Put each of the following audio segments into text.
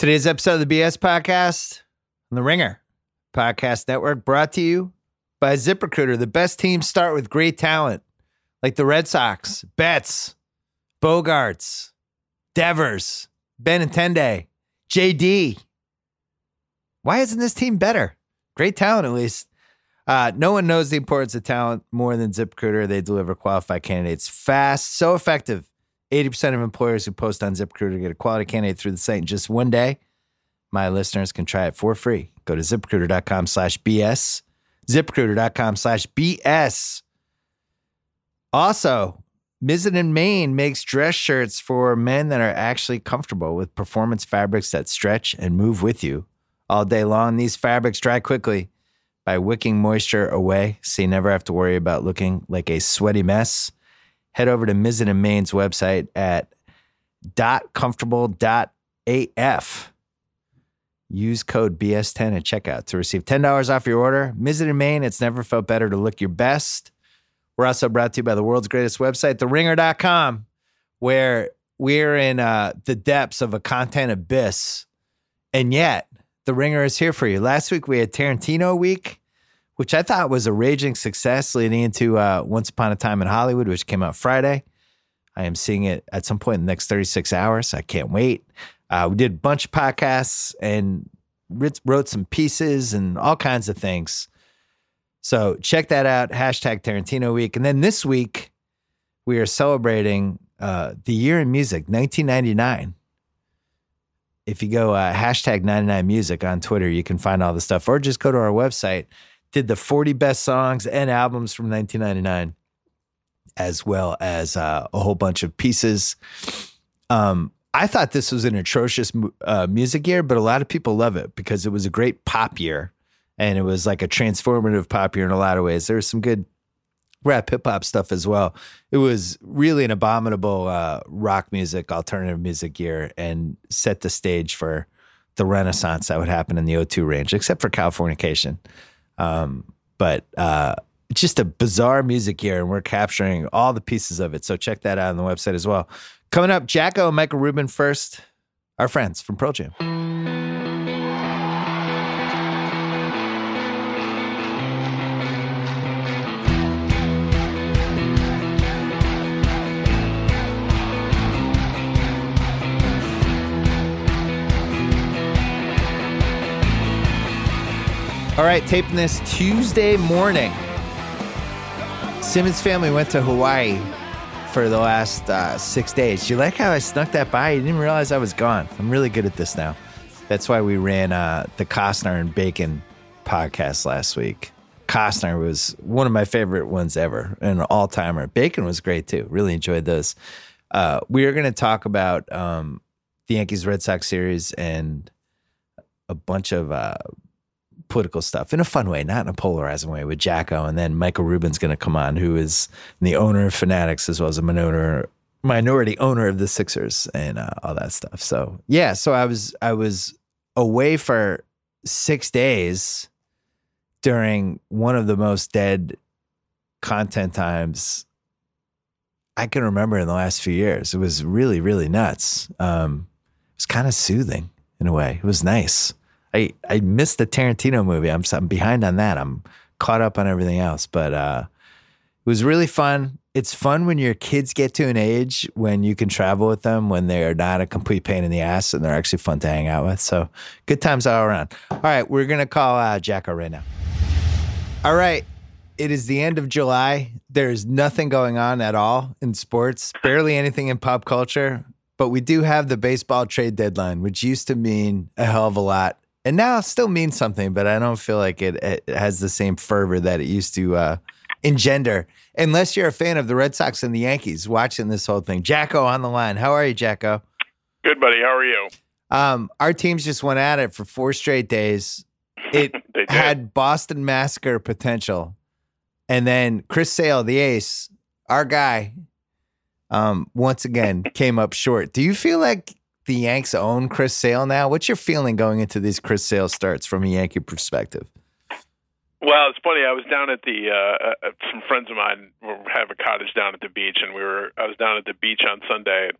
Today's episode of the BS Podcast on the Ringer Podcast Network brought to you by ZipRecruiter. The best teams start with great talent like the Red Sox, Betts, Bogaerts, Devers, Benintendi, JD. Why isn't this team better? Great talent, at least. Uh, no one knows the importance of talent more than ZipRecruiter. They deliver qualified candidates fast, so effective. 80% of employers who post on ZipRecruiter get a quality candidate through the site in just one day. My listeners can try it for free. Go to ziprecruiter.com slash BS. ZipRecruiter.com slash BS. Also, Mizzen and Main makes dress shirts for men that are actually comfortable with performance fabrics that stretch and move with you all day long. These fabrics dry quickly by wicking moisture away, so you never have to worry about looking like a sweaty mess. Head over to Mizzen and Main's website at dot .comfortable.af. Use code BS10 at checkout to receive $10 off your order. Mizzen and Main, it's never felt better to look your best. We're also brought to you by the world's greatest website, theringer.com, where we're in uh, the depths of a content abyss. And yet, the ringer is here for you. Last week, we had Tarantino week, which I thought was a raging success leading into uh, Once Upon a Time in Hollywood, which came out Friday. I am seeing it at some point in the next 36 hours. I can't wait. Uh, we did a bunch of podcasts and wrote some pieces and all kinds of things. So check that out. Hashtag Tarantino Week. And then this week, we are celebrating uh, the year in music, 1999. If you go uh, hashtag 99 music on Twitter, you can find all the stuff, or just go to our website. Did the 40 best songs and albums from 1999, as well as uh, a whole bunch of pieces. Um, I thought this was an atrocious uh, music year, but a lot of people love it because it was a great pop year and it was like a transformative pop year in a lot of ways. There was some good rap hip hop stuff as well. It was really an abominable uh, rock music, alternative music year, and set the stage for the renaissance that would happen in the O2 range, except for Californication. Um, but uh, just a bizarre music year, and we're capturing all the pieces of it. So check that out on the website as well. Coming up, Jacko and Michael Rubin first, our friends from Pearl Jam. All right, taping this Tuesday morning. Simmons family went to Hawaii for the last uh, six days. You like how I snuck that by? You didn't realize I was gone. I'm really good at this now. That's why we ran uh, the Costner and Bacon podcast last week. Costner was one of my favorite ones ever, an all timer. Bacon was great too. Really enjoyed those. Uh, we are going to talk about um, the Yankees Red Sox series and a bunch of uh, political stuff in a fun way, not in a polarizing way with Jacko. And then Michael Rubin's going to come on, who is the owner of Fanatics as well as a minority minority owner of the Sixers and uh, all that stuff. So yeah, so I was I was away for six days during one of the most dead content times I can remember in the last few years. It was really really nuts. Um, it was kind of soothing in a way. It was nice. I I missed the Tarantino movie. I'm I'm behind on that. I'm caught up on everything else, but uh, it was really fun. It's fun when your kids get to an age when you can travel with them when they are not a complete pain in the ass and they're actually fun to hang out with. So good times all around. All right, we're gonna call uh, Jacko right now. All right. It is the end of July. There's nothing going on at all in sports, barely anything in pop culture, but we do have the baseball trade deadline, which used to mean a hell of a lot and now it still means something, but I don't feel like it, it has the same fervor that it used to uh, engender. Unless you're a fan of the Red Sox and the Yankees, watching this whole thing. Jacko on the line. How are you, Jacko? Good, buddy. How are you? Um, our teams just went at it for four straight days. It had Boston Massacre potential, and then Chris Sale, the ace, our guy, um, once again came up short. Do you feel like the Yanks own Chris Sale now? What's your feeling going into these Chris Sale starts from a Yankee perspective? Well, it's funny. I was down at the uh, uh, some friends of mine have a cottage down at the beach, and we were. I was down at the beach on Sunday. And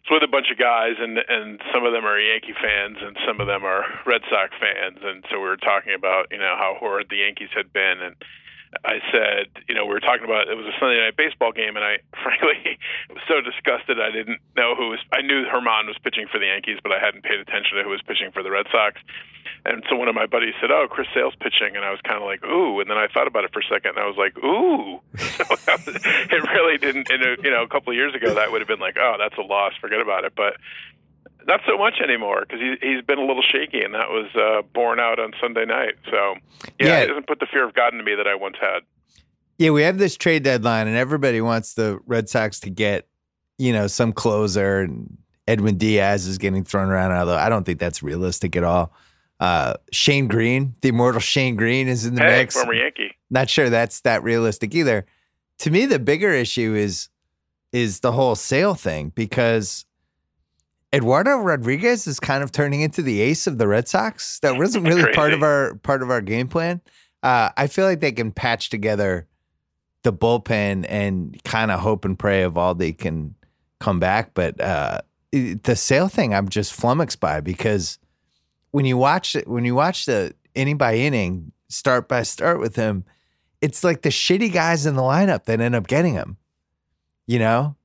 it's with a bunch of guys, and and some of them are Yankee fans, and some of them are Red Sox fans, and so we were talking about you know how horrid the Yankees had been, and I said, you know, we were talking about it was a Sunday night baseball game, and I frankly was so disgusted I didn't know who was. I knew Germán was pitching for the Yankees, but I hadn't paid attention to who was pitching for the Red Sox. And so one of my buddies said, "Oh, Chris Sale's pitching," and I was kind of like, "Ooh," and then I thought about it for a second, and I was like, "Ooh." So it really didn't. A, uh, You know, a couple of years ago, that would have been like, "Oh, that's a loss. Forget about it." But not so much anymore because he, he's been a little shaky, and that was uh, borne out on Sunday night. So, yeah, yeah, it doesn't put the fear of God into me that I once had. Yeah, we have this trade deadline, and everybody wants the Red Sox to get, you know, some closer. And Edwin Diaz is getting thrown around, although I don't think that's realistic at all. Uh, Shane Greene, the immortal Shane Greene, is in the hey, mix. Former Yankee. Not sure that's that realistic either. To me, the bigger issue is is the whole Sale thing because Eduardo Rodriguez is kind of turning into the ace of the Red Sox. That wasn't really part of our part of our game plan. Uh, I feel like they can patch together the bullpen and kind of hope and pray Eovaldi can come back. But uh, the Sale thing, I'm just flummoxed by because when you watch it, when you watch the inning by inning, start by start with him, it's like the shitty guys in the lineup that end up getting him. You know,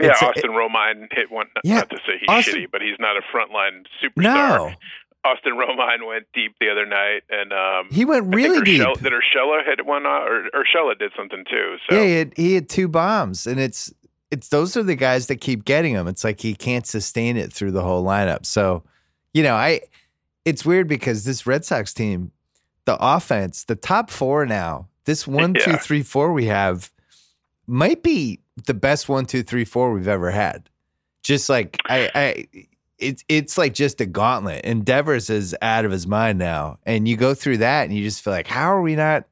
yeah, it's, Austin it, Romine hit one. Yeah, not to say he's Austin, shitty, but he's not a frontline superstar. No. Austin Romine went deep the other night, and um, he went really deep. Urshela, did Urshela hit one, uh, or Urshela did something too? So. Yeah, he had, he had two bombs, and it's it's those are the guys that keep getting him. It's like he can't sustain it through the whole lineup. So, you know, I it's weird because this Red Sox team, the offense, the top four now, this one, yeah. two, three, four we have might be the best one, two, three, four we've ever had. Just like I, I, it's it's like just a gauntlet. And Devers is out of his mind now, and you go through that, and you just feel like, how are we not?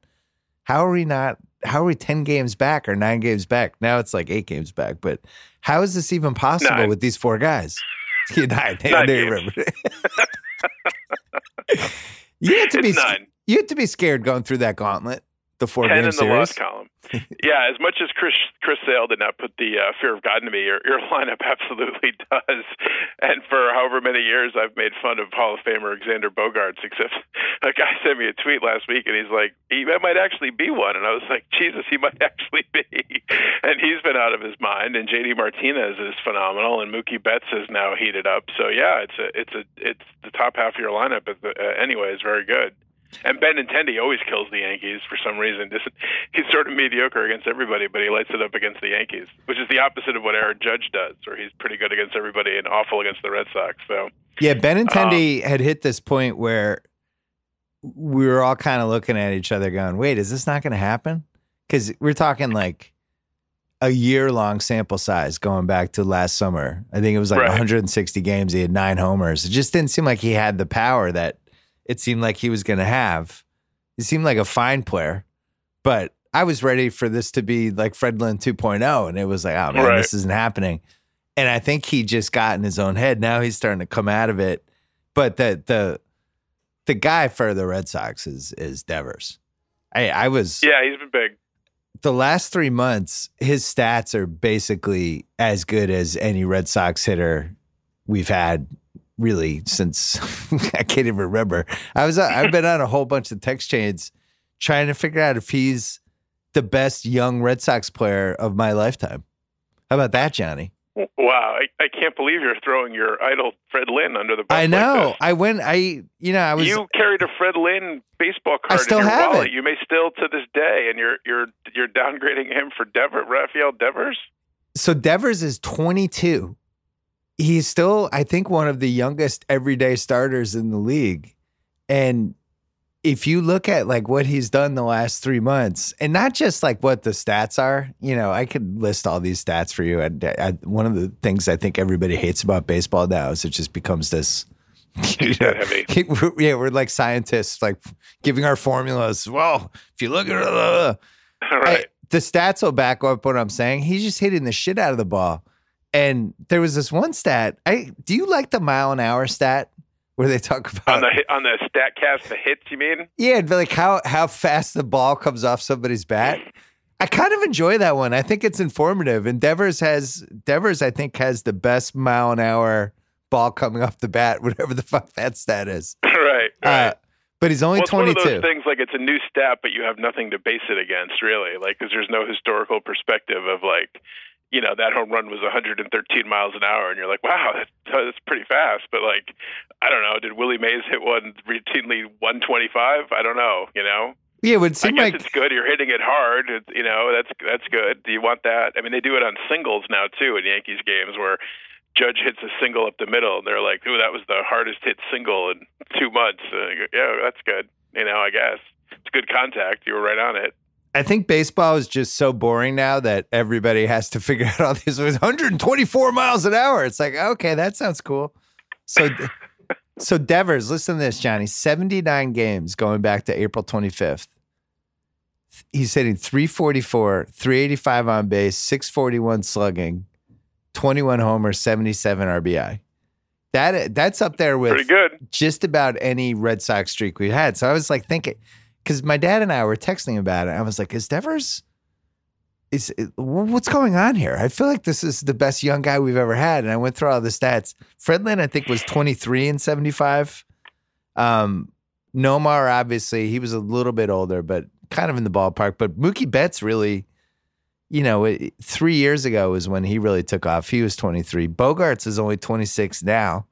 How are we not? How are we ten games back or nine games back? Now it's like eight games back. But how is this even possible nine. with these four guys? nine. nine remember. you have to be. Nine. You have to be scared going through that gauntlet the four ten in the series. loss column. yeah, as much as Chris Chris Sale did not put the uh, fear of God into me, your, your lineup absolutely does. And for however many years, I've made fun of Hall of Famer Xander Bogaerts. Except a guy sent me a tweet last week, and he's like, he might actually be one. And I was like, Jesus, he might actually be. And he's been out of his mind. And JD Martinez is phenomenal, and Mookie Betts is now heated up. So yeah, it's a it's a it's the top half of your lineup. The, uh, anyway is very good. And Ben Benintendi always kills the Yankees for some reason. He's sort of mediocre against everybody, but he lights it up against the Yankees, which is the opposite of what Aaron Judge does, where he's pretty good against everybody and awful against the Red Sox. So yeah, Benintendi um, had hit this point where we were all kind of looking at each other, going, "Wait, is this not going to happen?" Because we're talking like a year long sample size going back to last summer. I think it was like right. 160 games. He had nine homers. It just didn't seem like he had the power that it seemed like he was going to have. He seemed like a fine player, but I was ready for this to be like Fred Lynn 2.0. And it was like, oh man, right. this isn't happening. And I think he just got in his own head. Now he's starting to come out of it. But the the the guy for the Red Sox is is Devers. I I was Yeah, he's been big. The last three months, his stats are basically as good as any Red Sox hitter we've had really since I can't even remember. I was uh, I've been on a whole bunch of text chains trying to figure out if he's the best young Red Sox player of my lifetime. How about that, Johnny? Wow, I, I can't believe you're throwing your idol Fred Lynn under the bus. I know. Like I went. I you know I was. You carried a Fred Lynn baseball card I still in your have wallet. It. You may still to this day, and you're you're you're downgrading him for Dever, Rafael Devers. So Devers is 22 he's still, I think, one of the youngest everyday starters in the league. And if you look at like what he's done the last three months, and not just like what the stats are, you know, I could list all these stats for you. I, I, one of the things I think everybody hates about baseball now is it just becomes this. You know, yeah, we're like scientists, like giving our formulas. Well, if you look at uh, all right. I, the stats will back up what I'm saying. He's just hitting the shit out of the ball. And there was this one stat. I do you like the mile an hour stat where they talk about on the on the Statcast the hits. You mean? yeah, like how how fast the ball comes off somebody's bat. I kind of enjoy that one. I think it's informative. And Devers has Devers, I think, has the best mile an hour ball coming off the bat, whatever the fuck that stat is. right. Right. Uh, but he's only well, it's one of 22. those things like it's a new stat, but you have nothing to base it against, really. Like, because there's no historical perspective of like, you know, that home run was 113 miles an hour, and you're like, wow, that's, that's pretty fast. But like, I don't know, did Willie Mays hit one routinely 125? I don't know. You know, yeah, it would I seem guess like it's good. You're hitting it hard. It's, you know, that's that's good. Do you want that? I mean, they do it on singles now too in Yankees games where Judge hits a single up the middle, and they're like, "Ooh, that was the hardest hit single in two months." Go, yeah, that's good. You know, I guess it's good contact. You were right on it. I think baseball is just so boring now that everybody has to figure out all these 124 miles an hour. It's like, okay, that sounds cool. So, so Devers, listen to this, Johnny. 79 games going back to April 25th. He's hitting 344, 385 on base, 641 slugging, 21 homers, 77 RBI. That that's up there with Pretty good. just about any Red Sox streak we've had. So I was like thinking, because my dad and I were texting about it. I was like, is Devers, is what's going on here? I feel like this is the best young guy we've ever had. And I went through all the stats. Fred Lynn, I think, was 23 and 75. Um, Nomar, obviously, he was a little bit older, but kind of in the ballpark. But Mookie Betts really, you know, three years ago was when he really took off. He was 23. Bogaerts is only 26 now.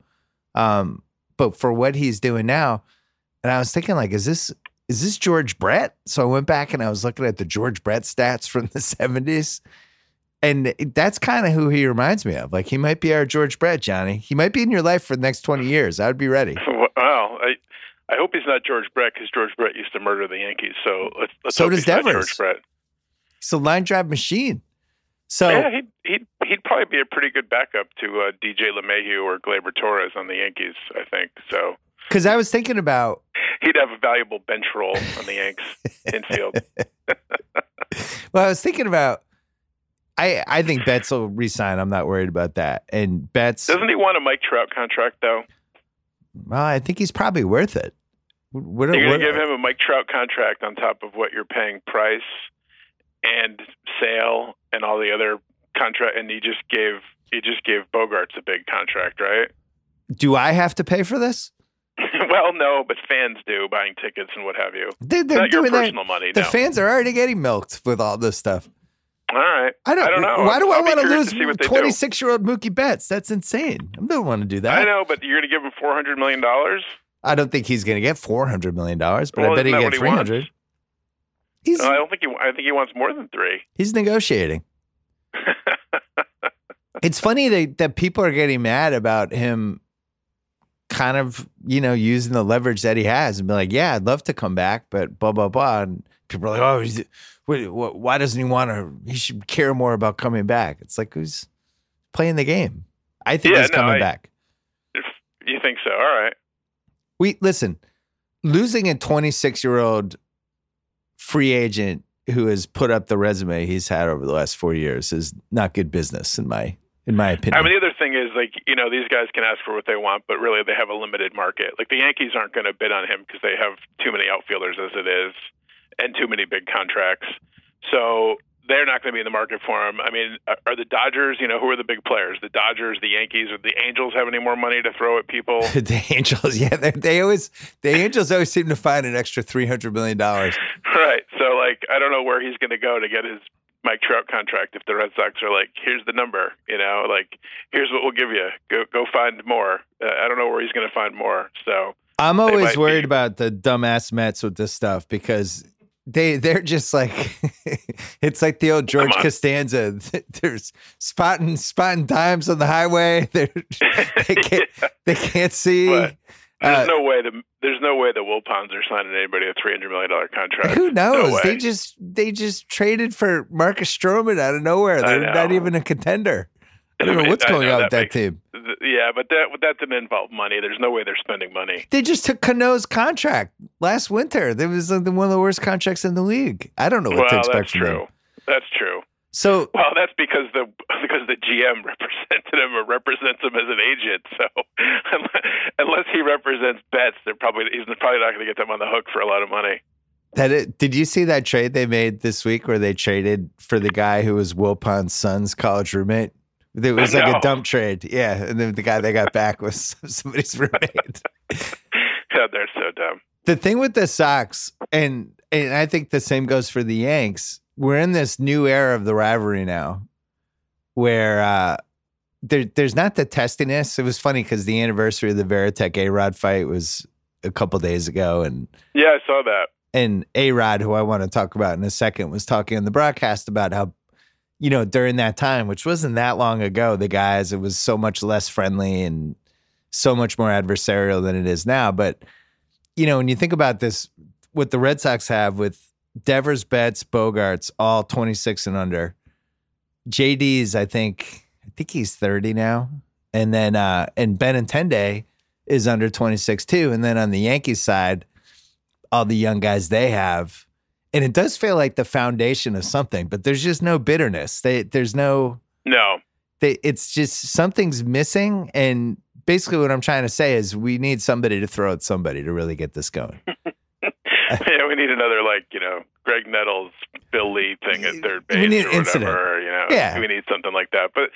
Um, but for what he's doing now, and I was thinking, like, is this is this George Brett? So I went back and I was looking at the George Brett stats from the 70s. And that's kind of who he reminds me of. Like he might be our George Brett, Johnny. He might be in your life for the next 20 years. I would be ready. Well, I I hope he's not George Brett because George Brett used to murder the Yankees. So let's, let's So hope does he's not George Brett. A line drive machine. So yeah, he'd, he'd he'd probably be a pretty good backup to uh, DJ LeMahieu or Gleyber Torres on the Yankees. I think so. Because I was thinking about He'd have a valuable bench role on the Yanks infield. well, I was thinking about I I think Betts will resign. I'm not worried about that. And Betts Doesn't he want a Mike Trout contract though? well, I think he's probably worth it. What, You're going to give him a Mike Trout contract on top of what you're paying Price and Sale and all the other contract, and he just gave you just gave Bogaerts a big contract, right? do I have to pay for this? well, no, but fans do buying tickets and what have you. They, they're Not your doing that. personal money. The no. fans are already getting milked with all this stuff. all right. I don't, I don't know. Why do I I'll be want to lose to see what they do. 26 year old Mookie Betts? That's insane. I don't want to do that. I know, but you're going to give him four hundred million dollars. I don't think he's going to get $400 million, but Well, I bet he isn't that get what he 300 wants? He's, No, I don't think he. I think he wants more than three. he's negotiating. It's funny that, that people are getting mad about him kind of, you know, using the leverage that he has and be like, yeah, I'd love to come back, but blah, blah, blah. And people are like, oh, he's, wait, wh- why doesn't he want to? He should care more about coming back. It's like, who's playing the game? I think Yeah, he's no, coming I- back. If you think so, all right. We listen, losing a 26 year old free agent who has put up the resume he's had over the last four years is not good business in my in my opinion. I mean, thing is like you know these guys can ask for what they want, but really they have a limited market. Like the Yankees aren't going to bid on him because they have too many outfielders as it is, and too many big contracts. So they're not going to be in the market for him. I mean, are- the Dodgers? You know, who are the big players? The Dodgers, the Yankees, or the Angels have any more money to throw at people? the Angels, yeah, they, they always the Angels always seem to find an extra three hundred million dollars. right. So like, I don't know where he's going to go to get his Mike Trout contract if the Red Sox are like, here's the number, you know, like here's what we'll give you. Go go find more. Uh, I don't know where he's going to find more. So I'm always worried be. about the dumbass Mets with this stuff because they they're just like it's like the old George. Costanza. There's spotting spotting dimes on the highway. They're, they can't they can't see. There's Uh, no way the there's no way the Wilpons are signing anybody a three hundred million dollar contract. Who knows? No they just they just traded for Marcus Stroman out of nowhere. They're not even a contender. I don't know what's I going know on with that makes- team. Yeah, but that that didn't involve money. There's no way they're spending money. They just took Cano's contract last winter. That was like one of the worst contracts in the league. I don't know what well, to expect that's from them. That's true. So well, that's because the because the GM represented him or represents him as an agent. So unless he represents Betts, they're probably he's probably not going to get them on the hook for a lot of money. That it, did you see that trade they made this week where they traded for the guy who was Wilpon's son's college roommate? It was like a dump trade. Yeah. And then the guy they got back was somebody's roommate. Yeah, they're so dumb. the thing with the Sox, and and I think the same goes for the Yanks. We're in this new era of the rivalry now, where uh, there there's not the testiness. It was funny because the anniversary of the Varitek A Rod fight was a couple days ago, and Yeah, I saw that. and A Rod, who I want to talk about in a second, was talking on the broadcast about how, you know, during that time, which wasn't that long ago, the guys, it was so much less friendly and so much more adversarial than it is now. But, you know, when you think about this, what the Red Sox have with Devers, Betts, Bogaerts, all 26 and under. JD's, I think, I think he's 30 now. And then, uh, and Benintendi is under 26 too. And then on the Yankees side, all the young guys they have. And it does feel like the foundation of something, but there's just no bitterness. They, there's no, No, they, it's just something's missing. And basically, what I'm trying to say is we need somebody to throw at somebody to really get this going. yeah, we need another like you know Graig Nettles, Bill Lee thing at third We base need or an incident. whatever. You know, Yeah. we need something like that. But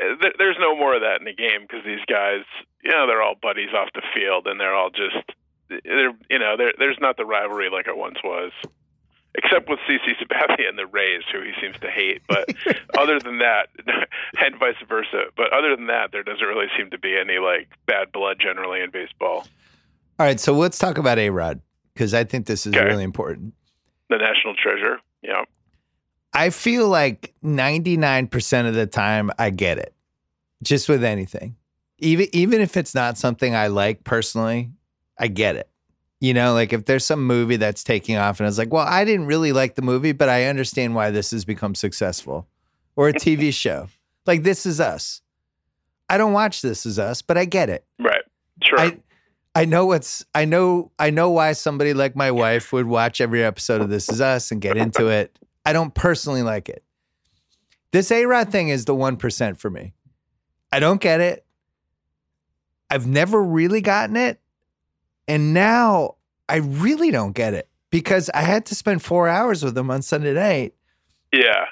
uh, th- there's no more of that in the game because these guys, you know, they're all buddies off the field, and they're all just they're you know there there's not the rivalry like it once was. Except with CC Sabathia and the Rays, who he seems to hate. But other than that, and vice versa. But other than that, there doesn't really seem to be any like bad blood generally in baseball. All right. So let's talk about A Rod because I think this is Okay. really important. The national treasure. Yeah. I feel like 99% of the time I get it. Just with anything. Even even if it's not something I like personally, I get it. You know, like if there's some movie that's taking off and it's like, well, I didn't really like the movie, but I understand why this has become successful. Or a TV show. Like This Is Us. I don't watch This Is Us, but I get it. Right. Sure. I I know what's I know I know why somebody like my wife would watch every episode of This Is Us and get into it. I don't personally like it. This A Rod thing is the one percent for me. I don't get it. I've never really gotten it. And now I really don't get it because I had to spend four hours with him on Sunday night. yeah.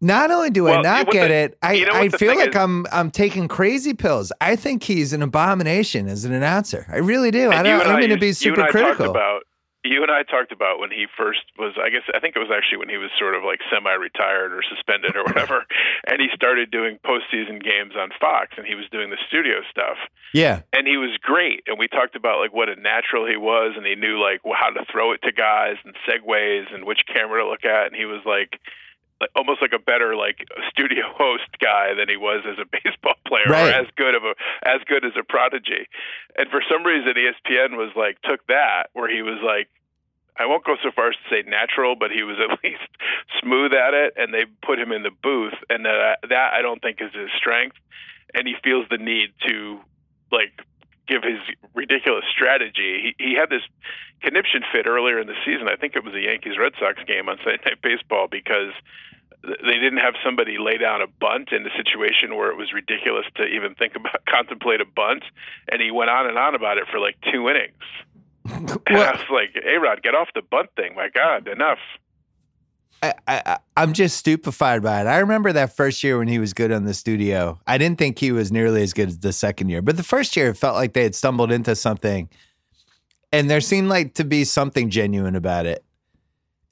Not only do I not get the- it, I, you know I feel like is? I'm I'm taking crazy pills. I think he's an abomination as an announcer. I really do. I don't, I I mean to be super critical. About, you and I talked about when he first was. I guess I think it was actually when he was sort of like semi-retired or suspended or whatever, and he started doing postseason games on Fox, and he was doing the studio stuff, yeah, and he was great. And we talked about like what a natural he was, and he knew like how to throw it to guys and segues and which camera to look at, and he was like. Like, almost like a better like studio host guy than he was as a baseball player Right. or as good of a as good as a prodigy and for some reason ESPN was like took that where he was like I won't go so far as to say natural, but he was at least smooth at it, and they put him in the booth, and that that I don't think is his strength, and he feels the need to like give his ridiculous strategy. He he had this conniption fit earlier in the season. I think it was a Yankees Red Sox game on Sunday Night Baseball because they didn't have somebody lay down a bunt in a situation where it was ridiculous to even think about contemplate a bunt, and he went on and on about it for like two innings. And I was like, "Hey, Rod, get off the bunt thing! My God, enough!" I, I, I'm just stupefied by it. I remember that first year when he was good on the studio. I didn't think he was nearly as good as the second year, but the first year it felt like they had stumbled into something, and there seemed like to be something genuine about it.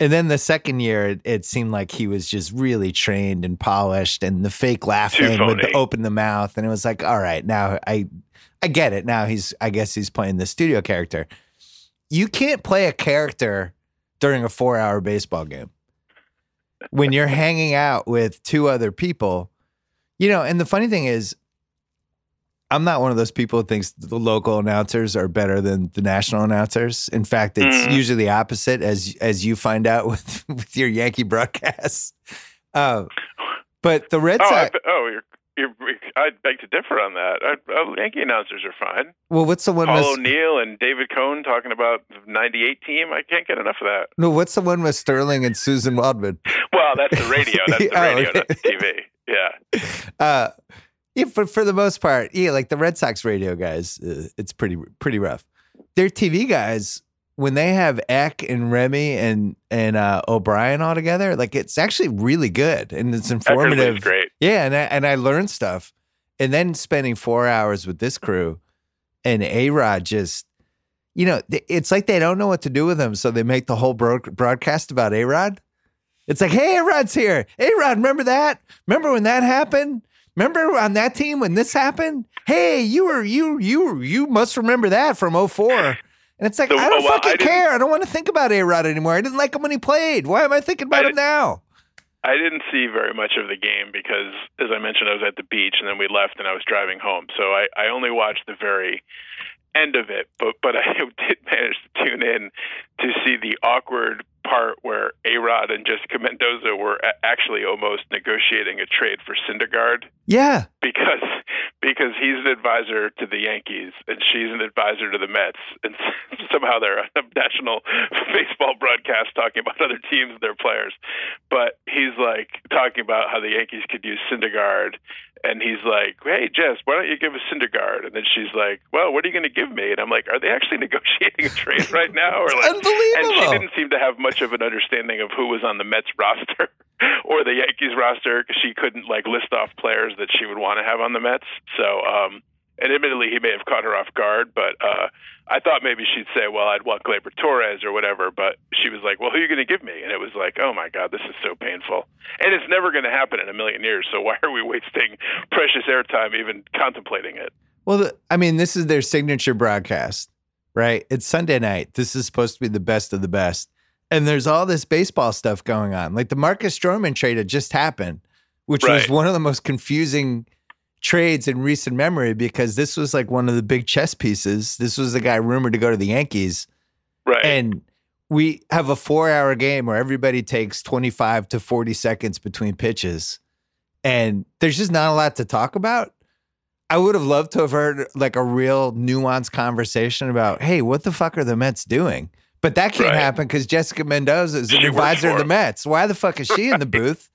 And then the second year, it, it seemed like he was just really trained and polished, and the fake laughing would open the mouth, and it was like, all right, now I, I get it. Now he's, I guess he's playing the studio character. You can't play a character during a four-hour baseball game when you're hanging out with two other people, you know, and the funny thing is, I'm not one of those people who thinks the local announcers are better than the national announcers. In fact, it's Mhm. usually the opposite, as as you find out with with your Yankee broadcasts. Uh, but the Red Oh, Sox, I, oh, you're you're, I beg to differ on that. I, Yankee announcers are fine. Well, what's the one? Paul with, O'Neill and David Cone talking about the '98 team. I can't get enough of that. no, what's the one with Sterling and Suzyn Waldman? Well, that's the radio. That's the Oh, radio, okay. not the TV. Yeah. Uh, yeah, but for the most part, yeah, like the Red Sox radio guys, uh, it's pretty pretty rough. Their TV guys, when they have Eck and Remy and and uh, O'Brien all together, like it's actually really good and it's informative. Great. Yeah, and I, and I learned stuff. And then spending four hours with this crew, and A Rod just, you know, it's like they don't know what to do with him, so they make the whole bro- broadcast about A Rod. It's like, hey, A Rod's here. A Rod, remember that? Remember when that happened? Remember on that team when this happened? Hey, you were you you you must remember that from 04. And it's like, So, I don't well, fucking didn't- care. I don't want to think about A Rod anymore. I didn't like him when he played. Why am I thinking about I him now? I didn't see very much of the game because, as I mentioned, I was at the beach and then we left and I was driving home. So I, I only watched the very end of it. But but I did manage to tune in to see the awkward part where A Rod and Jessica Mendoza were actually almost negotiating a trade for Syndergaard Yeah. because because he's an advisor to the Yankees and she's an advisor to the Mets, and somehow they're on a national baseball broadcast talking about other teams and their players. But he's like talking about how the Yankees could use Syndergaard, and he's like, "Hey Jess, why don't you give us Syndergaard?" And then she's like, "Well, what are you going to give me?" And I'm like, "Are they actually negotiating a trade right now?" Or like, unbelievable. and she didn't seem to have much of an understanding of who was on the Mets roster or the Yankees roster because she couldn't like list off players that she would want to have on the Mets. So, um, and admittedly, he may have caught her off guard, but uh, I thought maybe she'd say, "Well, I'd want Gleyber Torres or whatever," but she was like, "Well, who are you going to give me?" And it was like, "Oh my God, this is so painful," and it's never going to happen in a million years. So why are we wasting precious airtime even contemplating it? Well, the, I mean, this is their signature broadcast, right? It's Sunday night. This is supposed to be the best of the best. And there's all this baseball stuff going on. Like the Marcus Stroman trade had just happened, which was one of the most confusing trades in recent memory because this was like one of the big chess pieces. This was the guy rumored to go to the Yankees. Right. And we have a four hour game where everybody takes 25 to 40 seconds between pitches. And there's just not a lot to talk about. I would have loved to have heard like a real nuanced conversation about, hey, what the fuck are the Mets doing? But that can't Right. happen because Jessica Mendoza is an She advisor of the. Mets. Why the fuck is she in the booth?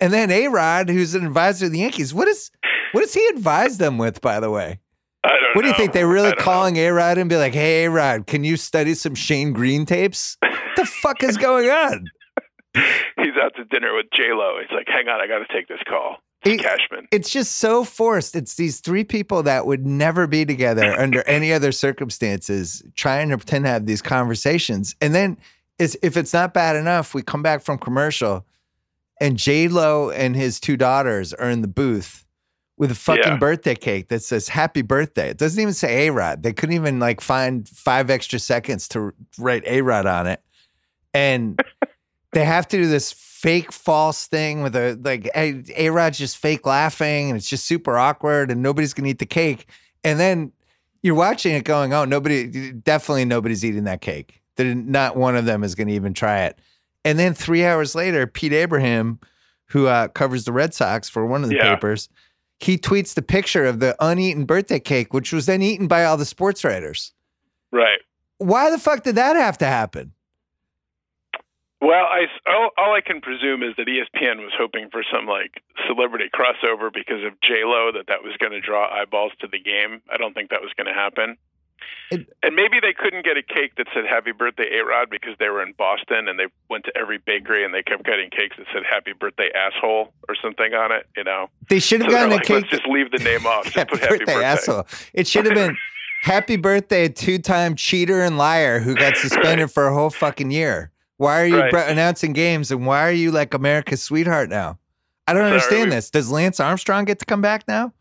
And then A Rod, who's an advisor of the Yankees, what is what does he advise them with, by the way? I don't What do you know. think? They're really calling A Rod and be like, hey, A Rod, can you study some Shane Greene tapes? What the fuck is going on? He's out to dinner with J Lo. He's like, "Hang on, I got to take this call." He- Cashman. It's just so forced. It's these three people that would never be together under any other circumstances, trying to pretend to have these conversations. And then, is if it's not bad enough, we come back from commercial, and J Lo and his two daughters are in the booth with a fucking Yeah. birthday cake that says "Happy Birthday." It doesn't even say A Rod. They couldn't even like find five extra seconds to write A Rod on it, and they have to do this fake false thing with a like A Rod's just fake laughing and it's just super awkward and nobody's gonna eat the cake. And then you're watching it going, oh, nobody, definitely nobody's eating that cake. That not one of them is gonna even try it. And then three hours later, Pete Abraham, who uh, covers the Red Sox for one of the Yeah. papers, he tweets the picture of the uneaten birthday cake, which was then eaten by all the sports writers. Right. Why the fuck did that have to happen? Well, I all, all I can presume is that ESPN was hoping for some like celebrity crossover because of J Lo that that was going to draw eyeballs to the game. I don't think that was going to happen. It- and maybe they couldn't get a cake that said "Happy Birthday, A Rod" because they were in Boston and they went to every bakery and they kept getting cakes that said "Happy Birthday, Asshole" or something on it. You know, They should have they're gotten a like, cake. let's just leave the name off. Just Happy put "Happy birthday, asshole. It should have been happy birthday, two time cheater and liar who got suspended for a whole fucking year. Why are you Right. br- announcing games and why are you like America's sweetheart now? I don't Sorry, understand this. Does Lance Armstrong get to come back now?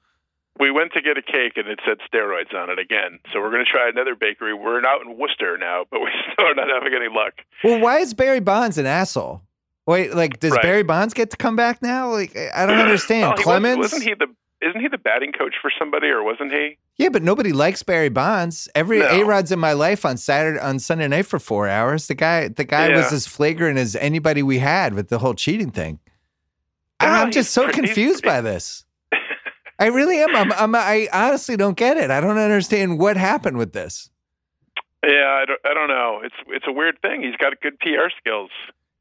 We went to get a cake and it said steroids on it again. So we're going to try another bakery. We're out in Worcester now, but we still are not having any luck. Well, why is Barry Bonds an asshole? Wait, like, does Right. Barry Bonds get to come back now? Like, I don't understand. Oh, wasn't- Clemens? wasn't he the? Isn't he the batting coach for somebody, or wasn't he? Yeah, but nobody likes Barry Bonds. Every No. A Rod's in my life on Saturday on Sunday night for four hours. The guy, the guy was as flagrant as anybody we had with the whole cheating thing. I- Well, I'm just so confused by this. I really am. I'm, I'm, I honestly don't get it. I don't understand what happened with this. Yeah, I don't, I don't know. It's it's a weird thing. He's got good PR skills.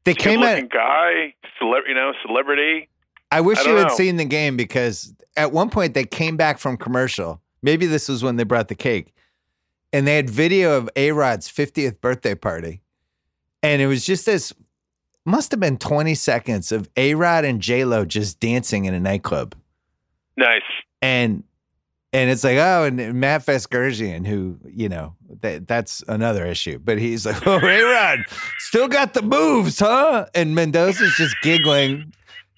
They He's came at. guy, cele- you know, celebrity. I wish I you had know. seen the game because at one point they came back from commercial. Maybe this was when they brought the cake, and they had video of A Rod's 50th birthday party, and it was just this. Must have been 20 seconds of A Rod and J Lo just dancing in a nightclub. Nice. and and it's like oh and Matt Vasgersian who you know that that's another issue. But he's like oh hey Rod still got the moves huh? And Mendoza's just giggling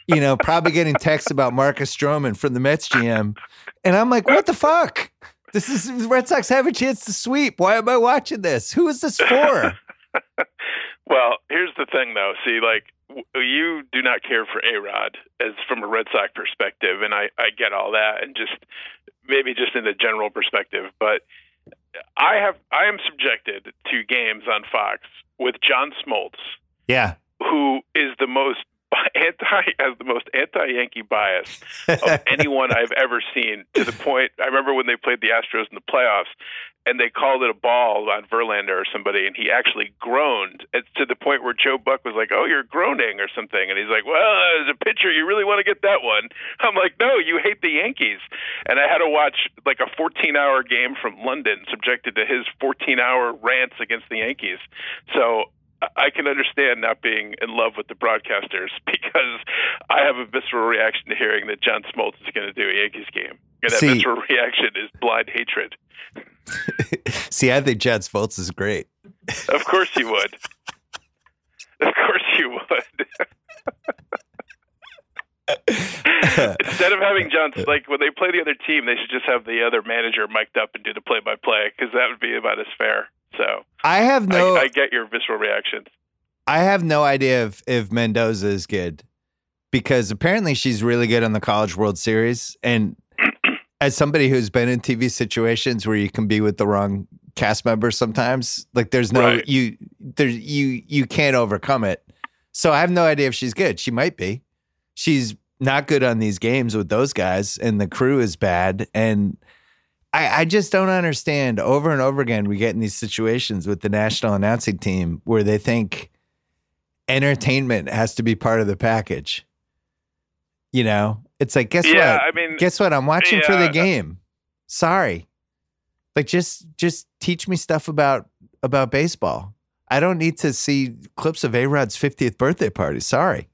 you know probably getting texts about Marcus Stroman from the Mets GM and I'm like what the fuck? This is Red Sox have a chance to sweep. Why am I watching this? Who is this for? Well, here's the thing, though. See, like you do not care for A Rod as from a Red Sox perspective, and I I get all that, and just maybe just in the general perspective, but I have I am subjected to games on Fox with John Smoltz, yeah. who is the most anti has the most anti Yankee bias of anyone I've ever seen. To the point, I remember when they played the Astros in the playoffs, and they called it a ball on Verlander or somebody, and he actually groaned. It's to the point where Joe Buck was like, "Oh, you're groaning" or something, and he's like, "Well, as a pitcher, you really want to get that one." I'm like, "No, you hate the Yankees," and I had to watch like a 14-hour game from London, subjected to his 14-hour rants against the Yankees. So. I can understand not being in love with the broadcasters because I have a visceral reaction to hearing that John Smoltz is going to do a Yankees game. And that See- visceral reaction is blind hatred. see I think Jets Fultz is great Of course you would. Of course you would. Instead of having John, like when they play the other team, they should just have the other manager mic'd up and do the play-by-play because that would be about as fair. So I have no I, I get your visceral reactions. I have no idea if if Mendoza is good because apparently she's really good on the College World Series. And as somebody who's been in TV situations where you can be with the wrong cast member sometimes, like there's no Right. you there you you can't overcome it. So I have no idea if she's good. She might be. She's not good on these games with those guys, and the crew is bad. And I, I just don't understand. Over and over again, we get in these situations with the national announcing team where they think entertainment has to be part of the package. You know, it's like, guess yeah, what? I mean, guess what? I'm watching for the game. Sorry. Like just just teach me stuff about about baseball. I don't need to see clips of A Rod's 50th birthday party. Sorry.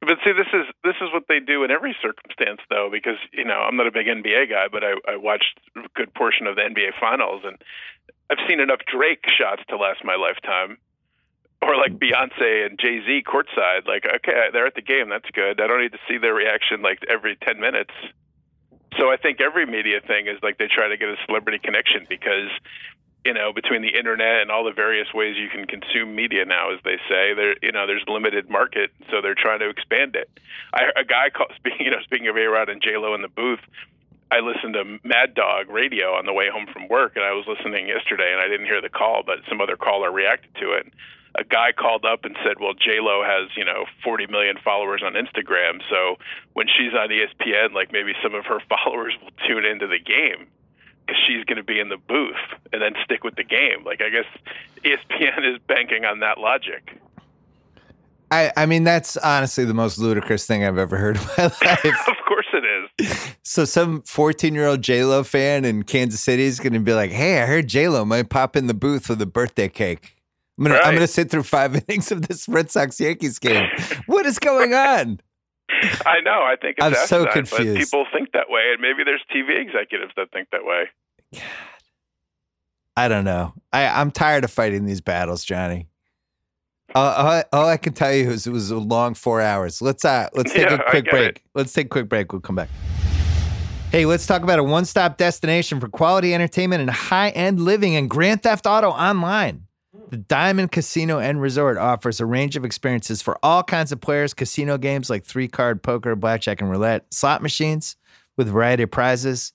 But see, this is this is what they do in every circumstance, though, because you know I'm not a big NBA guy, but I, I watched a good portion of the NBA Finals, and I've seen enough Drake shots to last my lifetime, or like Beyonce and Jay Z courtside. Like, okay, they're at the game, that's good. I don't need to see their reaction like every ten minutes. So I think every media thing is like they try to get a celebrity connection because you know between the internet and all the various ways you can consume media now, as they say, there you know there's limited market, so they're trying to expand it. I, a guy called speaking you know speaking of A Rod and J Lo in the booth. I listened to Mad Dog Radio on the way home from work, and I was listening yesterday, and I didn't hear the call, but some other caller reacted to it. A guy called up and said, "Well, J Lo has you know 40 million followers on Instagram, so when she's on ESPN, like maybe some of her followers will tune into the game because she's going to be in the booth and then stick with the game. Like I guess ESPN is banking on that logic. I, I mean, that's honestly the most ludicrous thing I've ever heard in my life. of course it is. so some 14 year old J-Lo fan in Kansas City is going to be like, Hey, I heard J-Lo might pop in the booth with a birthday cake. I'm going to, I'm Right. going to sit through five innings of this Red Sox Yankees game. what is going on? I know. I think it's I'm so asinine, confused. But people think that way, and maybe there's TV executives that think that way. I don't know. I, I'm tired of fighting these battles, Johnny. All, all, all I can tell you is it was a long four hours. Let's uh, let's take Yeah, a quick break. it. Let's take a quick break. We'll come back. Hey, let's talk about a one-stop destination for quality entertainment and high-end living and Grand Theft Auto Online. The Diamond Casino and Resort offers a range of experiences for all kinds of players, casino games like three-card poker, blackjack, and roulette, slot machines with a variety of prizes.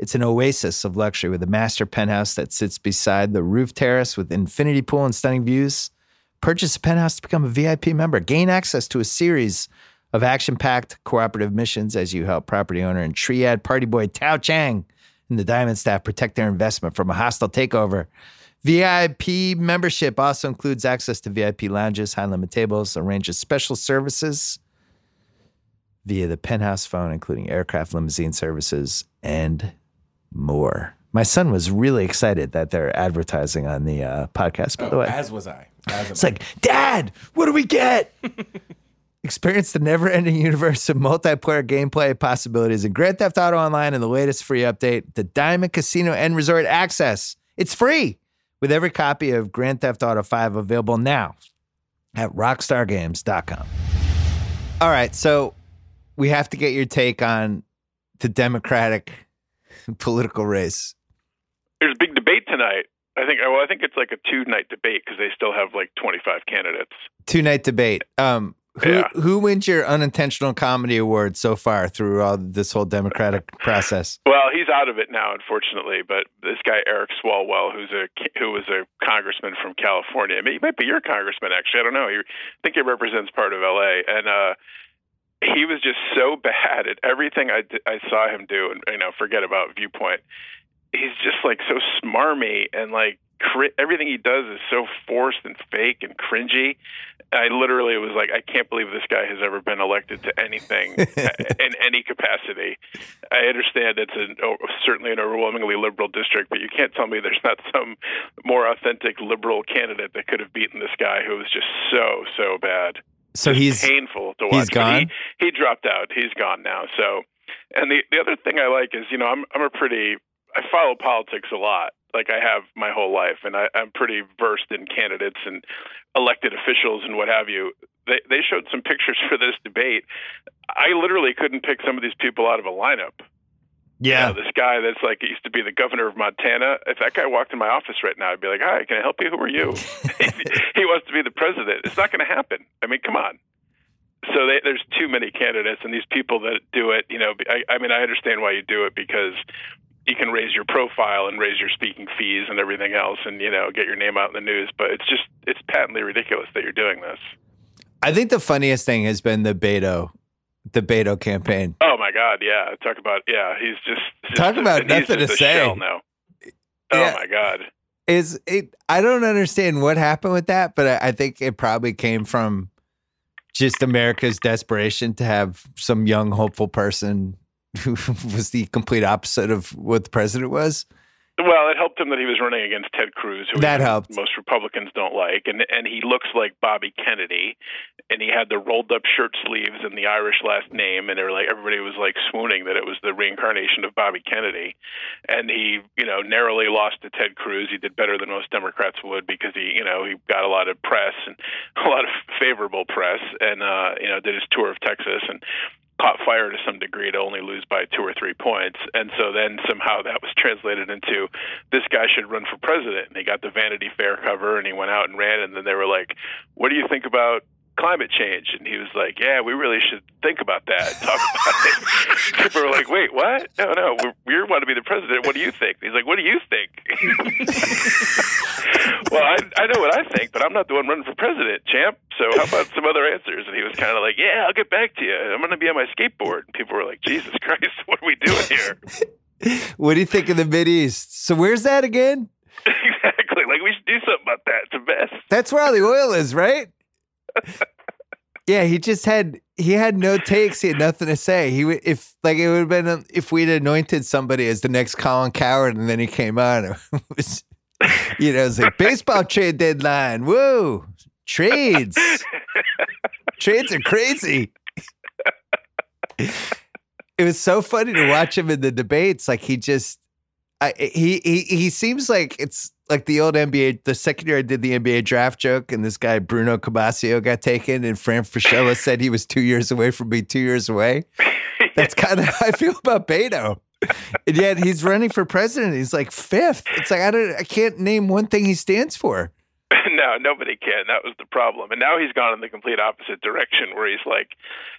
It's an oasis of luxury with a master penthouse that sits beside the roof terrace with infinity pool and stunning views. Purchase a penthouse to become a VIP member. Gain access to a series of action packed cooperative missions as you help property owner and triad party boy Tao Cheng and the Diamond staff protect their investment from a hostile takeover. VIP membership also includes access to VIP lounges, high limit tables, a range of special services via the penthouse phone, including aircraft limousine services and more. My son was really excited that they're advertising on the uh, podcast, by the way. As was I. As It's like, Dad, what do we get? Experience the never ending universe of multiplayer gameplay possibilities in Grand Theft Auto Online and the latest free update, the Diamond Casino and Resort Access. It's free with every copy of Grand Theft Auto 5 available now at rockstargames.com. All right, so we have to get your take on the Democratic political race. There's a big debate tonight. I think. Well, I think it's like a two night debate because they still have like 25 candidates. Two night debate. Um, who Yeah. who wins your unintentional comedy award so far through all this whole democratic process? Well, he's out of it now, unfortunately. But this guy Eric Swalwell, who's a who was a congressman from California, I mean, he might be your congressman actually. I don't know. He, I think he represents part of L.A. and uh, he was just so bad at everything I, I saw him do, and you know, forget about viewpoint. He's just like so smarmy and like everything he does is so forced and fake and cringy. I literally was like, I can't believe this guy has ever been elected to anything in any capacity. I understand it's an, oh, certainly an overwhelmingly liberal district, but you can't tell me there's not some more authentic liberal candidate that could have beaten this guy who was just so so bad. So Just he's painful to watch. He's gone? He, he dropped out. He's gone now. So, and the the other thing I like is you know I'm I'm a pretty I follow politics a lot. Like I have my whole life, and I, I'm pretty versed in candidates and elected officials and what have you. They they showed some pictures for this debate. I literally couldn't pick some of these people out of a lineup. yeah. You know, this guy that's like used to be the governor of Montana. If that guy walked in my office right now, I'd be like, "Hi, can I help you? Who are you?" he wants to be the president. It's not going to happen. I mean, come on. So they, there's too many candidates, and these people that do it, you know, I, I mean, I understand why you do it because you can raise your profile and raise your speaking fees and everything else, and you know, get your name out in the news. But it's just it's patently ridiculous that you're doing this. I think the funniest thing has been the Beto, the Beto campaign. Oh my God, yeah. Talk about yeah. He's just, just Talk about nothing to say. now. Oh Yeah. my God. Is it? I don't understand what happened with that, but I, I think it probably came from just America's desperation to have some young, hopeful person who was the complete opposite of what the president was. Well, it helped him that he was running against Ted Cruz, who That helped. most Republicans don't like, and and he looks like Bobby Kennedy, and he had the rolled up shirt sleeves and the Irish last name, and they were like everybody was like swooning that it was the reincarnation of Bobby Kennedy, and he you know narrowly lost to Ted Cruz. He did better than most Democrats would because he you know he got a lot of press and a lot of favorable press, and uh, you know did his tour of Texas and caught fire to some degree to only lose by two or three points. And so then somehow that was translated into this guy should run for president. And he got the Vanity Fair cover and he went out and ran. And then they were like, what do you think about climate change? And he was like, yeah, we really should think about that and talk about it. People were like, wait, what? No, no, we we want to be the president. What do you think? He's like, what do you think? well, I, I know what I think, but I'm not the one running for president, champ. So how about some other answers? And he was kind of like, yeah, I'll get back to you. I'm going to be on my skateboard. And people were like, Jesus Christ, what are we doing here? What do you think of the Mid East? So where's that again? exactly. Like we should do something about that. It's a mess. That's where all the oil is, right? Yeah, he just had he had no takes. He had nothing to say. He would if like it would have been um, if we'd anointed somebody as the next Colin Cowherd, and then he came on. It was, you know, it's like baseball trade deadline. Whoa, trades, trades are crazy. it was so funny to watch him in the debates. Like he just, I, he he he seems like it's like the old NBA. The second year I did the NBA draft joke, and this guy Bruno Caboclo got taken, and Fran Fraschilla said he was two years away from being two years away. That's kind of how I feel about Beto. And yet he's running for president. He's like fifth. It's like I don't, I can't name one thing he stands for. no, nobody can. That was the problem. And now he's gone in the complete opposite direction where he's like,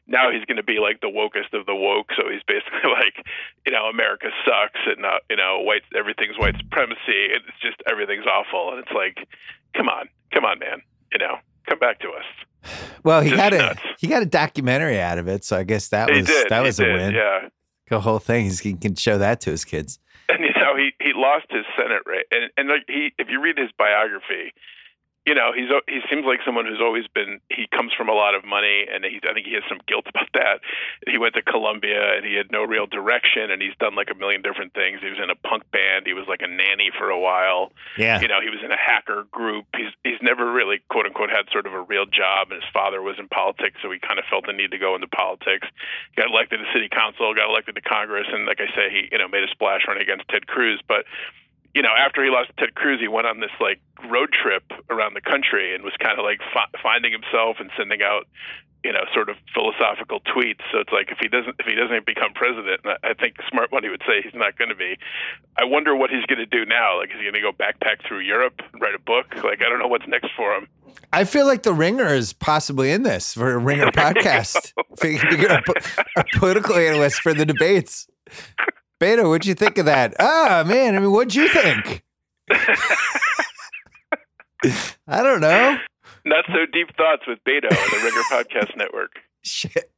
now he's going to be like the wokest of the woke. So he's basically like, you know, America sucks and, uh, you know, white, everything's white supremacy. And it's just, everything's awful. And it's like, come on, come on, man. You know, Come back to us. Well, he Just got a nuts. he got a documentary out of it, so I guess that He was did. that he was a did, win. Yeah. The whole thing is he can show that to his kids. and you know he he lost his senate race and and like he if you read his biography you know he's he seems like someone who's always been he comes from a lot of money and he I think he has some guilt about that. He went to Columbia and he had no real direction and he's done like a million different things. He was in a punk band. He was like a nanny for a while. Yeah. you know he was in a hacker group. He's he's never really quote unquote had sort of a real job and his father was in politics so he kind of felt the need to go into politics. Got elected to city council got elected to congress and like i say he you know made a splash running against ted cruz but you know after he lost ted cruz he went on this like road trip around the country and was kind of like fi- finding himself and sending out you know sort of philosophical tweets. So it's like if he doesn't if he doesn't become president and i I think smart money would say he's not going to be. I wonder what he's going to do now. Like is he going to go backpack through europe and write a book? Like i don't know what's next for him. I feel like the Ringer is possibly in this for a Ringer podcast. If he can be a, a political analyst for the debates. Beto, what'd you think of that? Ah, man, I mean, what'd you think? I don't know. not so deep thoughts with beto on the ringer podcast network Shit.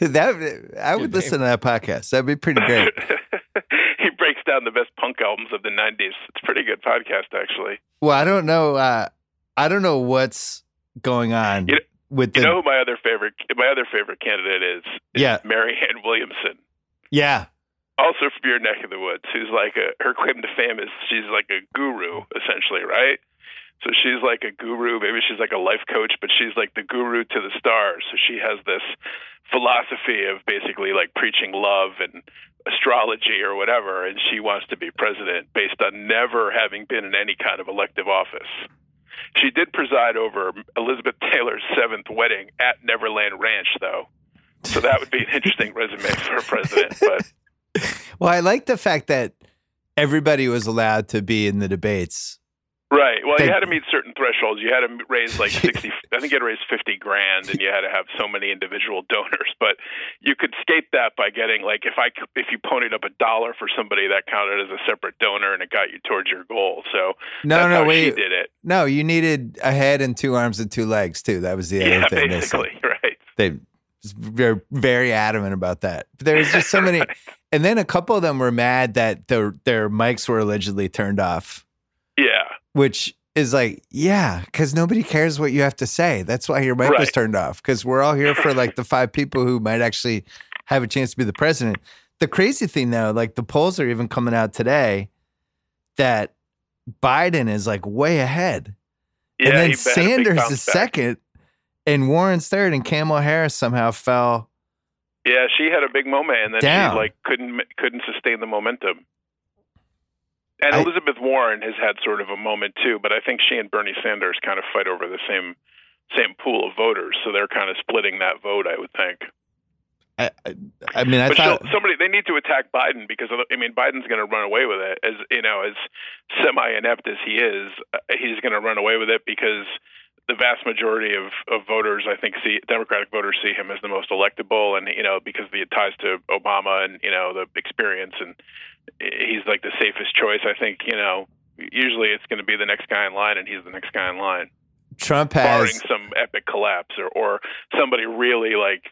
That I would Good listen to that podcast. That'd be pretty great. he breaks down the best punk albums of the 90s it's a pretty good podcast actually Well, I don't know. Uh, I don't know what's going on You know- with the. you know who my other favorite my other favorite candidate is, is Yeah. mary ann williamson yeah, also from your neck of the woods, who's like a her claim to fame is she's like a guru essentially, right? So she's like a guru, maybe she's like a life coach, but she's like the guru to the stars. So she has this philosophy of basically like preaching love and astrology or whatever, and she wants to be president based on never having been in any kind of elective office. She did preside over Elizabeth Taylor's seventh wedding at Neverland Ranch, though. So that would be an interesting resume for a president. But Well, I like the fact that everybody was allowed to be in the debates. Right. Well, They- you had to meet certain thresholds. You had to raise like sixty. I think you had to raise fifty grand, and you had to have so many individual donors. But you could skate that by getting like if I, if you ponied up a dollar for somebody, that counted as a separate donor, and it got you towards your goal. So No, no, wait. she did it. No, you needed a head and two arms and two legs too. That was the other yeah, thing. basically, right. They they're very adamant about that. But there was just so many, and then a couple of them were mad that their their mics were allegedly turned off, Yeah. which is like, yeah, because nobody cares what you have to say. That's why your mic was turned off. Because we're all here for like the five people who might actually have a chance to be the president. The crazy thing though, like the polls are even coming out today that Biden is like way ahead. Yeah. and then he had a big Sanders is back. second, and Warren's third, and Kamala Harris somehow fell. Yeah, she had a big moment, and then Down. she like couldn't couldn't sustain the momentum. And I- Elizabeth Warren has had sort of a moment too, but I think she and Bernie Sanders kind of fight over the same same pool of voters, so they're kind of splitting that vote. I would think. I, I, mean, I but thought, somebody they need to attack Biden because I mean Biden's going to run away with it as you know as semi inept as he is, uh, he's going to run away with it because the vast majority of, of voters I think see Democratic voters see him as the most electable and you know because of the ties to Obama and you know the experience and he's like the safest choice. I think you know usually it's going to be the next guy in line and he's the next guy in line Trump barring has. some epic collapse or, or somebody really like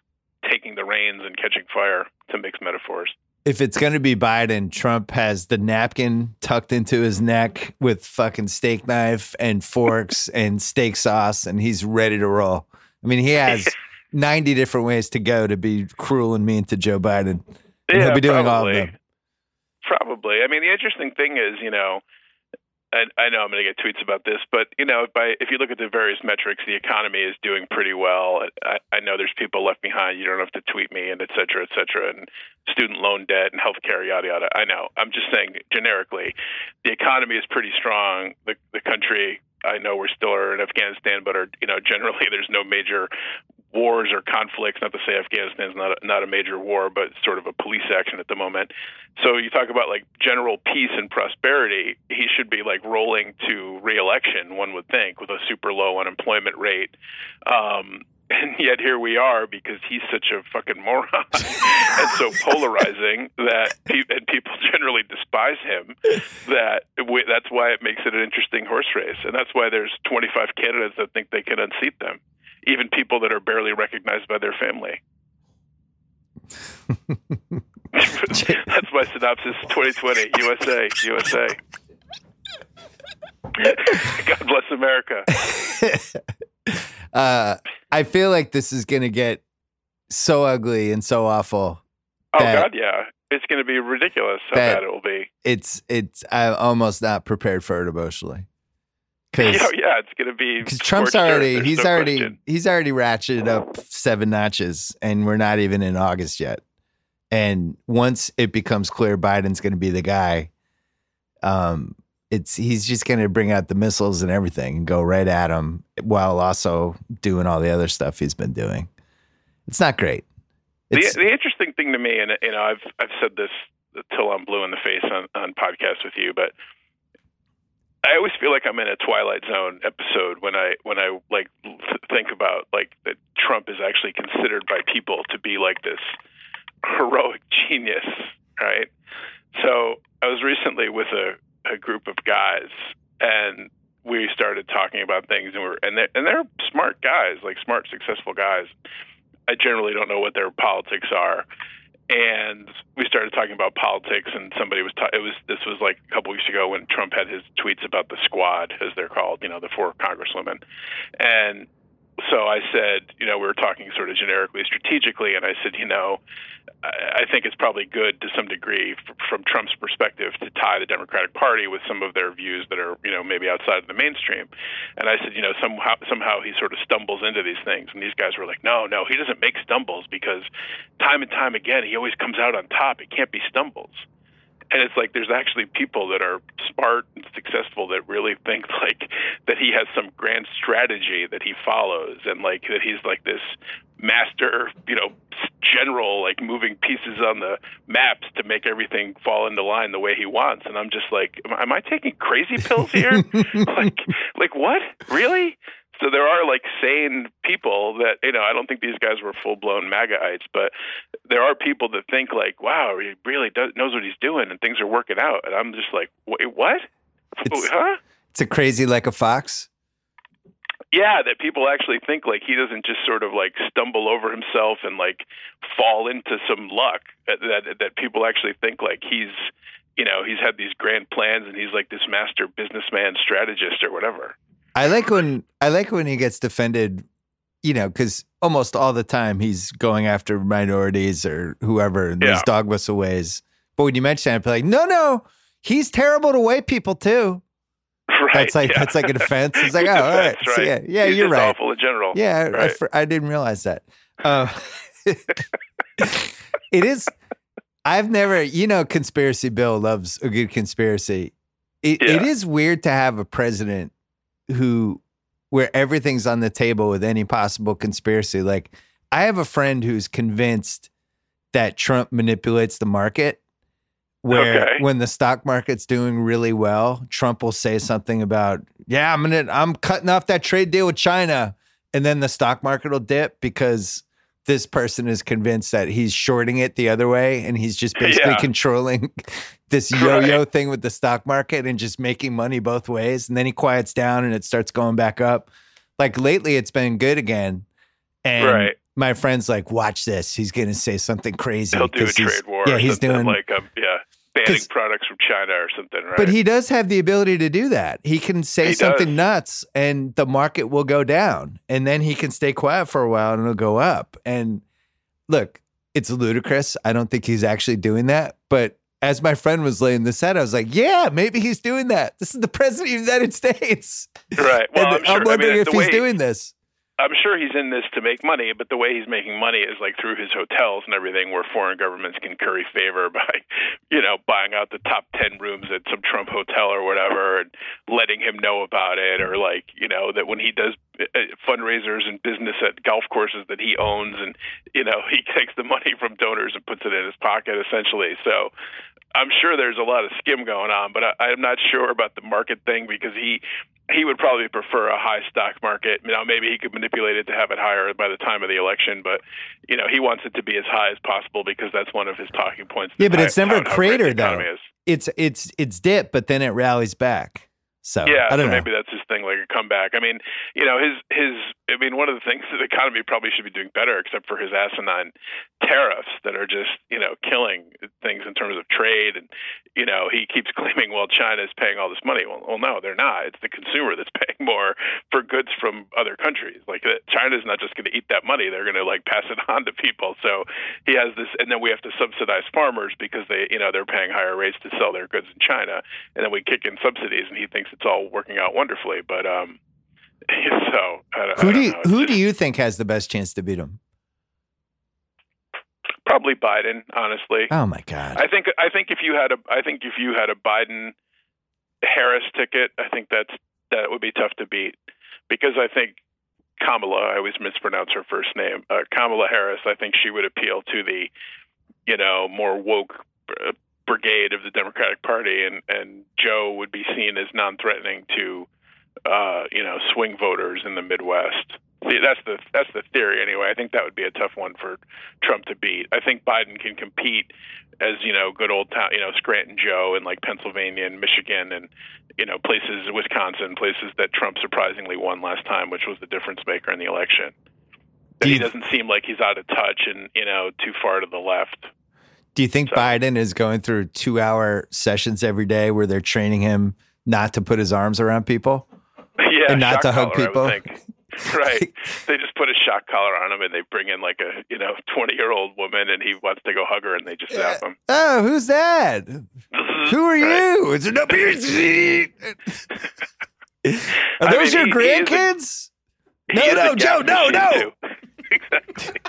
taking the reins and catching fire to mix metaphors. If it's going to be Biden, Trump has the napkin tucked into his neck with fucking steak knife and forks and steak sauce, and he's ready to roll. I mean, he has 90 different ways to go to be cruel and mean to Joe Biden. And he'll be doing all of probably. them. Probably. I mean, the interesting thing is, you know, I, I know I'm going to get tweets about this, but you know, by if you look at the various metrics, the economy is doing pretty well. I, I know there's people left behind. You don't have to tweet me, and et cetera, et cetera, and student loan debt and healthcare, yada yada. I know. I'm just saying generically, the economy is pretty strong. The the country. I know we're still are in Afghanistan, but are you know generally there's no major wars or conflicts. Not to say Afghanistan is not a, not a major war, but sort of a police action at the moment. So you talk about like general peace and prosperity. He should be like rolling to reelection. One would think with a super low unemployment rate. Um, and yet here we are because he's such a fucking moron and so polarizing that pe- and people generally despise him. That we, that's why it makes it an interesting horse race, and that's why there's 25 candidates that think they can unseat them, even people that are barely recognized by their family. that's my synopsis. 2020 USA USA. God bless America. uh, I feel like this is going to get so ugly and so awful. Oh God, yeah, it's going to be ridiculous how bad it will be. It's it's I'm almost not prepared for it emotionally. Cause, yeah, yeah, it's going to be because Trump's already he's no already question. he's already ratcheted up seven notches, and we're not even in August yet. And once it becomes clear Biden's going to be the guy, um, it's he's just going to bring out the missiles and everything and go right at him while also doing all the other stuff he's been doing. It's not great. It's, the, the interesting thing to me, and you know, I've I've said this till I'm blue in the face on on podcasts with you, but I always feel like I'm in a Twilight Zone episode when I when I like think about like that Trump is actually considered by people to be like this heroic genius, right? So I was recently with a a group of guys, and we started talking about things, and we're and they and they're smart guys, like smart, successful guys. I generally don't know what their politics are, and we started talking about politics, and somebody was ta- it was this was like a couple weeks ago when Trump had his tweets about the squad, as they're called, you know, the four congresswomen, and so I said, you know, we were talking sort of generically, strategically, and I said, you know, I think it's probably good to some degree from Trump's perspective to tie the Democratic Party with some of their views that are, you know, maybe outside of the mainstream. And I said, you know, somehow somehow he sort of stumbles into these things, and these guys were like, no, no, he doesn't make stumbles because time and time again he always comes out on top. It can't be stumbles and it's like there's actually people that are smart and successful that really think like that he has some grand strategy that he follows and like that he's like this master you know general like moving pieces on the maps to make everything fall into line the way he wants. And i'm just like am i taking crazy pills here? Like like what? Really so there are like sane people that you know. I don't think these guys were full blown MAGAites, but there are people that think like, "Wow, he really does, knows what he's doing, and things are working out." And I'm just like, "Wait, what? It's, huh?" It's a crazy like a fox. Yeah, that people actually think like he doesn't just sort of like stumble over himself and like fall into some luck. That that, that people actually think like he's you know he's had these grand plans and he's like this master businessman strategist or whatever. I like when I like when he gets defended, you know, because almost all the time he's going after minorities or whoever in yeah. these dog whistle ways. But when you mention it, I'm like, no, no, he's terrible to white people too. Right, that's like yeah. that's like a defense. It's like, oh, all right, right. So, yeah, yeah, he's you're right. Awful in general. Yeah, right. I, I, didn't realize that. Um, it is. I've never, you know, conspiracy. Bill loves a good conspiracy. It, yeah. it is weird to have a president who where everything's on the table with any possible conspiracy. Like I have a friend who's convinced that Trump manipulates the market where okay. when the stock market's doing really well, Trump will say something about, "Yeah, I'm going to I'm cutting off that trade deal with China." And then the stock market will dip because this person is convinced that he's shorting it the other way and he's just basically yeah. controlling this yo-yo right. thing with the stock market and just making money both ways and then he quiets down and it starts going back up like lately it's been good again and right. my friend's like watch this he's gonna say something crazy he'll do a trade war yeah he's doing like um, yeah banning products from China or something, right? But he does have the ability to do that. He can say he something does. nuts and the market will go down. And then he can stay quiet for a while and it'll go up. And look, it's ludicrous. I don't think he's actually doing that. But as my friend was laying this out, I was like, yeah, maybe he's doing that. This is the president of the United States. Right. Well, I'm, sure, I'm, wondering I mean, if he's way, doing this. I'm sure he's in this to make money, but the way he's making money is like through his hotels and everything, where foreign governments can curry favor by, you know, buying out the top ten rooms at some Trump hotel or whatever, and letting him know about it, or like, you know, that when he does uh, fundraisers and business at golf courses that he owns, and you know, he takes the money from donors and puts it in his pocket, essentially. So, I'm sure there's a lot of skim going on, but I, I'm not sure about the market thing because he he would probably prefer a high stock market. You know, maybe he could manipulate it to have it higher by the time of the election, but you know, he wants it to be as high as possible because that's one of his talking points. Yeah, but it's never a crater though. It's it's it's dip, but then it rallies back. So yeah, I don't so know. maybe that's his thing, like a comeback. I mean, you know, his his. I mean, one of the things the economy probably should be doing better, except for his asinine tariffs that are just you know killing things in terms of trade. And you know, he keeps claiming, well, China is paying all this money. Well, well, no, they're not. It's the consumer that's paying more for goods from other countries. Like uh, China's not just going to eat that money; they're going to like pass it on to people. So he has this, and then we have to subsidize farmers because they, you know, they're paying higher rates to sell their goods in China, and then we kick in subsidies, and he thinks it's all working out wonderfully. But um, so I, who do you, who Just do you think has the best chance to beat him? probably Biden, honestly. Oh my god! I think I think if you had a I think if you had a Biden Harris ticket, I think that's that would be tough to beat because I think Kamala, I always mispronounce her first name, uh, Kamala Harris. I think she would appeal to the you know more woke uh, brigade of the Democratic Party, and and Joe would be seen as non-threatening to uh, you know swing voters in the Midwest. That's the that's the theory anyway. I think that would be a tough one for Trump to beat. I think Biden can compete as you know good old town, you know Scranton Joe in like Pennsylvania and Michigan and you know places Wisconsin, places that Trump surprisingly won last time, which was the difference maker in the election. But he Do you- doesn't seem like he's out of touch and you know too far to the left. Do you think So- Biden is going through two hour sessions every day where they're training him not to put his arms around people? yeah, And not to hug collar, people? right. They just put a shock collar on him and they bring in like a you know twenty year old woman and he wants to go hug her and they just zap him. Oh, who's that? Mm-hmm. Who are Right. you? It's an obesity. Are I those mean, your he- he is a- grandkids? He No, a no, Joe, no, no. exactly.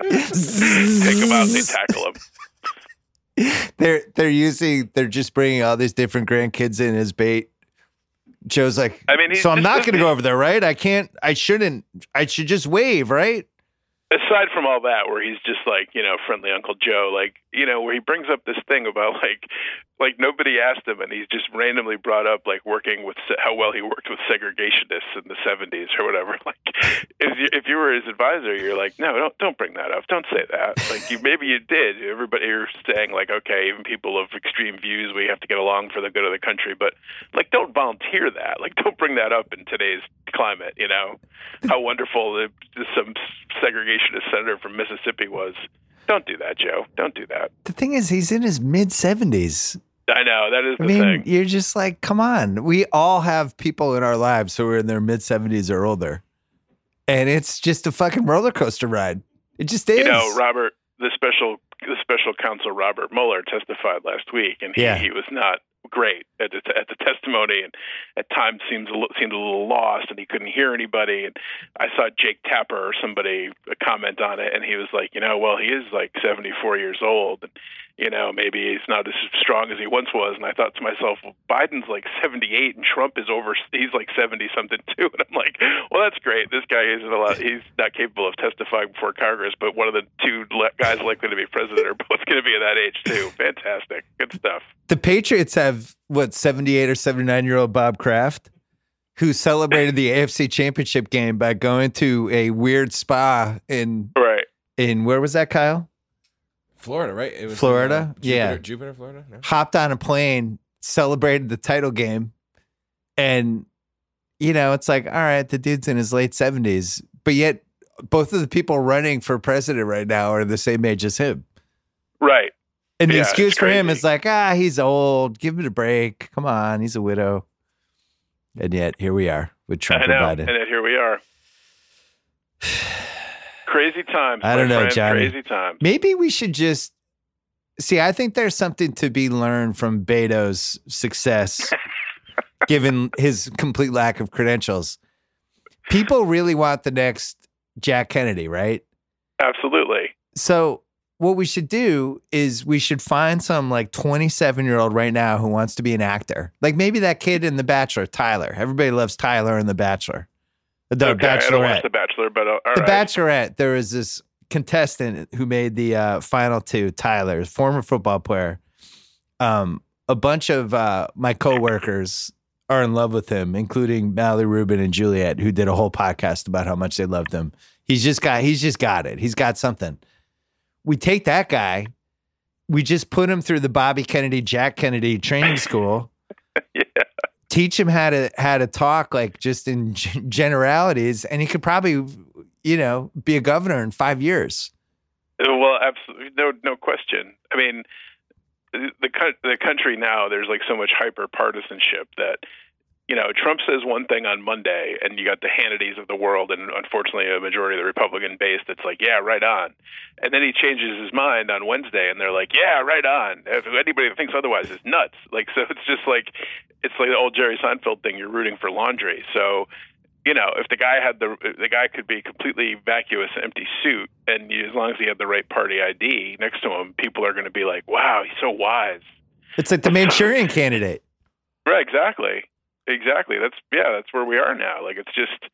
Take him out, they tackle him. they're they're using they're just bringing all these different grandkids in as bait. Joe's like, I mean, he's so I'm not going to go over there, right? I can't. I shouldn't. I should just wave, right? aside from all that where he's just like you know friendly uncle joe like you know where he brings up this thing about like like nobody asked him and he's just randomly brought up like working with how well he worked with segregationists in the 70s or whatever. Like if you, if you were his advisor you're like no don't don't bring that up. Don't say that. Like you maybe you did. Everybody you're saying like okay even people of extreme views we have to get along for the good of the country. But like don't volunteer that. Like don't bring that up in today's climate you know? How wonderful the, some segregationist senator from Mississippi was. Don't do that, Joe. Don't do that. The thing is, he's in his mid seventies. I know that is I the mean, thing. you're just like, come on. We all have people in our lives who are in their mid seventies or older, and it's just a fucking roller coaster ride. It just is. You know, Robert, the special the special counsel Robert Mueller testified last week, and he, Yeah. he was not great at the, at the testimony, and at times seems a little, seemed a little lost, and he couldn't hear anybody. And I saw Jake Tapper or somebody comment on it, and he was like, you know, well, he is like 74 years old, and you know, maybe he's not as strong as he once was. And I thought to myself, well, Biden's like 78, and Trump is over, he's like 70 something too. And I'm like, well, that's great. This guy isn't allowed, he's not capable of testifying before Congress, but one of the two le- guys likely to be president are both going to be at that age too. Fantastic, good stuff. the Patriots have what seventy eight or seventy nine year old Bob Kraft, who celebrated the AFC Championship game by going to a weird spa in Right. in where was that, Kyle? Florida, right? It was in, Florida? Jupiter, Yeah. Jupiter, Florida. No? hopped on a plane, celebrated the title game, and you know, it's like, all right, the dude's in his late seventies, but yet both of the people running for president right now are the same age as him. Right. And the Yeah, excuse for him is like, ah, he's old. Give him a break. Come on, he's a widow. And yet here we are with Trump I and. Biden. And yet here we are. Crazy times. I don't know, friend, Johnny. Crazy times. Maybe we should just see. I think there's something to be learned from Beto's success, given his complete lack of credentials. People really want the next Jack Kennedy, right? Absolutely. So, what we should do is we should find some like 27 year old right now who wants to be an actor. Like maybe that kid in The Bachelor, Tyler. Everybody loves Tyler in The Bachelor. The okay, I don't watch Bachelorette. The Bachelor, but uh, The right. Bachelorette, there was this contestant who made the uh, final two, Tyler, former football player. Um, a bunch of uh, my coworkers are in love with him, including Mallory Rubin and Juliet, who did a whole podcast about how much they loved him. He's just got he's just got it. He's got something. We take that guy, we just put him through the Bobby Kennedy, Jack Kennedy training school. yeah. Teach him how to how to talk like just in generalities, and he could probably, you know, be a governor in five years. Uh, well, absolutely, no, no question. I mean, the the country now there's like so much hyper partisanship that you know Trump says one thing on Monday, and you got the Hannitys of the world, and unfortunately a majority of the Republican base that's like, yeah, right on, and then he changes his mind on Wednesday, and they're like, yeah, right on. If anybody that thinks otherwise is nuts. Like so, it's just like it's like the old Jerry Seinfeld thing. You're rooting for laundry, so you know, if the guy had the the guy could be completely vacuous, empty suit, and you, as long as he had the right party ID next to him, people are going to be like, "Wow, he's so wise." It's like the Manchurian candidate. Right? Exactly. Exactly. That's yeah. That's where we are now. Like it's just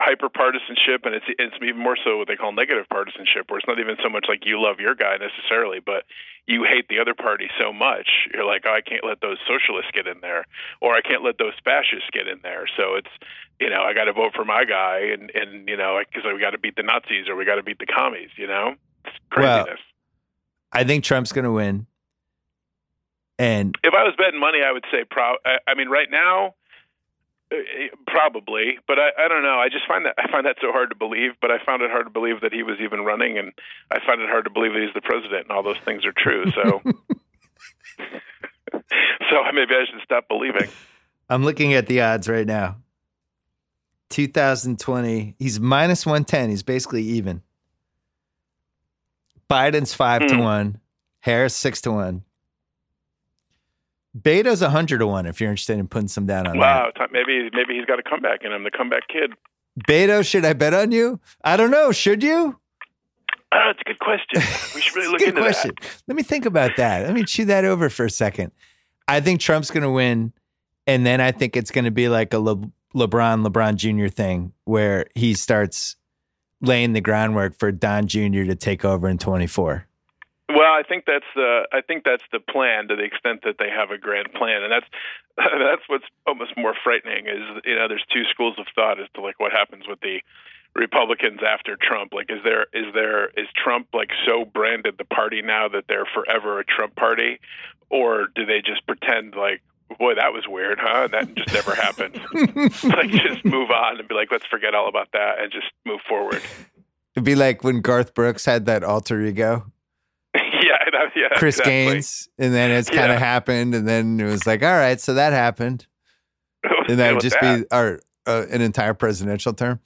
hyper partisanship, and it's it's even more so what they call negative partisanship, where it's not even so much like you love your guy necessarily, but you hate the other party so much. You're like, oh, I can't let those socialists get in there, or I can't let those fascists get in there. So it's you know I got to vote for my guy, and and you know because we got to beat the Nazis or we got to beat the commies. You know, it's craziness. Well, I think Trump's going to win. And if I was betting money, I would say pro. I, I mean, right now, probably, but I, I don't know. I just find that I find that so hard to believe. But I found it hard to believe that he was even running, and I find it hard to believe that he's the president, and all those things are true. So, so maybe I should stop believing. I'm looking at the odds right now. 2020, he's minus 110. He's basically even. Biden's five to Hmm. one. Harris six to one. Beto's a hundred to one. If you're interested in putting some down on that. Wow, maybe maybe he's got a comeback in him. The comeback kid. that. Beto, should I bet on you? I don't know. Should you? Ah, that's a good question. We should really look good into question. Let me think about that. Let me chew that over for a second. I think Trump's going to win, and then I think it's going to be like a Le- LeBron, LeBron Jr. thing where he starts laying the groundwork for Don Jr. to take over in 24. I think that's the I think that's the plan to the extent that they have a grand plan, and that's that's what's almost more frightening is you know there's two schools of thought as to like what happens with the Republicans after Trump. Like, is there is there is Trump like so branded the party now that they're forever a Trump party, or do they just pretend like boy that was weird, huh? That just never happened. like just move on and be like let's forget all about that and just move forward. It'd be like when Garth Brooks had that alter ego, yeah, yeah. Chris exactly. Gaines, and then it's kind Yeah. of happened, and then it was like, all right, so that happened. And that would just that. be our uh, an entire presidential term.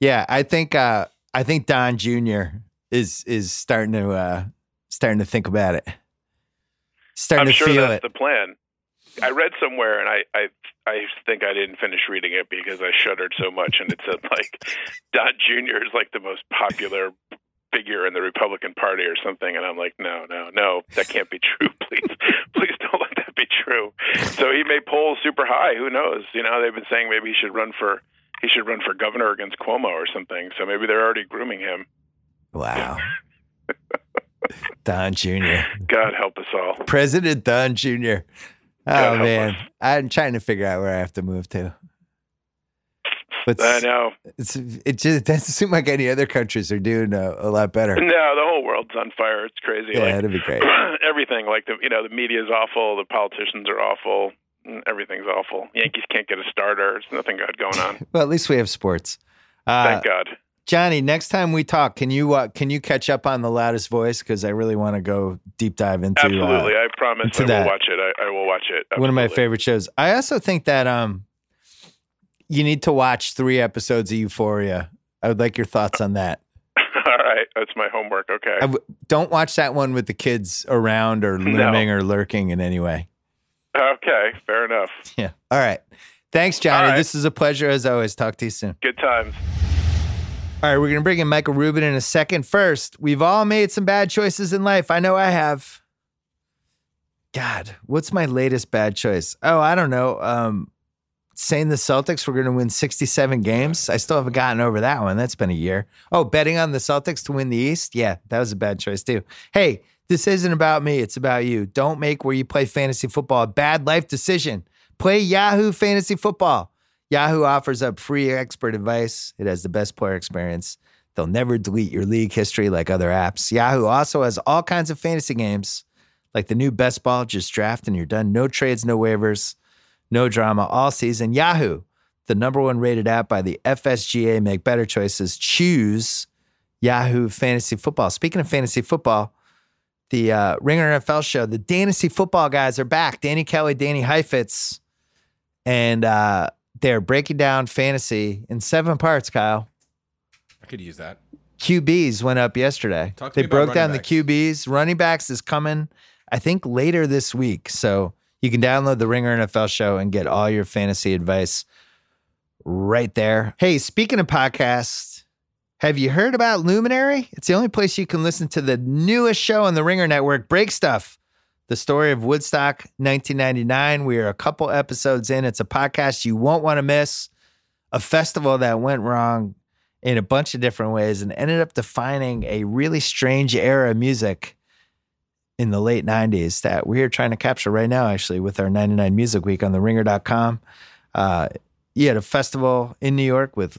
Yeah, I think uh, I think Don Jr. is is starting to uh, starting to think about it, starting I'm to sure feel that's it. the plan. I read somewhere, and I, I I think I didn't finish reading it because I shuddered so much, and it said like Don Jr. is like the most popular figure in the Republican Party or something, and I'm like, no, no, no, that can't be true. Please, please don't let that be true. So he may poll super high. Who knows? You know, they've been saying maybe he should run for he should run for governor against Cuomo or something. So maybe they're already grooming him. Wow, Don Jr. God help us all. President Don Jr. Oh man, us. I'm trying to figure out where I have to move to. But I know. it's, it just doesn't seem like any other countries are doing a, a lot better. No, the whole world's on fire. It's crazy. Yeah, like, that'd be great. everything like the you know the media is awful the politicians are awful everything's awful yankees can't get a starter there's nothing good going on Well, at least we have sports. Uh, thank god Johnny, next time we talk, can you uh, can you catch up on the loudest voice? Because I really want to go deep dive into uh, absolutely i promise i will that. watch it I, I will watch it one of my favorite shows. I also think that um, you need to watch three episodes of Euphoria. I would like your thoughts on that. all right that's my homework okay w- don't watch that one with the kids around or looming or lurking in any way. okay fair enough Yeah. All right. Thanks, Johnny. Right. This is a pleasure as always. Talk to you soon. good times All right, we're going to bring in Michael Rubin in a second. First, we've all made some bad choices in life. I know I have. God, what's my latest bad choice? Oh, I don't know. Um, saying the Celtics were going to win 67 games. I still haven't gotten over that one. That's been a year. Oh, betting on the Celtics to win the East. Yeah, that was a bad choice too. Hey, this isn't about me. It's about you. Don't make where you play fantasy football a bad life decision. Play Yahoo Fantasy Football. Yahoo offers up free expert advice. It has the best player experience. They'll never delete your league history like other apps. Yahoo also has all kinds of fantasy games, like the new best ball, just draft and you're done. No trades, no waivers, no drama all season. Yahoo, the number one rated app by the FSGA. Make better choices. Choose Yahoo Fantasy Football. Speaking of fantasy football, the uh, Ringer NFL show, the Dantasy Football guys are back. Danny Kelly, Danny Heifetz, and uh, they're breaking down fantasy in seven parts, Kyle. I could use that. QBs went up yesterday. They broke down running the QBs. Running backs is coming, I think, later this week. So you can download the Ringer NFL show and get all your fantasy advice right there. Hey, speaking of podcasts, have you heard about Luminary? It's the only place you can listen to the newest show on the Ringer Network, Break Stuff. The story of Woodstock 1999. We are a couple episodes in. It's a podcast you won't want to miss. A festival that went wrong in a bunch of different ways and ended up defining a really strange era of music in the late 90s that we're here trying to capture right now, actually, with our 99 Music Week on the ringer.com. Uh, you had a festival in New York with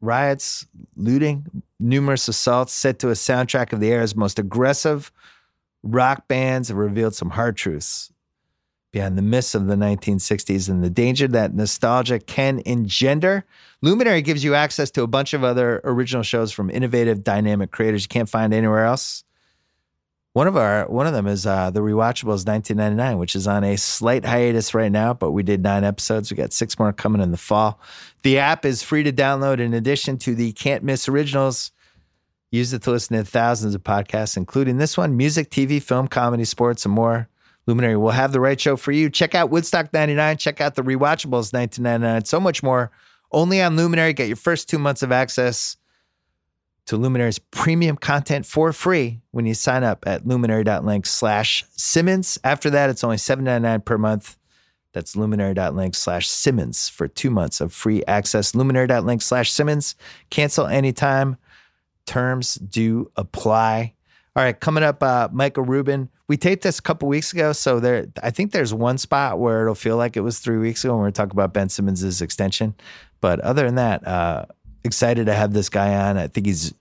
riots, looting, numerous assaults set to a soundtrack of the era's most aggressive rock bands revealed some hard truths behind the myths of the 1960s and the danger that nostalgia can engender. Luminary gives you access to a bunch of other original shows from innovative, dynamic creators you can't find anywhere else. One of our one of them is uh, the Rewatchables 1999, which is on a slight hiatus right now, but we did nine episodes. We got six more coming in the fall. The app is free to download in addition to the can't miss originals. Use it to listen to thousands of podcasts, including this one, music, TV, film, comedy, sports, and more. Luminary will have the right show for you. Check out Woodstock 99. Check out the Rewatchables 1999. So much more. Only on Luminary. Get your first two months of access to Luminary's premium content for free when you sign up at luminary.link slash Simmons. After that, it's only $7.99 per month. That's luminary.link slash Simmons for two months of free access. Luminary.link slash Simmons. Cancel anytime. Terms do apply. All right, coming up, uh, Michael Rubin. We taped this a couple weeks ago, so there. I think there's one spot where it'll feel like it was three weeks ago when we are talking about Ben Simmons' extension. But other than that, uh, excited to have this guy on. I think he's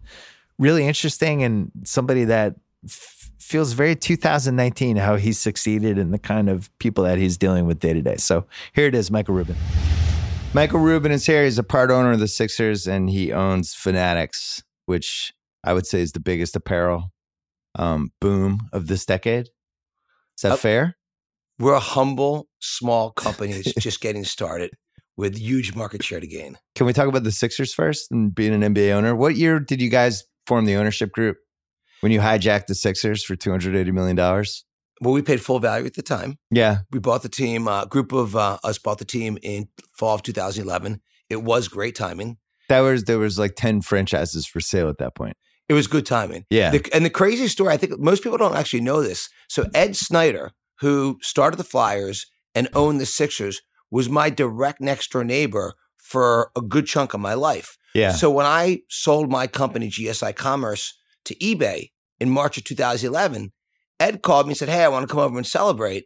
really interesting and somebody that f- feels very 2019 how he's succeeded and the kind of people that he's dealing with day to day. So here it is, Michael Rubin. Michael Rubin is here. He's a part owner of the Sixers and he owns Fanatics, which I would say is the biggest apparel um, boom of this decade. Is that Uh, fair? We're a humble, small company that's just getting started with huge market share to gain. Can we talk about the Sixers first and being an NBA owner? What year did you guys form the ownership group when you hijacked the Sixers for $280 million? Well, we paid full value at the time. Yeah. We bought the team. A group of uh, us bought the team in fall of 2011. It was great timing. That was there was like 10 franchises for sale at that point. It was good timing. Yeah. The, and the crazy story, I think most people don't actually know this. So Ed Snider, who started the Flyers and owned the Sixers, was my direct next door neighbor for a good chunk of my life. yeah. So when I sold my company, GSI Commerce, to eBay in March of 2011, Ed called me and said, Hey, I want to come over and celebrate.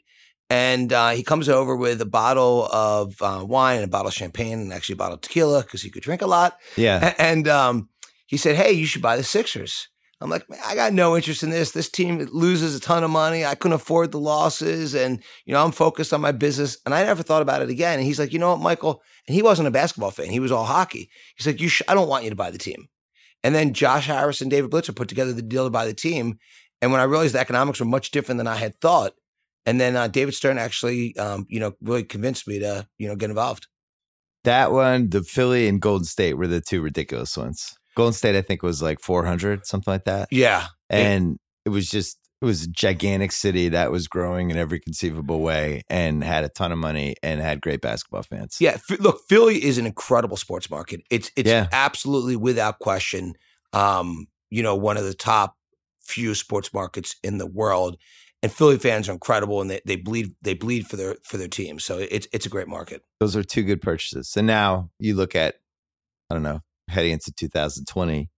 And uh, he comes over with a bottle of uh, wine and a bottle of champagne and actually a bottle of tequila because he could drink a lot. yeah. A- And um, he said, Hey, you should buy the Sixers. I'm like, "Man, I got no interest in this. This team loses a ton of money. I couldn't afford the losses. And, you know, I'm focused on my business. And I never thought about it again. And he's like, You know what, Michael? And he wasn't a basketball fan, he was all hockey. He's like, you sh- I don't want you to buy the team. And then Josh Harris and David Blitzer put together the deal to buy the team. And when I realized the economics were much different than I had thought, and then uh, David Stern actually, um, you know, really convinced me to, you know, get involved. That one, the Philly and Golden State were the two ridiculous ones. Golden State, I think, was like 400, something like that. Yeah. And it was just, it was a gigantic city that was growing in every conceivable way and had a ton of money and had great basketball fans. Yeah, Ph- look, Philly is an incredible sports market. It's it's Yeah. absolutely without question, um, you know, one of the top few sports markets in the world. And Philly fans are incredible, and they, they bleed they bleed for their for their team. So it's it's a great market. Those are two good purchases. And now you look at, I don't know, heading into 2020,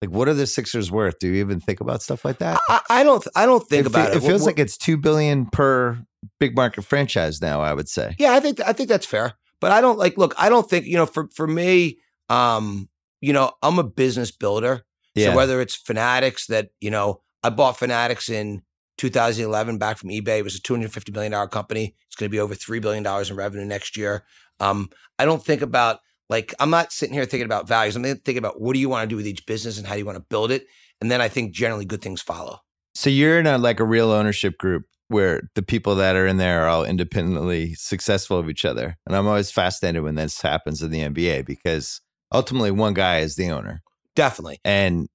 like what are the Sixers worth? Do you even think about stuff like that? I, I don't I don't think it, fe- about it. It feels We're- like it's two billion per big market franchise now. I would say. Yeah, I think I think that's fair. But I don't like. Look, I don't think you know. For for me, um, you know, I'm a business builder. Yeah. So whether it's Fanatics that you know, I bought Fanatics in 2011 back from eBay. It was a 250 million dollar company. It's going to be over three billion dollars in revenue next year. Um, I don't think about like I'm not sitting here thinking about values. I'm thinking about what do you want to do with each business and how do you want to build it. And then I think generally good things follow. So you're in a like a real ownership group where the people that are in there are all independently successful of each other. And I'm always fascinated when this happens in the NBA because ultimately one guy is the owner. Definitely. And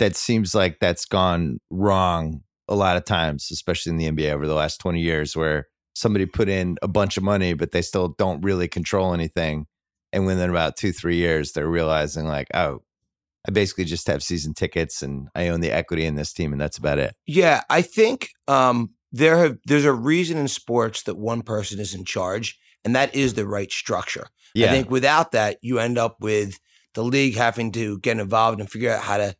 that seems like that's gone wrong a lot of times, especially in the NBA over the last 20 years, where somebody put in a bunch of money, but they still don't really control anything. And within about two, three years, they're realizing, like, oh, I basically just have season tickets and I own the equity in this team, and that's about it. Yeah, I think um, there have there's a reason in sports that one person is in charge, and that is the right structure. Yeah. I think without that, you end up with the league having to get involved and figure out how to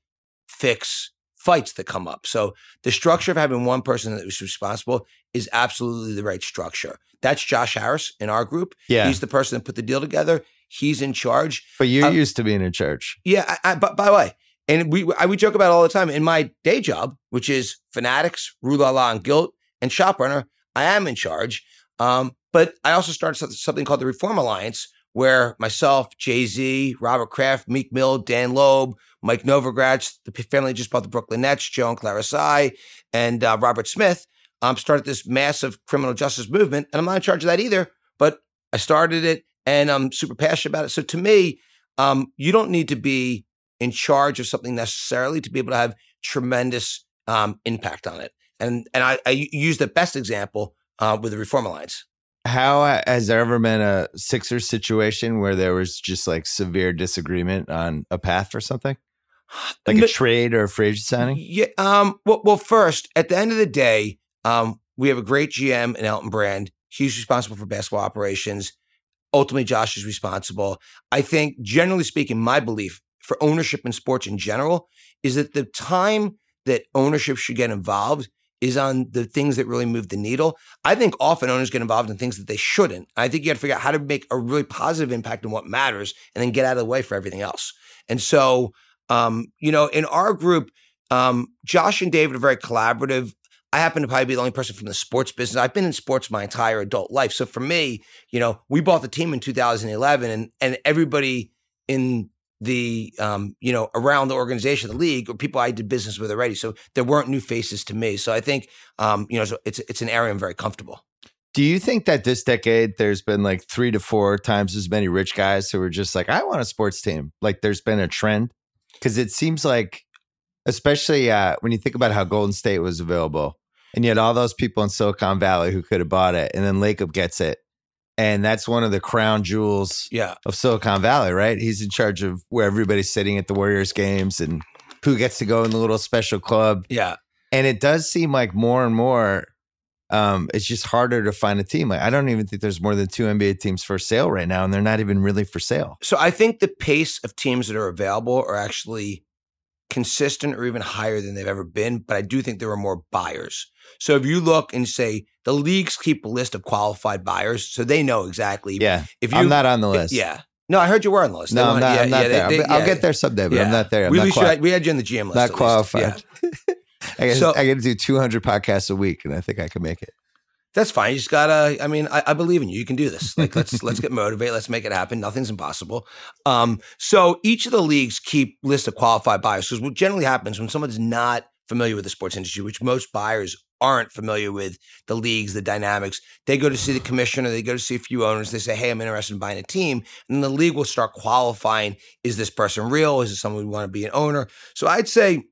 fix fights that come up. So the structure of having one person that is responsible is absolutely the right structure. That's Josh Harris in our group. Yeah. He's the person that put the deal together. He's in charge. But you're Uh, used to being in charge. Yeah, I, I, but by the way, and we I, we joke about it all the time. In my day job, which is Fanatics, Rue La La and Gilt, and Shop Runner, I am in charge. Um, but I also started something, called the Reform Alliance, where myself, Jay Z, Robert Kraft, Meek Mill, Dan Loeb, Mike Novogratz, the family just bought the Brooklyn Nets, Joe and Clara Tsai, and uh, Robert Smith, um, started this massive criminal justice movement. And I'm not in charge of that either, but I started it and I'm super passionate about it. So to me, um, you don't need to be in charge of something necessarily to be able to have tremendous um, impact on it. And and I, I use the best example uh, with the Reform Alliance. How has there ever been a Sixers situation where there was just like severe disagreement on a path for something? Like a trade or a free agent signing? Yeah. Um. Well, well, first, at the end of the day, um, we have a great GM in Elton Brand. He's responsible for basketball operations. Ultimately, Josh is responsible. I think, generally speaking, my belief for ownership in sports in general is that the time that ownership should get involved is on the things that really move the needle. I think often owners get involved in things that they shouldn't. I think you got to figure out how to make a really positive impact on what matters and then get out of the way for everything else. And so, um, you know, in our group, um, Josh and David are very collaborative. I happen to probably be the only person from the sports business. I've been in sports my entire adult life. So for me, you know, we bought the team in 2011 and and everybody in the um, you know, around the organization, the league, or people I did business with already. So there weren't new faces to me. So I think um, you know, so it's it's an area I'm very comfortable. Do you think that this decade there's been like three to four times as many rich guys who are just like, I want a sports team? Like there's been a trend? Because it seems like, especially uh, when you think about how Golden State was available, and yet all those people in Silicon Valley who could have bought it, and then Lacob gets it. And that's one of the crown jewels Yeah. of Silicon Valley, right? He's in charge of where everybody's sitting at the Warriors games and who gets to go in the little special club. Yeah. And it does seem like more and more, um, it's just harder to find a team. Like I don't even think there's more than two NBA teams for sale right now, and they're not even really for sale. So I think the pace of teams that are available are actually consistent or even higher than they've ever been. But I do think there are more buyers. So if you look and say the leagues keep a list of qualified buyers, so they know exactly. Yeah, If you, I'm not on the list. Yeah. No, I heard you were on the list. They no, I'm not. yeah, I'm not yeah, there. they- I'll, I'll yeah, get there someday, but I'm not there. I'm we, not, quali- had, we had you in the GM list. not qualified. I, got So- I got to do 200 podcasts a week, and I think I can make it. That's fine. You just gotta. I mean, I, I believe in you. You can do this. Like, let's let's get motivated. Let's make it happen. Nothing's impossible. Um, so each of the leagues keep list of qualified buyers because what generally happens when someone's not familiar with the sports industry, which most buyers aren't familiar with the leagues, the dynamics, they go to see the commissioner. They go to see a few owners. They say, "Hey, I'm interested in buying a team," and the league will start qualifying: Is this person real? Is it someone who want to be an owner? So I'd say.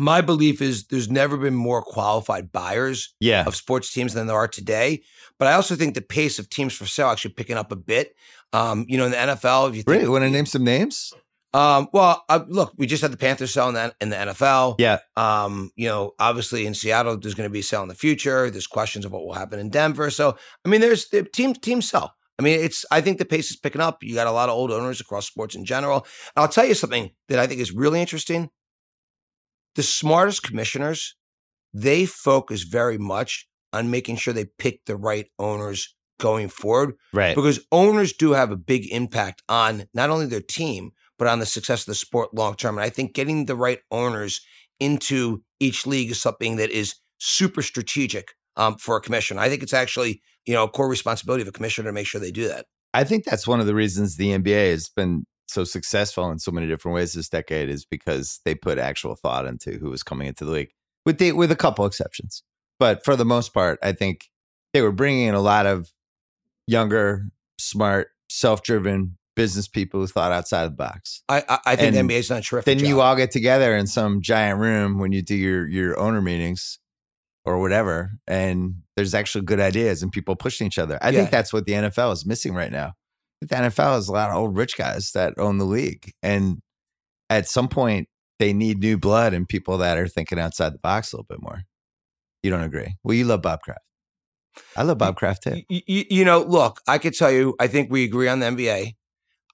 My belief is there's never been more qualified buyers Yeah, of sports teams than there are today. But I also think the pace of teams for sale actually picking up a bit. Um, you know, in the NFL, if you think, really. Want to name some names? um, well, uh, look, we just had the Panthers sell in the, in the NFL. Yeah, Um, you know, obviously in Seattle, there's going to be a sale in the future. There's questions of what will happen in Denver. So, I mean, there's the teams teams sell. I mean, it's. I think the pace is picking up. You got a lot of old owners across sports in general. And I'll tell you something that I think is really interesting. The smartest commissioners, they focus very much on making sure they pick the right owners going forward Right. because owners do have a big impact on not only their team but on the success of the sport long term. And I think getting the right owners into each league is something that is super strategic um, for a commissioner. I think it's actually you know a core responsibility of a commissioner to make sure they do that. I think that's one of the reasons the NBA has been so successful in so many different ways this decade is because they put actual thought into who was coming into the league, with the with a couple exceptions. But for the most part, I think they were bringing in a lot of younger, smart, self-driven business people who thought outside the box. I I, I think And the NBA's done a terrific Then job. you all get together in some giant room when you do your your owner meetings or whatever, and there's actually good ideas and people pushing each other. I Yeah. think that's what the NFL is missing right now. The NFL is a lot of old rich guys that own the league, and at some point they need new blood and people that are thinking outside the box a little bit more. You don't agree? Well, you love Bob Kraft. I love Bob Kraft too. Y- y- you know, look, I could tell you, I think we agree on the NBA.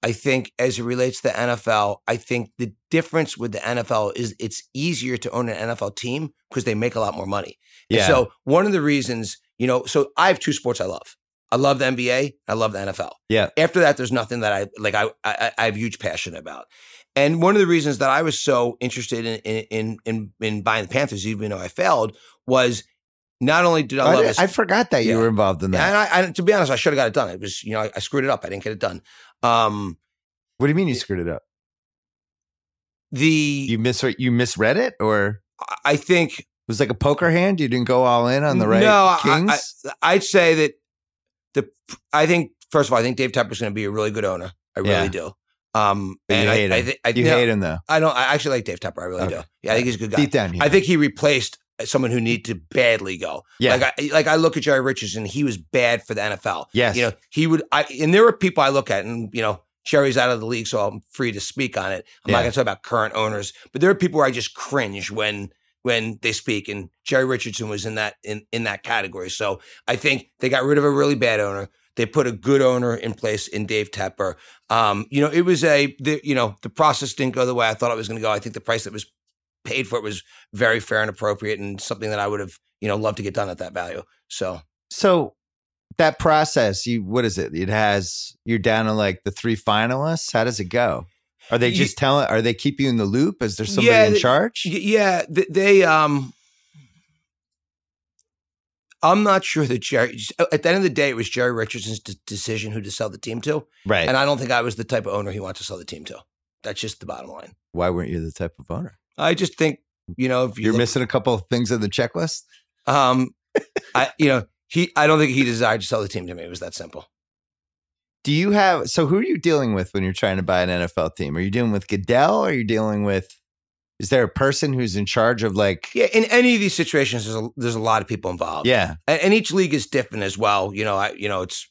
I think as it relates to the NFL, I think the difference with the NFL is it's easier to own an NFL team because they make a lot more money. And Yeah. So one of the reasons, you know, so I have two sports I love. I love the NBA. I love the NFL. Yeah. After that, there's nothing that I like. I I, I have huge passion about. And one of the reasons that I was so interested in in in in buying the Panthers, even though I failed, was not only did I I, love did- I forgot that you were involved in that. and I, I, to be honest, I should have got it done. It was, you know, I, screwed it up. I didn't get it done. Um, what do you mean you screwed it up? the You misread you misread it, or I think it was like a poker hand? You didn't go all in on the right No, kings. I, I'd say that the. I think first of all, I think Dave Tepper's going to be a really good owner. I really Yeah. do. Um, But you and I, hate I, him. I, you no, hate him though. I don't. I actually like Dave Tepper. I really Okay. do. Yeah, I think he's a good guy. Deep down, you I know. think he replaced someone who needed to badly go. Yeah. Like I like I look at Jerry Richardson, he was bad for the NFL. Yes. You know, he would I and there are people I look at and you know, Jerry's out of the league, so I'm free to speak on it. I'm not gonna talk about current owners, but there are people where I just cringe when when they speak. And Jerry Richardson was in that in, in that category. So I think they got rid of a really bad owner. They put a good owner in place in Dave Tepper. Um, you know, it was a the, you know, the process didn't go the way I thought it was gonna go. I think the price that was paid for it was very fair and appropriate and something that I would have, you know, loved to get done at that value. So So that process, you what is it? It has you're down to like the three finalists. How does it go? Are they just telling? Are they keep you in the loop? Is there somebody Yeah, in charge? Yeah, th- they. Um, I'm not sure that Jerry. At the end of the day, it was Jerry Richardson's decision who to sell the team to, right. and I don't think I was the type of owner he wanted to sell the team to. That's just the bottom line. Why weren't you the type of owner? I just think you know if you You're look- missing a couple of things in the checklist. Um, I you know he. I don't think he desired to sell the team to me. It was that simple. Do you have? So who are you dealing with when you're trying to buy an NFL team? Are you dealing with Goodell? Or are you dealing with? Is there a person who's in charge of like? Yeah, in any of these situations, there's a, there's a lot of people involved. Yeah, and, and each league is different as well. You know, I, you know, it's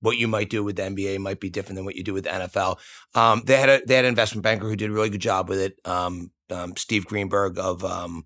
what you might do with the NBA might be different than what you do with the NFL. Um, they had a they had an investment banker who did a really good job with it. Um, um, Steve Greenberg of um,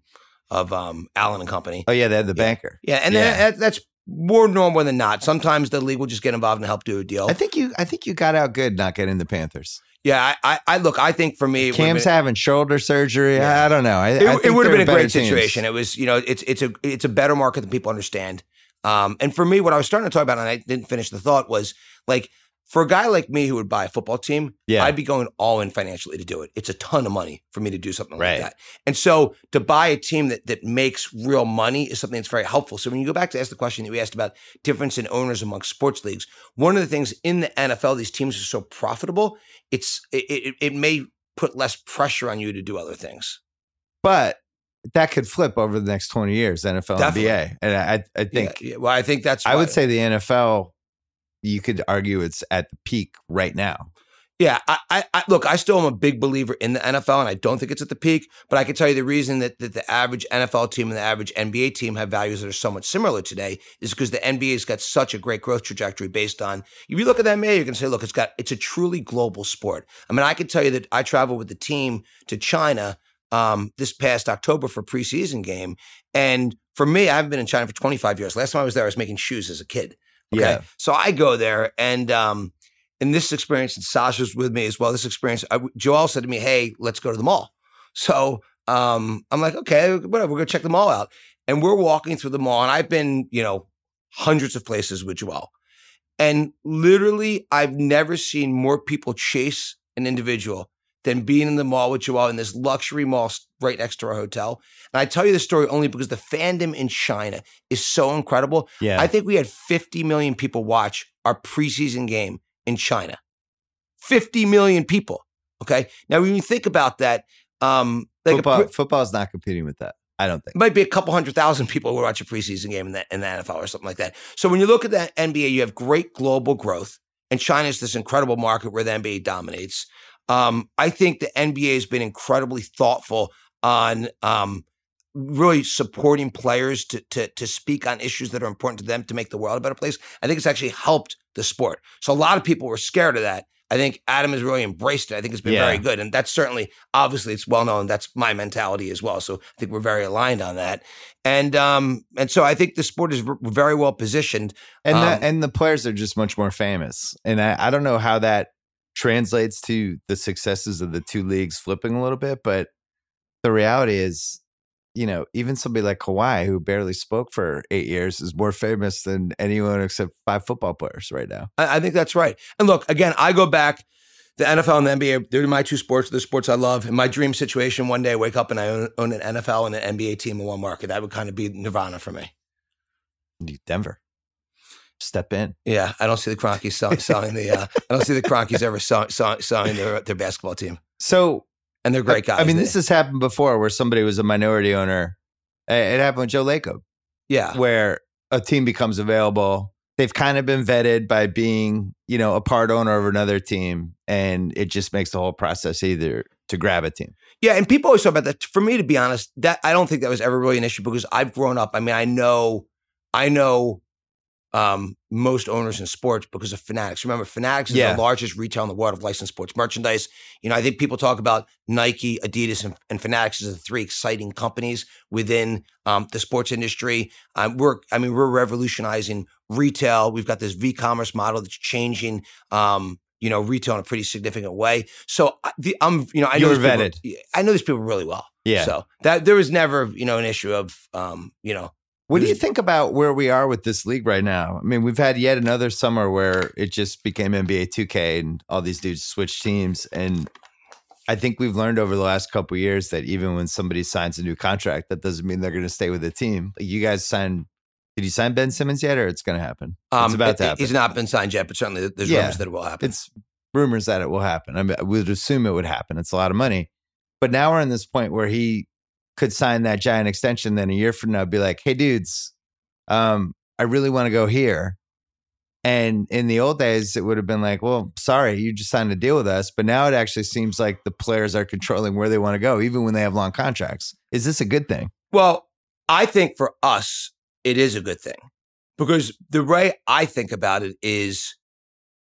of um, Allen and Company. Oh yeah, they had the Yeah. banker. Yeah, and Yeah. That, that's more normal than not. Sometimes the league will just get involved and help do a deal. I think you. I think you got out good not getting the Panthers. yeah, I, I, I look. I think for me, Cam's been- having shoulder surgery. Yeah. I don't know. I, it, it would have been a great teams. situation. It was, you know, it's it's a it's a better market than people understand. Um, and for me, what I was starting to talk about, and I didn't finish the thought, was like for a guy like me who would buy a football team, Yeah. I'd be going all in financially to do it. It's a ton of money for me to do something Right. like that. And so to buy a team that that makes real money is something that's very helpful. So when you go back to ask the question that we asked about difference in owners amongst sports leagues, one of the things in the NFL, these teams are so profitable, it's it, it, it may put less pressure on you to do other things. but that could flip over the next 20 years NFL Definitely. NBA and I I think Yeah, yeah. Well, I think that's. I would say the NFL you could argue it's at the peak right now Yeah, I, I, I look. I still am a big believer in the NFL, and I don't think it's at the peak. But I can tell you the reason that, that the average NFL team and the average NBA team have values that are somewhat similar today is because the NBA's got such a great growth trajectory based on. If you look at the NBA, going to say, look, it's got it's a truly global sport. I mean, I can tell you that I traveled with the team to China um, this past October for preseason game, and for me, I haven't been in China for 25 years. Last time I was there, I was making shoes as a kid. Okay. Yeah. So I go there and um in this experience, and Sasha's with me as well. This experience, I, Joel said to me, "Hey, let's go to the mall." So um, I'm like, "Okay, whatever. We're gonna check the mall out." and we're walking through the mall, and I've been, you know, hundreds of places with Joel. And literally, I've never seen more people chase an individual than being in the mall with Joel in this luxury mall right next to our hotel. And I tell you this story only because the fandom in China is so incredible. Yeah. I think we had 50 million people watch our preseason game in China. 50 million people. Okay. Now, when you think about that, um, like football, pre- football's not competing with that. I don't think. it might be a couple hundred thousand people who watch a preseason game in the, in the NFL or something like that. So when you look at the NBA, you have great global growth, and China is this incredible market where the NBA dominates. Um, I think the NBA has been incredibly thoughtful on um, really supporting players to, to to speak on issues that are important to them to make the world a better place. I think it's actually helped the sport. So a lot of people were scared of that. I think Adam has really embraced it. I think it's been Yeah. very good, and that's certainly obviously it's well known. That's my mentality as well. So I think we're very aligned on that. And um and so I think the sport is very well positioned. and Um, the, and the players are just much more famous. And I, I don't know how that translates to the successes of the two leagues flipping a little bit, but the reality is, you know, even somebody like Kawhi, who barely spoke for eight years, is more famous than anyone except five football players right now. I, I think that's right. And look, again, I go back. The NFL and the NBA, they're my two sports. They're sports I love. In my dream situation, one day I wake up and I own, own an NFL and an NBA team in one market. That would kind of be nirvana for me. Denver, step in. Yeah, I don't see the Kroenkes selling the. Uh, I don't see the Kroenkes ever sell, sell, selling their their basketball team, So and they're great guys. I mean, They- this has happened before where somebody was a minority owner. It happened with Joe Lacob. yeah, where a team becomes available. They've kind of been vetted by being, you know, a part owner of another team, and it just makes the whole process either to grab a team. Yeah, and people always talk about that. For me, to be honest, that I don't think that was ever really an issue because I've grown up. I mean, I know, I know um, most owners in sports because of Fanatics. Remember, Fanatics is Yeah. the largest retail in the world of licensed sports merchandise. You know, I think people talk about Nike, Adidas, and, and Fanatics as the three exciting companies within um, the sports industry. Um, we're, I mean, we're revolutionizing retail. We've got this v-commerce model that's changing. Um, you know, retail in a pretty significant way. So I- the, I'm, you know, I know You these were people- I know these people really well. Yeah. So that there was never, you know, an issue of, um, you know, What do you think about where we are with this league right now? I mean, we've had yet another summer where it just became NBA 2K and all these dudes switched teams. And I think we've learned over the last couple of years that even when somebody signs a new contract, that doesn't mean they're going to stay with the team. Like you guys signed, did you sign Ben Simmons yet, or it's going to happen? um, it's about it- to happen. He's not been signed yet, but certainly there's Yeah. rumors that it will happen. it's rumors that it will happen. I mean, I would assume it would happen. It's a lot of money. But now we're in this point where he could sign that giant extension. Then a year from now, be like, hey, dudes, um, I really want to go here. And in the old days, it would have been like, well, sorry, you just signed a deal with us. But now it actually seems like the players are controlling where they want to go, even when they have long contracts. Is this a good thing? Well, I think for us, it is a good thing because the way I think about it is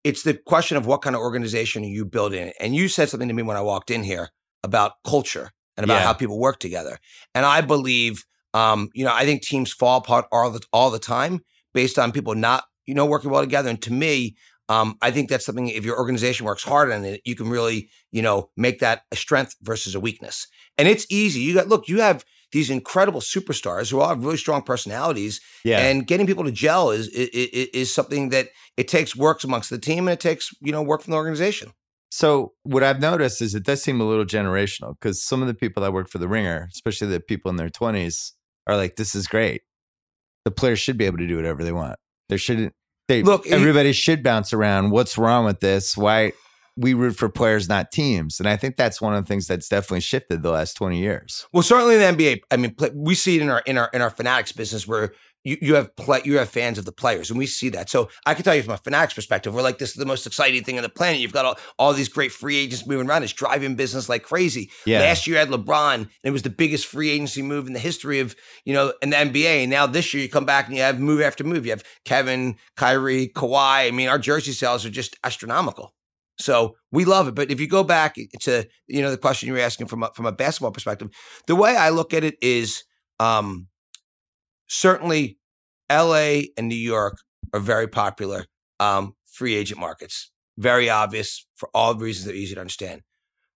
it's the question of what kind of organization are you building. And you said something to me when I walked in here about culture and about Yeah. how people work together. And I believe, um, you know, I think teams fall apart all the, all the time based on people not, you know, working well together. And to me, um, I think that's something, if your organization works hard on it, you can really, you know, make that a strength versus a weakness. And it's easy. You got, look, you have these incredible superstars who all have really strong personalities Yeah. and getting people to gel is, is is something that it takes works amongst the team and it takes you know work from the organization. So what I've noticed is it does seem a little generational because some of the people that work for the Ringer, especially the people in their twenties, are like, "This is great. The players should be able to do whatever they want. There shouldn't. They Look, everybody should bounce around. What's wrong with this? Why we root for players, not teams? And I think that's one of the things that's definitely shifted the last twenty years. Well, certainly in the NBA, I mean, play, we see it in our in our in our fanatics business where you, you have play, you have fans of the players, and we see that. So I can tell you from a fanatics perspective, we're like this is the most exciting thing on the planet. You've got all, all these great free agents moving around. It's driving business like crazy. Yeah. Last year you had LeBron, and it was the biggest free agency move in the history of you know in the NBA. And now this year you come back and you have move after move. You have Kevin, Kyrie, Kawhi. I mean, our jersey sales are just astronomical. So we love it. But if you go back to you know the question you were asking from a, from a basketball perspective, the way I look at it is um, certainly L.A. and New York are very popular um, free agent markets. Very obvious for all the reasons that are easy to understand.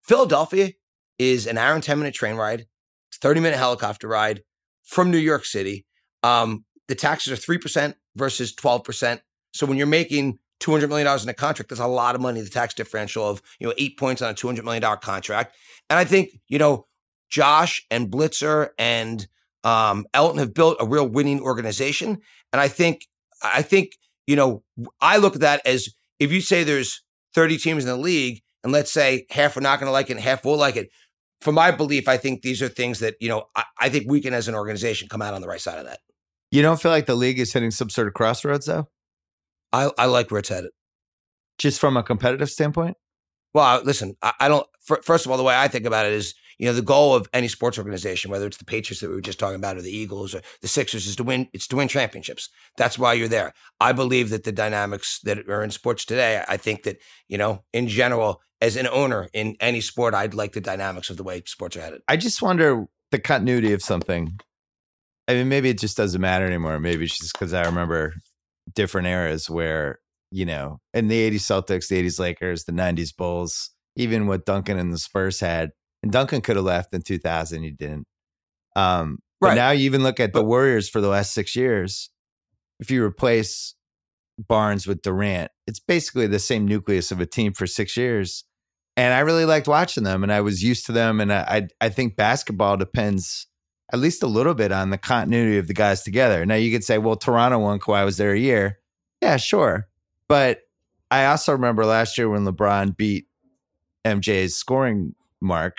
Philadelphia is an hour and ten minute train ride, thirty minute helicopter ride, from New York City. Um, the taxes are three percent versus twelve percent. So when you're making two hundred million dollars in a contract, that's a lot of money. The tax differential of you know eight points on a two hundred million dollar contract, and I think you know Josh and Blitzer and um, Elton have built a real winning organization, and I think I think you know I look at that as if you say there's thirty teams in the league, and let's say half are not going to like it, and half will like it. For my belief, I think these are things that you know I, I think we can, as an organization, come out on the right side of that. You don't feel like the league is hitting some sort of crossroads, though, I, I like where it's headed. just from a competitive standpoint. Well, listen, I, I don't. fir- First of all, the way I think about it is, you know, the goal of any sports organization, whether it's the Patriots that we were just talking about, or the Eagles, or the Sixers, is to win. It's to win championships. That's why you're there. I believe that the dynamics that are in sports today. I think that you know, in general, as an owner in any sport, I'd like the dynamics of the way sports are headed. I just wonder the continuity of something. I mean, maybe it just doesn't matter anymore. Maybe it's just because I remember different eras where, you know, in the 80s Celtics, the 80s Lakers, the 90s Bulls, even what Duncan and the Spurs had. And Duncan could have left in 2000. He didn't. Um, but Right. now you even look at the But- Warriors for the last six years. If you replace Barnes with Durant, it's basically the same nucleus of a team for six years. And I really liked watching them, and I was used to them. And I, I, I think basketball depends at least a little bit on the continuity of the guys together. Now you could say, well, Toronto won, Kawhi was there a year. Yeah, sure. But I also remember last year when LeBron beat MJ's scoring mark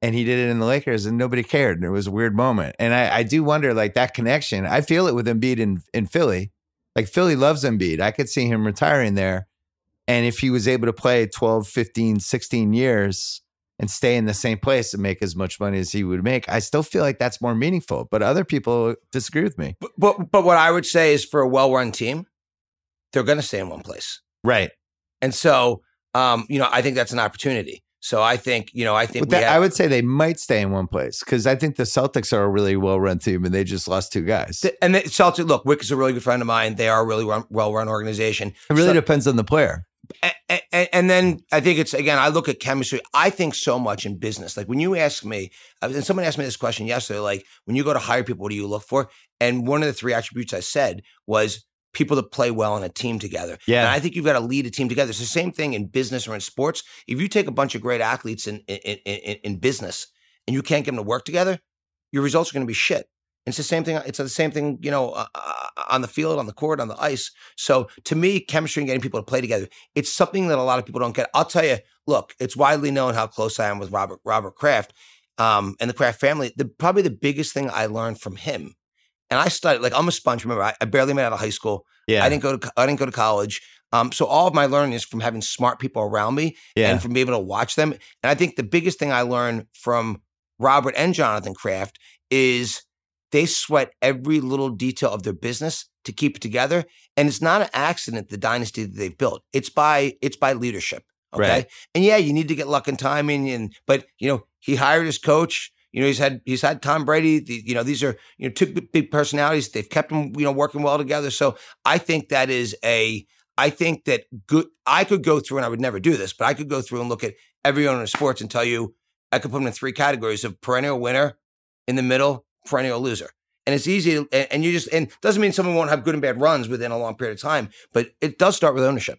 and he did it in the Lakers and nobody cared. And it was a weird moment. And I, I do wonder like that connection. I feel it with Embiid in, in Philly. Like Philly loves Embiid. I could see him retiring there. And if he was able to play 12, 15, 16 years and stay in the same place and make as much money as he would make, I still feel like that's more meaningful. But other people disagree with me. But but, but what I would say is, for a well-run team, they're going to stay in one place. Right. And so, um, you know, I think that's an opportunity. So I think, you know, I think that, have- I would say they might stay in one place because I think the Celtics are a really well run team and they just lost two guys. Th- And the Celtics, look, Wyc is a really good friend of mine. They are a really run, well-run organization. It really So- depends on the player. and, and, and then I think it's again. I look at chemistry. I think so much in business. Like when you ask me, uh, and someone asked me this question yesterday. Like when you go to hire people, what do you look for? And one of the three attributes I said was people that play well in a team together. Yeah. And I think you've got to lead a team together. It's the same thing in business or in sports. If you take a bunch of great athletes in in, in, in in business and you can't get them to work together, your results are going to be shit. It's the same thing. It's the same thing, you know, uh, uh, on the field, on the court, on the ice. So to me, chemistry and getting people to play together, it's something that a lot of people don't get. I'll tell you, look, it's widely known how close I am with Robert Robert Kraft um, and the Kraft family. The probably the biggest thing I learned from him, and I studied like I'm a sponge. Remember, I, I barely made out of high school. Yeah. I didn't go to I didn't go to college. Um, so all of my learning is from having smart people around me yeah. and from being able to watch them. And I think the biggest thing I learned from Robert and Jonathan Kraft is they sweat every little detail of their business to keep it together. And it's not an accident the dynasty that they've built. It's by it's by leadership. Okay. Right. And yeah, you need to get luck and timing and but you know, he hired his coach. You know, he's had he's had Tom Brady. The, you know, these are you know two big- personalities. They've kept them you know working well together. So I think that is a I think that good. I could go through, and I would never do this, but I could go through and look at every owner of sports and tell you I could put them in three categories of perennial winner, in the middle, perennial loser. And it's easy, and, and you just and doesn't mean someone won't have good and bad runs within a long period of time, but it does start with ownership.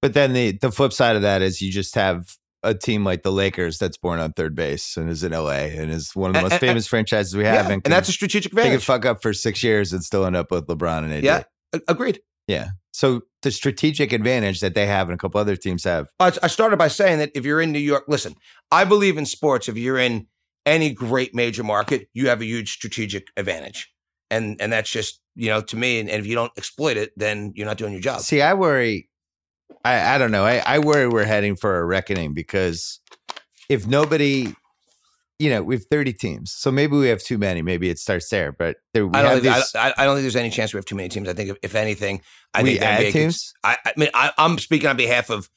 But then the the flip side of that is you just have a team like the Lakers that's born on third base and is in LA and is one of the most and- famous franchises we Yeah, have. and can- that's a strategic advantage. they can advantage. fuck up for six years and still end up with LeBron and AD. Yeah. agreed. Yeah. So the strategic advantage that they have and a couple other teams have. I I started by saying that if you're in New York, listen, I believe in sports. If you're in any great major market, you have a huge strategic advantage. And and that's just, you know, to me, and, and if you don't exploit it, then you're not doing your job. See, I worry. I, I don't know. I, I worry we're heading for a reckoning because if nobody, you know, we have 30 teams. So maybe we have too many. Maybe it starts there. But there, we I don't, have think, these, I, I- I don't think there's any chance we have too many teams. I think if, if anything, I we think add NBA could- teams. I, I mean, I, I'm speaking on behalf of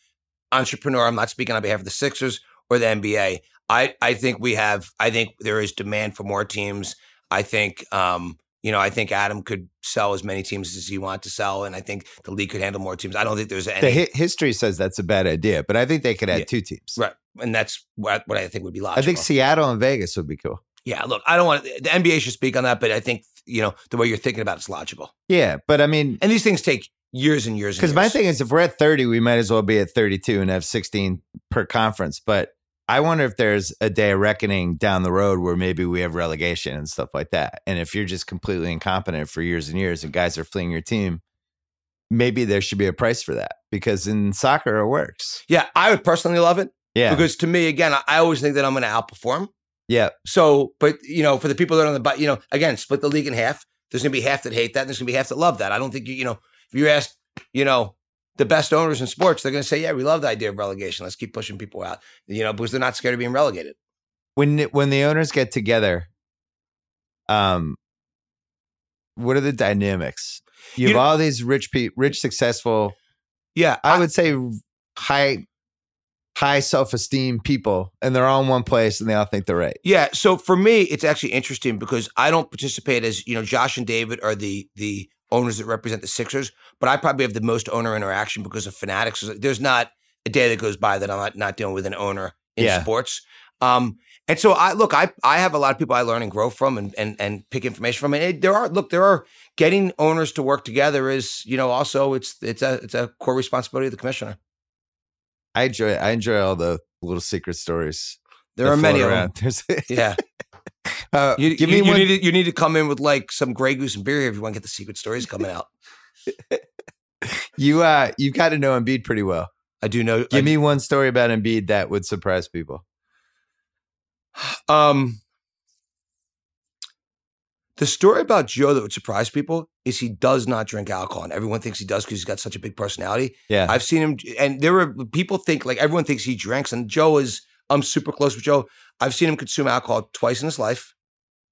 entrepreneur. I'm not speaking on behalf of the Sixers or the NBA. I, I think we have. I think there is demand for more teams. I think, um, you know, I think Adam could sell as many teams as he wants to sell, and I think the league could handle more teams. I don't think there's any, The hi- history says that's a bad idea, but I think they could add Yeah. two teams. right, and that's what, what I think would be logical. I think Seattle and Vegas would be cool. Yeah, look, I don't want the NBA should speak on that, but I think you know the way you're thinking about it's logical. Yeah, but I mean, And these things take years and years. because my thing is, if we're at 30, we might as well be at 32 and have 16 per conference. But I wonder if there's a day of reckoning down the road where maybe we have relegation and stuff like that. And if you're just completely incompetent for years and years and guys are fleeing your team, maybe there should be a price for that because in soccer it works. yeah, I would personally love it Yeah. because to me, again, I, always think that I'm going to outperform. yeah. So, but you know, for the people that are on the but, you know, again, split the league in half. There's going to be half that hate that, and there's going to be half that love that. I don't think you, you know, if you ask, you know, the best owners in sports, they're going to say, yeah, we love the idea of relegation. Let's keep pushing people out, you know, because they're not scared of being relegated. When when the owners get together, um, what are the dynamics? You, You have know- all these rich, pe- rich, successful. Yeah, I would say high high self-esteem people and they're all in one place and they all think they're right. Yeah. So for me, it's actually interesting because I don't participate as you know, Josh and David are the the owners that represent the Sixers, but I probably have the most owner interaction because of fanatics. There's not a day that goes by that I'm not, not dealing with an owner in Yeah. sports. Um, and so I look, I I have a lot of people I learn and grow from and and and pick information from. And it, there are look, there are getting owners to work together is you know also it's it's a it's a core responsibility of the commissioner. I enjoy I enjoy all the little secret stories. There are many float of them. around. There's, Yeah, uh, you, give you, me you one. need to, you need to come in with like some Grey Goose and beer here if you want to get the secret stories coming out. you uh you got to know Embiid pretty well. I do know. Give I- me one story about Embiid that would surprise people. Um, the story about Joe that would surprise people is he does not drink alcohol, and everyone thinks he does because he's got such a big personality. Yeah. I've seen him, and there were people think like everyone thinks he drinks, and Joe is. I'm super close with Joe. I've seen him consume alcohol twice in his life,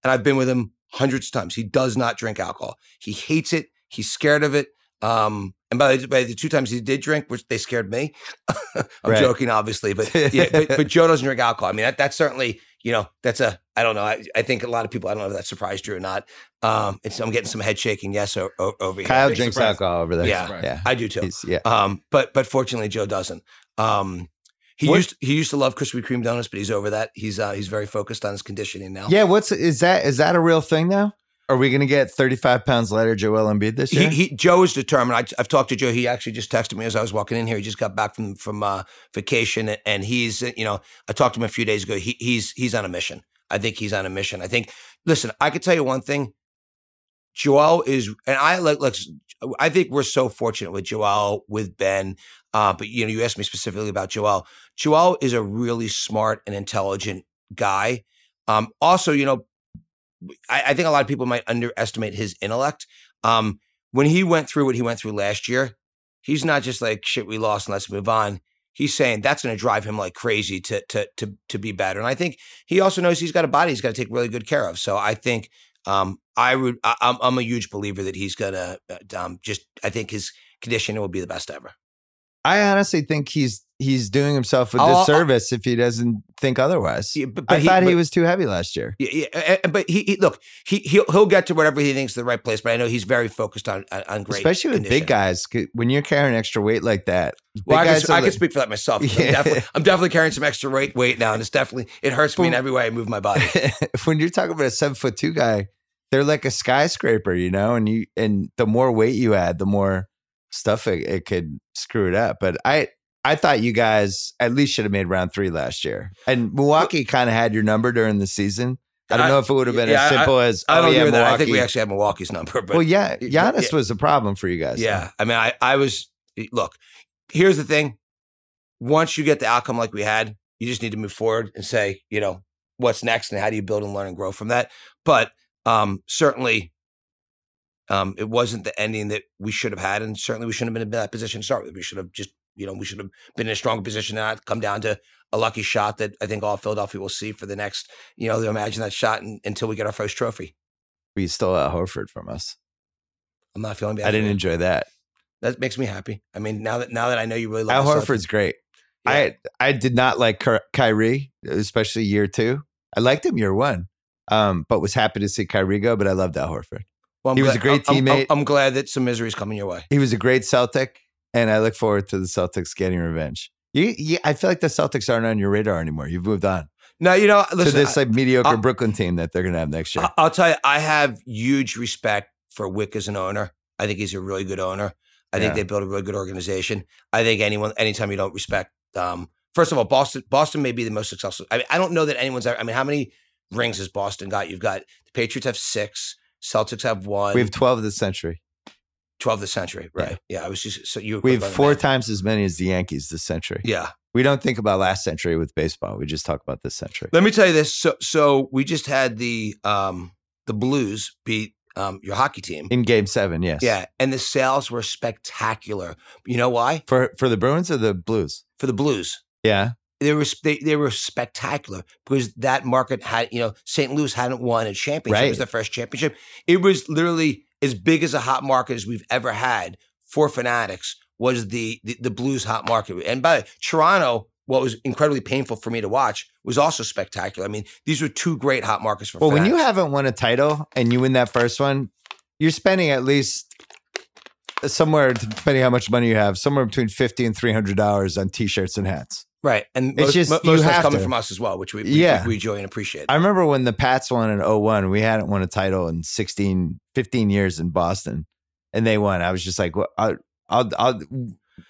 and I've been with him hundreds of times. He does not drink alcohol. He hates it. He's scared of it. Um, and by the, by the two times he did drink, which they scared me. I'm Right. joking, obviously, but yeah, but, but Joe doesn't drink alcohol. I mean, that, that's certainly you know that's a I don't know. I, I think a lot of people I don't know if that surprised you or not. Um, it's, I'm getting some head shaking. Yes, o- o- over here. Kyle drinks surprise. alcohol over there. Yeah. Surprise. Yeah. I do too. He's- yeah. Um, but but fortunately, Joe doesn't. Um, he What- used he used to love Krispy Kreme donuts, but he's over that. He's uh, he's very focused on his conditioning now. Yeah, what's is that is that a real thing now? Are we going to get 35 pounds lighter Joel Embiid this year? he Joe is determined. I, I've talked to Joe. He actually just texted me as I was walking in here. He just got back from from uh, vacation, and he's you know I talked to him a few days ago. He, he's he's on a mission. I think he's on a mission. I think. Listen, I could tell you one thing. Joel is, and I like. Look, I think we're so fortunate with Joel, with Ben. Uh, but you know, you asked me specifically about Joel. Joel is a really smart and intelligent guy. Um, also, you know, I, I think a lot of people might underestimate his intellect. Um, when he went through what he went through last year, he's not just like shit. We lost and let's move on. He's saying that's going to drive him like crazy to to to to be better. And I think he also knows he's got a body he's got to take really good care of. So I think um, I would. I, I'm I'm a huge believer that he's gonna um, just. I think his conditioning will be the best ever. I honestly think he's he's doing himself a I'll- I'll- disservice if he doesn't think otherwise. Yeah, but, I but thought he was too heavy last year. Yeah, yeah, uh, uh, but he, he look he he'll, he'll get to whatever he thinks is the right place. But I know he's very focused on on, great, Especially with condition. big guys. When you're carrying extra weight like that, Well, I can, I can speak for that myself. Yeah. I'm, definitely, I'm definitely carrying some extra weight weight now, and it's definitely it hurts me in every way I move my body. when you're talking about a seven foot two guy, they're like a skyscraper, you know. And you and the more weight you add, the more stuff it, it could screw it up. But I I thought you guys at least should have made round three last year. And Milwaukee kind of had your number during the season. I don't I- know if it would have been yeah, as I- simple as I oh don't yeah, that. I think we actually had Milwaukee's number, but well, yeah, Yeah, Giannis yeah. was a problem for you guys. yeah, I mean, I I was look. Here's the thing: once you get the outcome like we had, you just need to move forward and say, you know, what's next and how do you build and learn and grow from that. But um, certainly, um, it wasn't the ending that we should have had, and certainly we shouldn't have been in that position to start with. We should have just, you know, we should have been in a stronger position and not come down to a lucky shot that I think all Philadelphia will see for the next, you know, imagine that shot in, until we get our first trophy. We stole out Horford from us. I'm not feeling bad. I didn't enjoy that. That makes me happy. I mean, now that now that I know you really love Al Horford's great. Yeah. I I did not like Ky- Kyrie, especially year two. I liked him year one, um, but was happy to see Kyrie go. But I loved Al Horford. Well, I'm He was glad- a great I'm- I'm- teammate. I'm, glad that some misery is coming your way. He was a great Celtic, and I look forward to the Celtics getting revenge. You, you, I feel like the Celtics aren't on your radar anymore. You've moved on. No, you know, to listen. this like mediocre I- Brooklyn team that they're gonna have next year. I- I'll tell you, I have huge respect for Wyc as an owner. I think he's a really good owner. I think they built a really good organization. I think anyone, anytime you don't respect, um, first of all, Boston, Boston may be the most successful. I mean, I don't know that anyone's. ever- I mean, how many rings has Boston got? You've got the Patriots have six, Celtics have one. we have twelve this century. twelve this century, right? Yeah, I was just so you. We have four times as many as the Yankees this century. Yeah, We don't think about last century with baseball. We just talk about this century. Let me tell you this. So, so we just had the um, the Blues beat um, your hockey team. In game seven, yes. Yeah, and the sales were spectacular. You know why? For for the Bruins or the Blues? For the Blues, Yeah. They were they, they were spectacular because that market had you know St. Louis hadn't won a championship. Right. It was their first championship. It was literally as big as a hot market as we've ever had for Fanatics. Was the the, the Blues hot market? And by the way, Toronto. What was incredibly painful for me to watch was also spectacular. I mean, these were two great hot markets for. Well, when you haven't won a title and you win that first one, you're spending at least somewhere, depending how much money you have, somewhere between fifty and three hundred dollars on t-shirts and hats. Right. And It's most, just- mo- you most of that's coming to. from us as well, which we, we, Yeah. we enjoy and appreciate. I remember when the Pats won in 01, we hadn't won a title in 16, 15 years in Boston, and they won. I was just like, well, I'll, I'll, I'll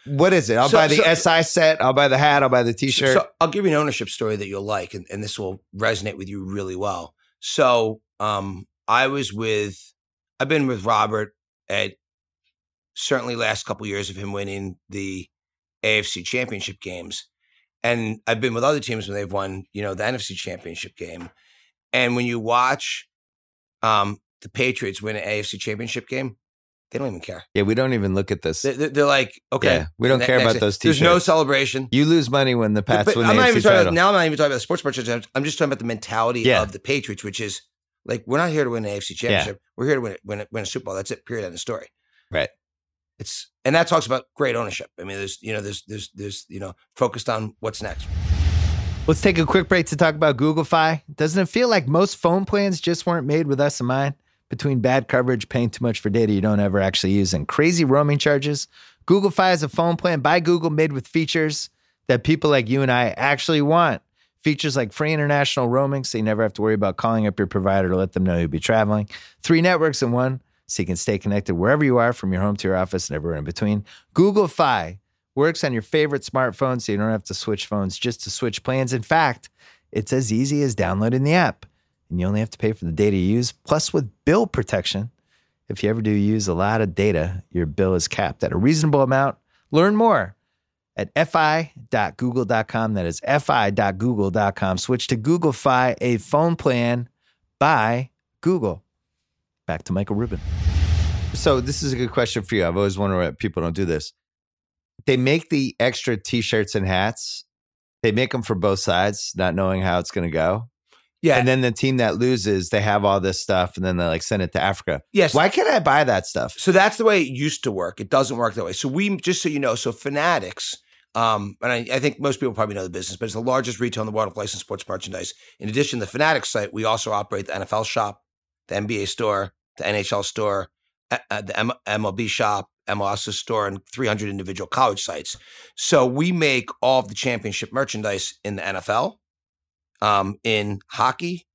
what is it? I'll So- buy the so- SI set. I'll buy the hat. I'll buy the t-shirt. So I'll give you an ownership story that you'll like, and, and this will resonate with you really well. So um, I was with, I've been with Robert at certainly last couple years of him winning the AFC Championship games, and I've been with other teams when they've won, you know, the NFC Championship game. And when you watch um, the Patriots win an AFC Championship game, they don't even care. yeah, we don't even look at this. They- They're like, okay, Yeah, we don't care about those There's no celebration. You lose money when the Pats win I'm the not AFC even talking title. about, now. I'm not even talking about the sports merchandise. I'm just talking about the mentality Yeah. of the Patriots, which is like we're not here to win an AFC championship. We're here to win, win, win a Super Bowl. That's it. Period. End of story. Right. It's and that talks about great ownership. I mean, there's you know there's there's there's you know focused on what's next. Let's take a quick break to talk about Google Fi. Doesn't it feel like most phone plans just weren't made with us in mind? Between bad coverage, paying too much for data you don't ever actually use, and crazy roaming charges, Google Fi is a phone plan by Google made with features that people like you and I actually want. Features like free international roaming, so you never have to worry about calling up your provider to let them know you'll be traveling. Three networks in one, so you can stay connected wherever you are, from your home to your office and everywhere in between. Google Fi works on your favorite smartphone, so you don't have to switch phones just to switch plans. In fact, it's as easy as downloading the app, and you only have to pay for the data you use, plus with bill protection. If you ever do use a lot of data, your bill is capped at a reasonable amount. Learn more at fi.google.com. That is fi.google.com. Switch to Google Fi, a phone plan by Google. Back to Michael Rubin. So, this is a good question for you. I've always wondered why people don't do this. They make the extra t shirts and hats, they make them for both sides, not knowing how it's going to go. Yeah. And then the team that loses, they have all this stuff and then they like send it to Africa. yes. Why can't I buy that stuff? So that's the way it used to work. It doesn't work that way. So we just so you know, so Fanatics, um, and I, I think most people probably know the business, but it's the largest retail in the world of licensed sports merchandise. In addition to the Fanatics site, we also operate the NFL shop, the NBA store, the NHL store, uh, uh, the M- MLB shop, MLS store, and 300 individual college sites. So we make all of the championship merchandise in the NFL, um, in hockey,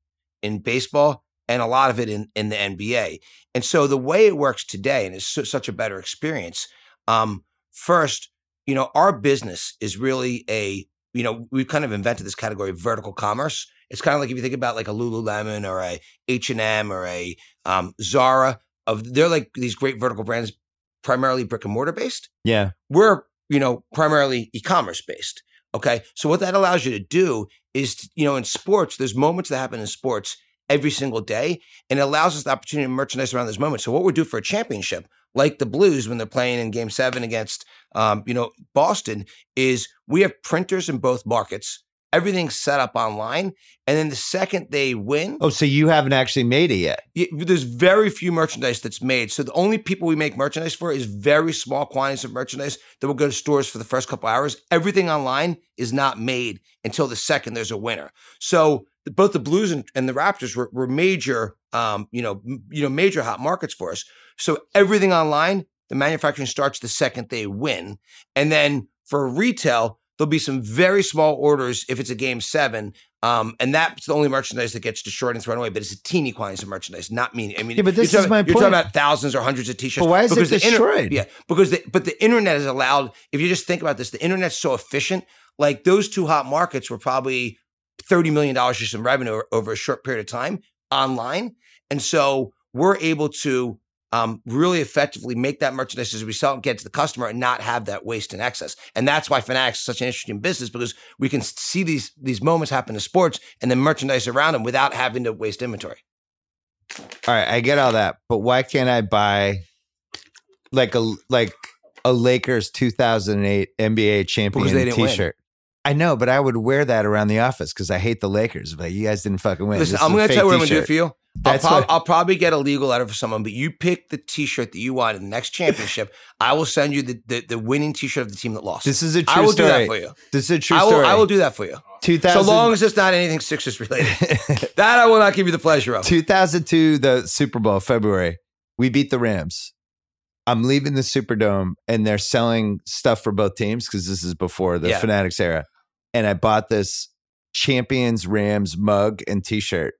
in baseball, and a lot of it in, in the NBA. And so the way it works today, and it's su- such a better experience. Um, first, you know, our business is really a, you know, we've kind of invented this category of vertical commerce. It's kind of like if you think about like a Lululemon or a H and M or a um, Zara. Of they're like these great vertical brands, primarily brick and mortar based Yeah. we're you know primarily e-commerce based okay so what that allows you to do is you know in sports there's moments that happen in sports every single day and it allows us the opportunity to merchandise around those moments so what we do for a championship like the blues when they're playing in game seven against um, you know boston is we have printers in both markets everything's set up online and then the second they win Oh, so you haven't actually made it yet? there's very few merchandise that's made. So the only people we make merchandise for is very small quantities of merchandise that will go to stores for the first couple hours. Everything online is not made until the second there's a winner. So both the Blues and, and the Raptors were, were major, um, you know, m- you know, major hot markets for us. So everything online, the manufacturing starts the second they win, and then for retail. There'll be some very small orders if it's a game seven Um, and that's the only merchandise that gets destroyed and thrown away, but it's a teeny quantities of merchandise, not mean. I mean, Yeah, but this is talking, my You're point. talking about thousands or hundreds of t-shirts. But why is it because inter- destroyed? yeah, because the, but the internet has allowed. If you just think about this, the internet's so efficient. Like those two hot markets were probably thirty million dollars just in revenue over a short period of time online, and so we're able to um, really effectively make that merchandise as we sell and get to the customer and not have that waste and excess. And that's why Fanatics is such an interesting business because we can see these these moments happen in sports and then merchandise around them without having to waste inventory. All right, I get all that, but why can't I buy like a like a Lakers 2008 NBA champion Because they win. T-shirt? I know, but I would wear that around the office because I hate the Lakers. But you guys didn't fucking win. Listen, This I'm going to tell you what I'm going to do for you. I'll, prob- I'll probably get a legal letter for someone, but you pick the T-shirt that you want in the next championship. I will send you the, the, the winning T-shirt of the team that lost. This is a true story. I will story. do that for you. This is a true I will, story. I will do that for you. 2000, So long as it's not anything Sixers related. that I will not give you the pleasure of. 2002, the Super Bowl, February. We beat the Rams. I'm leaving the Superdome, and they're selling stuff for both teams because this is before the Yeah. Fanatics era. And I bought this Champions Rams mug and T-shirt,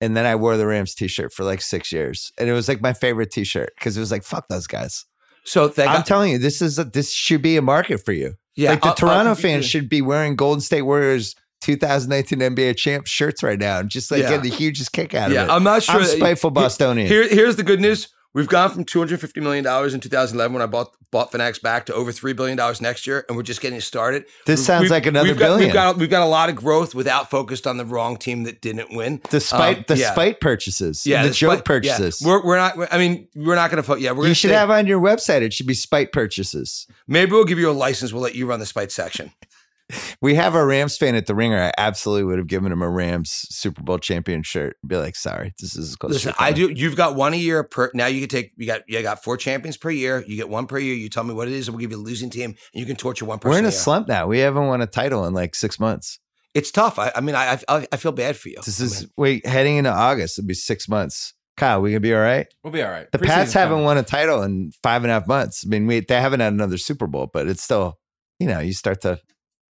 and then I wore the Rams T-shirt for like six years, and it was like my favorite T-shirt because it was like fuck those guys. So thank I'm telling you, this is a, this should be a market for you. yeah, like the I'll- Toronto I'll- fans should be wearing Golden State Warriors 2019 NBA champ shirts right now, just like Yeah. getting the hugest kick out of it. Yeah, it. I'm not sure. I'm spiteful Bostonian. Here, here's the good news. We've gone from 250 million dollars in 2011 when I bought bought Fanatics back to over three billion dollars next year, and we're just getting started. This We've- sounds we've- like another we've got, billion. We've got we've got a lot of growth without focused on the wrong team that didn't win. Despite Um, the yeah. spite purchases, Yeah, the despite- joke purchases. Yeah. We're, we're not. I mean, we're not going to. Yeah, we're. you should stay- have on your website. It should be spite purchases. Maybe we'll give you a license. We'll let you run the spite section. We have a Rams fan at the Ringer. I absolutely would have given him a Rams Super Bowl champion shirt. Be like, sorry, this is as close. Listen, to I do. You've got one a year per. Now you can take. You got. You got four champions per year. You get one per year. You tell me what it is, and we'll give you a losing team, and you can torture one person. We're in a year. slump now. We haven't won a title in like six months. It's tough. I, I mean, I, I I feel bad for you. This I is mean, wait heading into August. It'll be six months. Kyle, we gonna be all right. We'll be all right. The Preseason's Pats haven't coming. won a title in five and a half months. I mean, we they haven't had another Super Bowl, but it's still, you know, you start to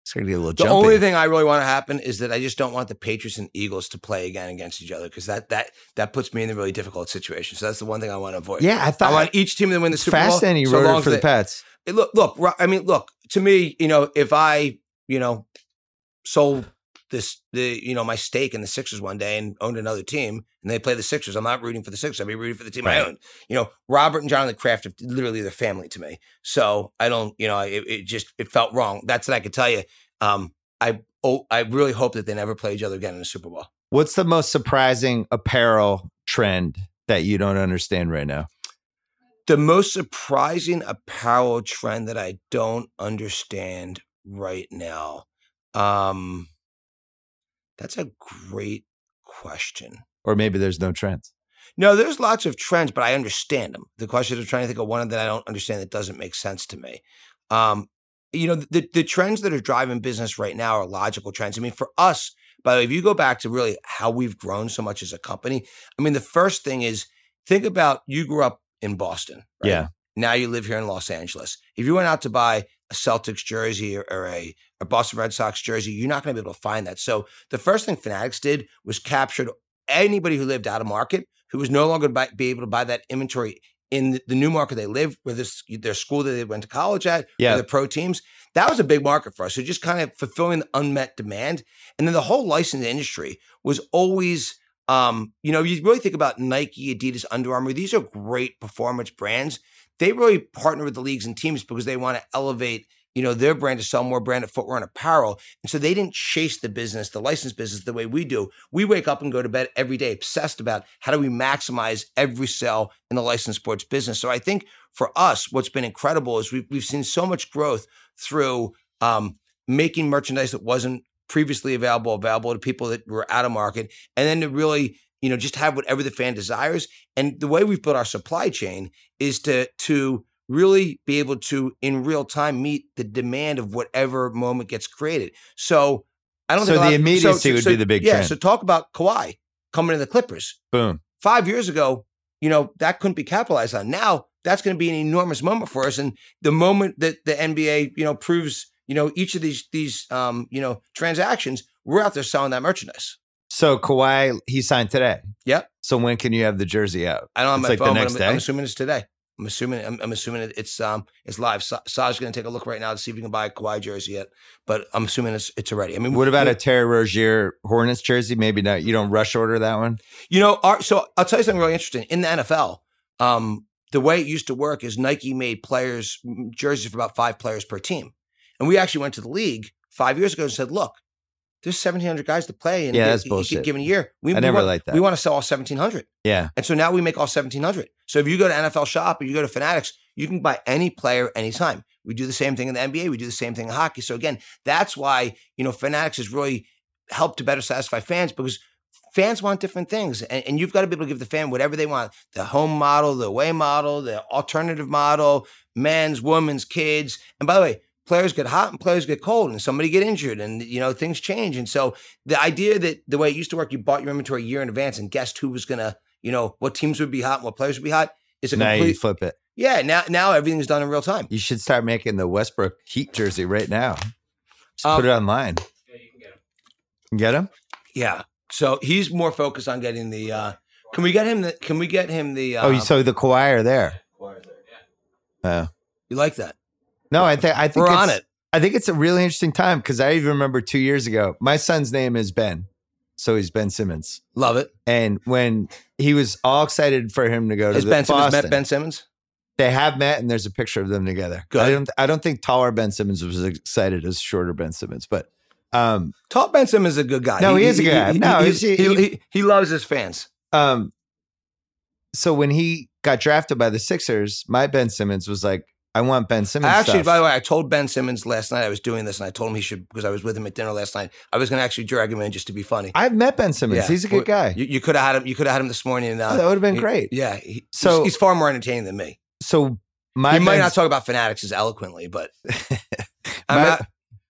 start to get a little the jumpy. only thing I really want to happen is that I just don't want the Patriots and Eagles to play again against each other because that that that puts me in a really difficult situation. So that's the one thing I want to avoid. yeah, I thought I want each team to win the Super Bowl. fascinating. so long wrote as for the Pats. Look, look. I mean, look. To me, you know, if I, you know, sold this, the, you know, my stake in the Sixers one day and owned another team, and they play the Sixers, I'm not rooting for the Sixers. I'd be rooting for the team I own. You know, Robert and Jonathan Kraft are literally their family to me. So I don't, you know, it, it just it felt wrong. That's what I could tell you. Um, I oh, I really hope that they never play each other again in the Super Bowl. What's the most surprising apparel trend that you don't understand right now? The most surprising apparel trend that I don't understand right now. Um that's a great question. Or maybe there's no trends. No, there's lots of trends, but I understand them. The question is trying to think of one that I don't understand that doesn't make sense to me. Um, you know, the the trends that are driving business right now are logical trends. I mean, for us, by the way, if you go back to really how we've grown so much as a company, I mean, the first thing is think about you grew up in Boston, right? Yeah. Now you live here in Los Angeles. If you went out to buy a Celtics jersey or, or a, a Boston Red Sox jersey, you're not going to be able to find that. So the first thing Fanatics did was captured anybody who lived out of market who was no longer buy, be able to buy that inventory in the, the new market they live, whether it's their school that they went to college at, Yeah. or the pro teams. That was a big market for us. So just kind of fulfilling the unmet demand. And then the whole license industry was always, um, you know, you really think about Nike, Adidas, Under Armour, these are great performance brands. They really partner with the leagues and teams because they want to elevate, you know, their brand to sell more branded footwear and apparel. And so they didn't chase the business, the license business the way we do. We wake up and go to bed every day obsessed about how do we maximize every sale in the licensed sports business. So I think for us, what's been incredible is we've, we've seen so much growth through um, making merchandise that wasn't previously available available to people that were out of market, and then to really you know just have whatever the fan desires. And the way we've built our supply chain is to to really be able to in real time meet the demand of whatever moment gets created. So I don't So think the immediacy would be the big yeah. trend. So talk about Kawhi coming to the Clippers Boom. five years ago, you know, that couldn't be capitalized on. Now that's going to be an enormous moment for us. And the moment that the NBA, you know, proves, you know, each of these these um, you know, transactions, we're out there selling that merchandise. So Kawhi, he signed today. Yep. So when can you have the jersey out? I don't have It's my like the phone, next but I'm, I'm assuming it's today. I'm assuming I'm, I'm assuming it's um it's live. Sa- Saj's going to take a look right now to see if we can buy a Kawhi jersey yet, but I'm assuming it's it's already. I mean, What about a Terry Rozier Hornets jersey? Maybe not. You don't rush order that one. You know, our, so I'll tell you something really interesting. In the NFL, um, the way it used to work is Nike made players jerseys for about five players per team, and we actually went to the league five years ago and said, "Look, there's 1,700 guys to play in Yeah, a, that's a bullshit. given year. We, I we never want, liked that. We want to sell all 1,700, Yeah. and so now we make all 1,700. So if you go to NFL Shop or you go to Fanatics, you can buy any player anytime. We do the same thing in the NBA. We do the same thing in hockey. So again, that's why you know Fanatics has really helped to better satisfy fans because fans want different things and, and you've got to be able to give the fan whatever they want the home model the away model the alternative model men's women's kids and by the way players get hot and players get cold and somebody get injured and you know things change and so the idea that the way it used to work you bought your inventory a year in advance and guessed who was gonna you know what teams would be hot and what players would be hot is a Now you complete flip it. yeah now now everything's done in real time You should start making the Westbrook Heat jersey right now. Just Um, put it online. Yeah, you can get him? yeah so he's more focused on getting the uh can we get him the can we get him the uh, oh, so the Kawhi are there. Oh. you like that No, I think I think we're on it's- it I think it's a really interesting time because I even remember two years ago. My son's name is Ben, so he's Ben Simmons. love it And when he was all excited for him to go to has the ben simmons Boston, met ben simmons they have met, and there's a picture of them together. Good. I don't. I don't think taller Ben Simmons was as excited as shorter Ben Simmons, but um, Tall Ben Simmons is a good guy. No, he is a good guy. No, he, he's- he, he- he, he loves his fans. um, so when he got drafted by the Sixers, my Ben Simmons was like, "I want Ben Simmons." Actually, stuff. by the way, I told Ben Simmons last night I was doing this, and I told him he should because I was with him at dinner last night. I was going to actually drag him in just to be funny. I've met Ben Simmons. Yeah. He's a good guy. You, you could have had him. You could have had him this morning. And, uh, Oh, that would have been he- great. Yeah. He, So- he's, he's far more entertaining than me. So my he might not talk about fanatics as eloquently, but my, not,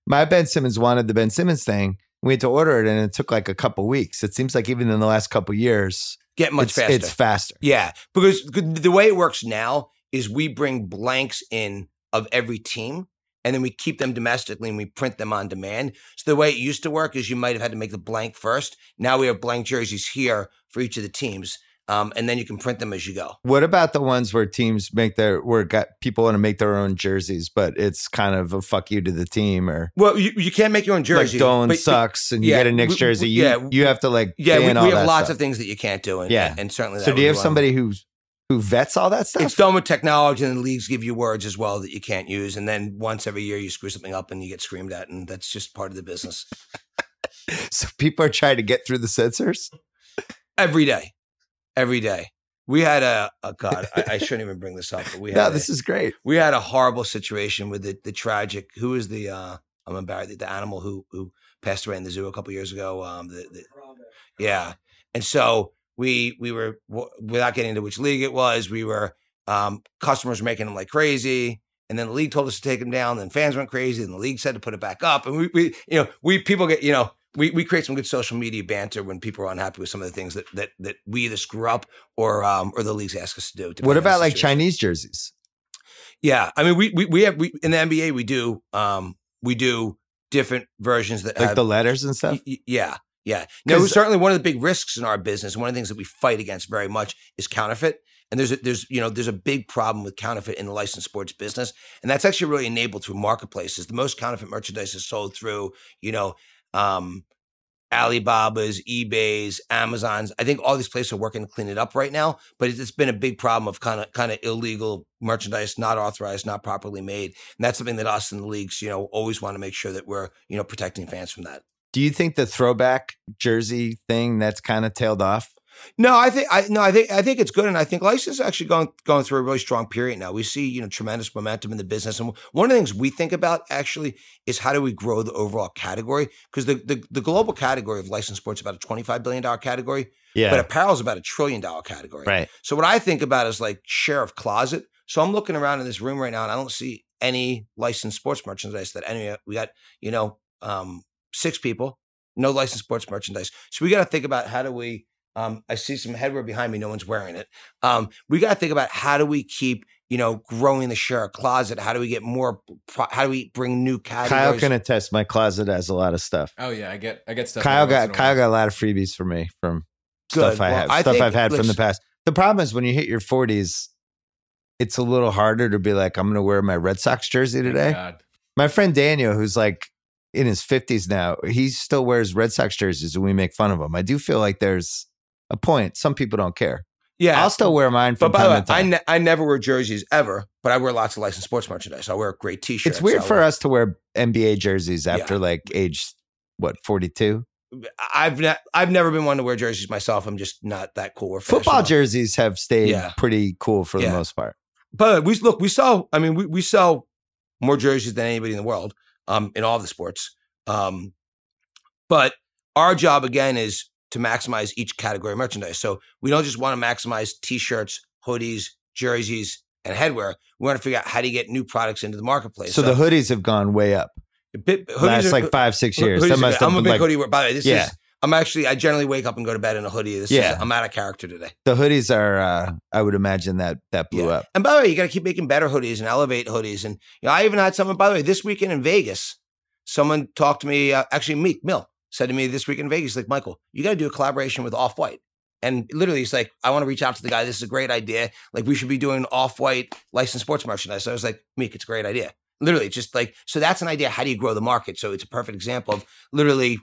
my Ben Simmons wanted the Ben Simmons thing. We had to order it, and it took like a couple weeks. It seems like even in the last couple years, get much it's, faster. it's faster. Yeah, because the way it works now is we bring blanks in of every team and then we keep them domestically and we print them on demand. So the way it used to work is you might have had to make the blank first. Now we have blank jerseys here for each of the teams. Um, and then you can print them as you go. What about the ones where teams make their where got people want to make their own jerseys, but it's kind of a fuck you to the team or Well, you, you can't make your own jersey. like Dolan but- sucks and you get a Knicks we- jersey. You yeah, you have to like Yeah, we, we have lots stuff. of things that you can't do. And, Yeah. and certainly that So do you have somebody who's who vets all that stuff? It's done with technology, and the leagues give you words as well that you can't use. And then once every year, you screw something up and you get screamed at, and that's just part of the business. so people are trying to get through the censors. every day, every day. We had a, a God. I, I shouldn't even bring this up, but we had No, a, this is great. we had a horrible situation with the the tragic. Who is the uh, I'm embarrassed. The animal who who passed away in the zoo a couple years ago. Um, the, the yeah, and so we we were w- without getting into which league it was. We were um, customers were making them like crazy. And then the league told us to take them down. Then fans went crazy. And the league said to put it back up. And we, we you know, we people get, you know, we, we create some good social media banter when people are unhappy with some of the things that that that we either screw up or um or the leagues ask us to do. What depending on the about like. Chinese jerseys? Yeah, I mean, we we we have we in the NBA we do um we do different versions that Like have the letters and stuff? Y- yeah, yeah. No, certainly one of the big risks in our business. One of the things that we fight against very much is counterfeit. And there's a, there's you know there's a big problem with counterfeit in the licensed sports business, and that's actually really enabled through marketplaces. The most counterfeit merchandise is sold through you know um, Alibaba's, eBay's, Amazon's. I think all these places are working to clean it up right now, but it's, it's been a big problem of kind of kind of illegal merchandise, not authorized, not properly made, and that's something that us in the leagues you know always want to make sure that we're you know protecting fans from that. Do you think the throwback jersey thing that's kind of tailed off? No, I think I no, I think I think it's good, and I think license is actually going going through a really strong period now. We see you know tremendous momentum in the business, and one of the things we think about actually is how do we grow the overall category because the, the the global category of licensed sports is about a twenty five billion dollar category, Yeah. but apparel is about a trillion dollar category. right. So what I think about is like share of closet. So I'm looking around in this room right now, and I don't see any licensed sports merchandise that any we got. You know, um, six people, no licensed sports merchandise. So we got to think about how do we. Um, I see some headwear behind me. No one's wearing it. Um, we got to think about how do we keep you know, growing the share of closet? How do we get more? Pro- how do we bring new categories? Kyle categories? can attest. My closet has a lot of stuff. Oh yeah, I get I get stuff. Kyle got Kyle got a lot of freebies for me from Good. stuff I Well, have, I stuff think- I've had from the past. The problem is when you hit your forties, it's a little harder to be like, I'm going to wear my Red Sox jersey today. God. My friend Daniel, who's like in his fifties now, he still wears Red Sox jerseys, and we make fun of him. I do feel like there's a point. Some people don't care. yeah, I'll still wear mine But by the way, I, ne- I never wear jerseys ever, but I wear lots of licensed sports merchandise. I wear great T-shirts. it's weird for wear- us to wear NBA jerseys Yeah. after like age what forty two. I've ne- I've never been one to wear jerseys myself. I'm just not that cool. Or Football fashionable. jerseys have stayed Yeah. pretty cool for Yeah. the most part. But we look, we sell. I mean, we, we sell more jerseys than anybody in the world um, in all the sports. Um, but our job again is to maximize each category of merchandise. So we don't just want to maximize t-shirts, hoodies, jerseys, and headwear. We want to figure out how do you get new products into the marketplace. So, the hoodies have gone way up. bit, hoodies Last are- like five six years. That must have I'm a big like hoodie. By the way, this Yeah. is. I'm actually. I generally wake up and go to bed in a hoodie. This Yeah. is. I'm out of character today. the hoodies are. uh I would imagine that that blew Yeah. up. And by the way, you got to keep making better hoodies and elevate hoodies. And you know, I even had someone. By the way, this weekend in Vegas, someone talked to me. Uh, actually, Meek Mill said to me this week in Vegas, like Michael, you got to do a collaboration with Off White. And literally, he's like, I want to reach out to the guy. This is a great idea. Like, we should be doing Off White licensed sports merchandise. So I was like, Meek, it's a great idea. Literally, just like so. That's an idea. How do you grow the market? So it's a perfect example of literally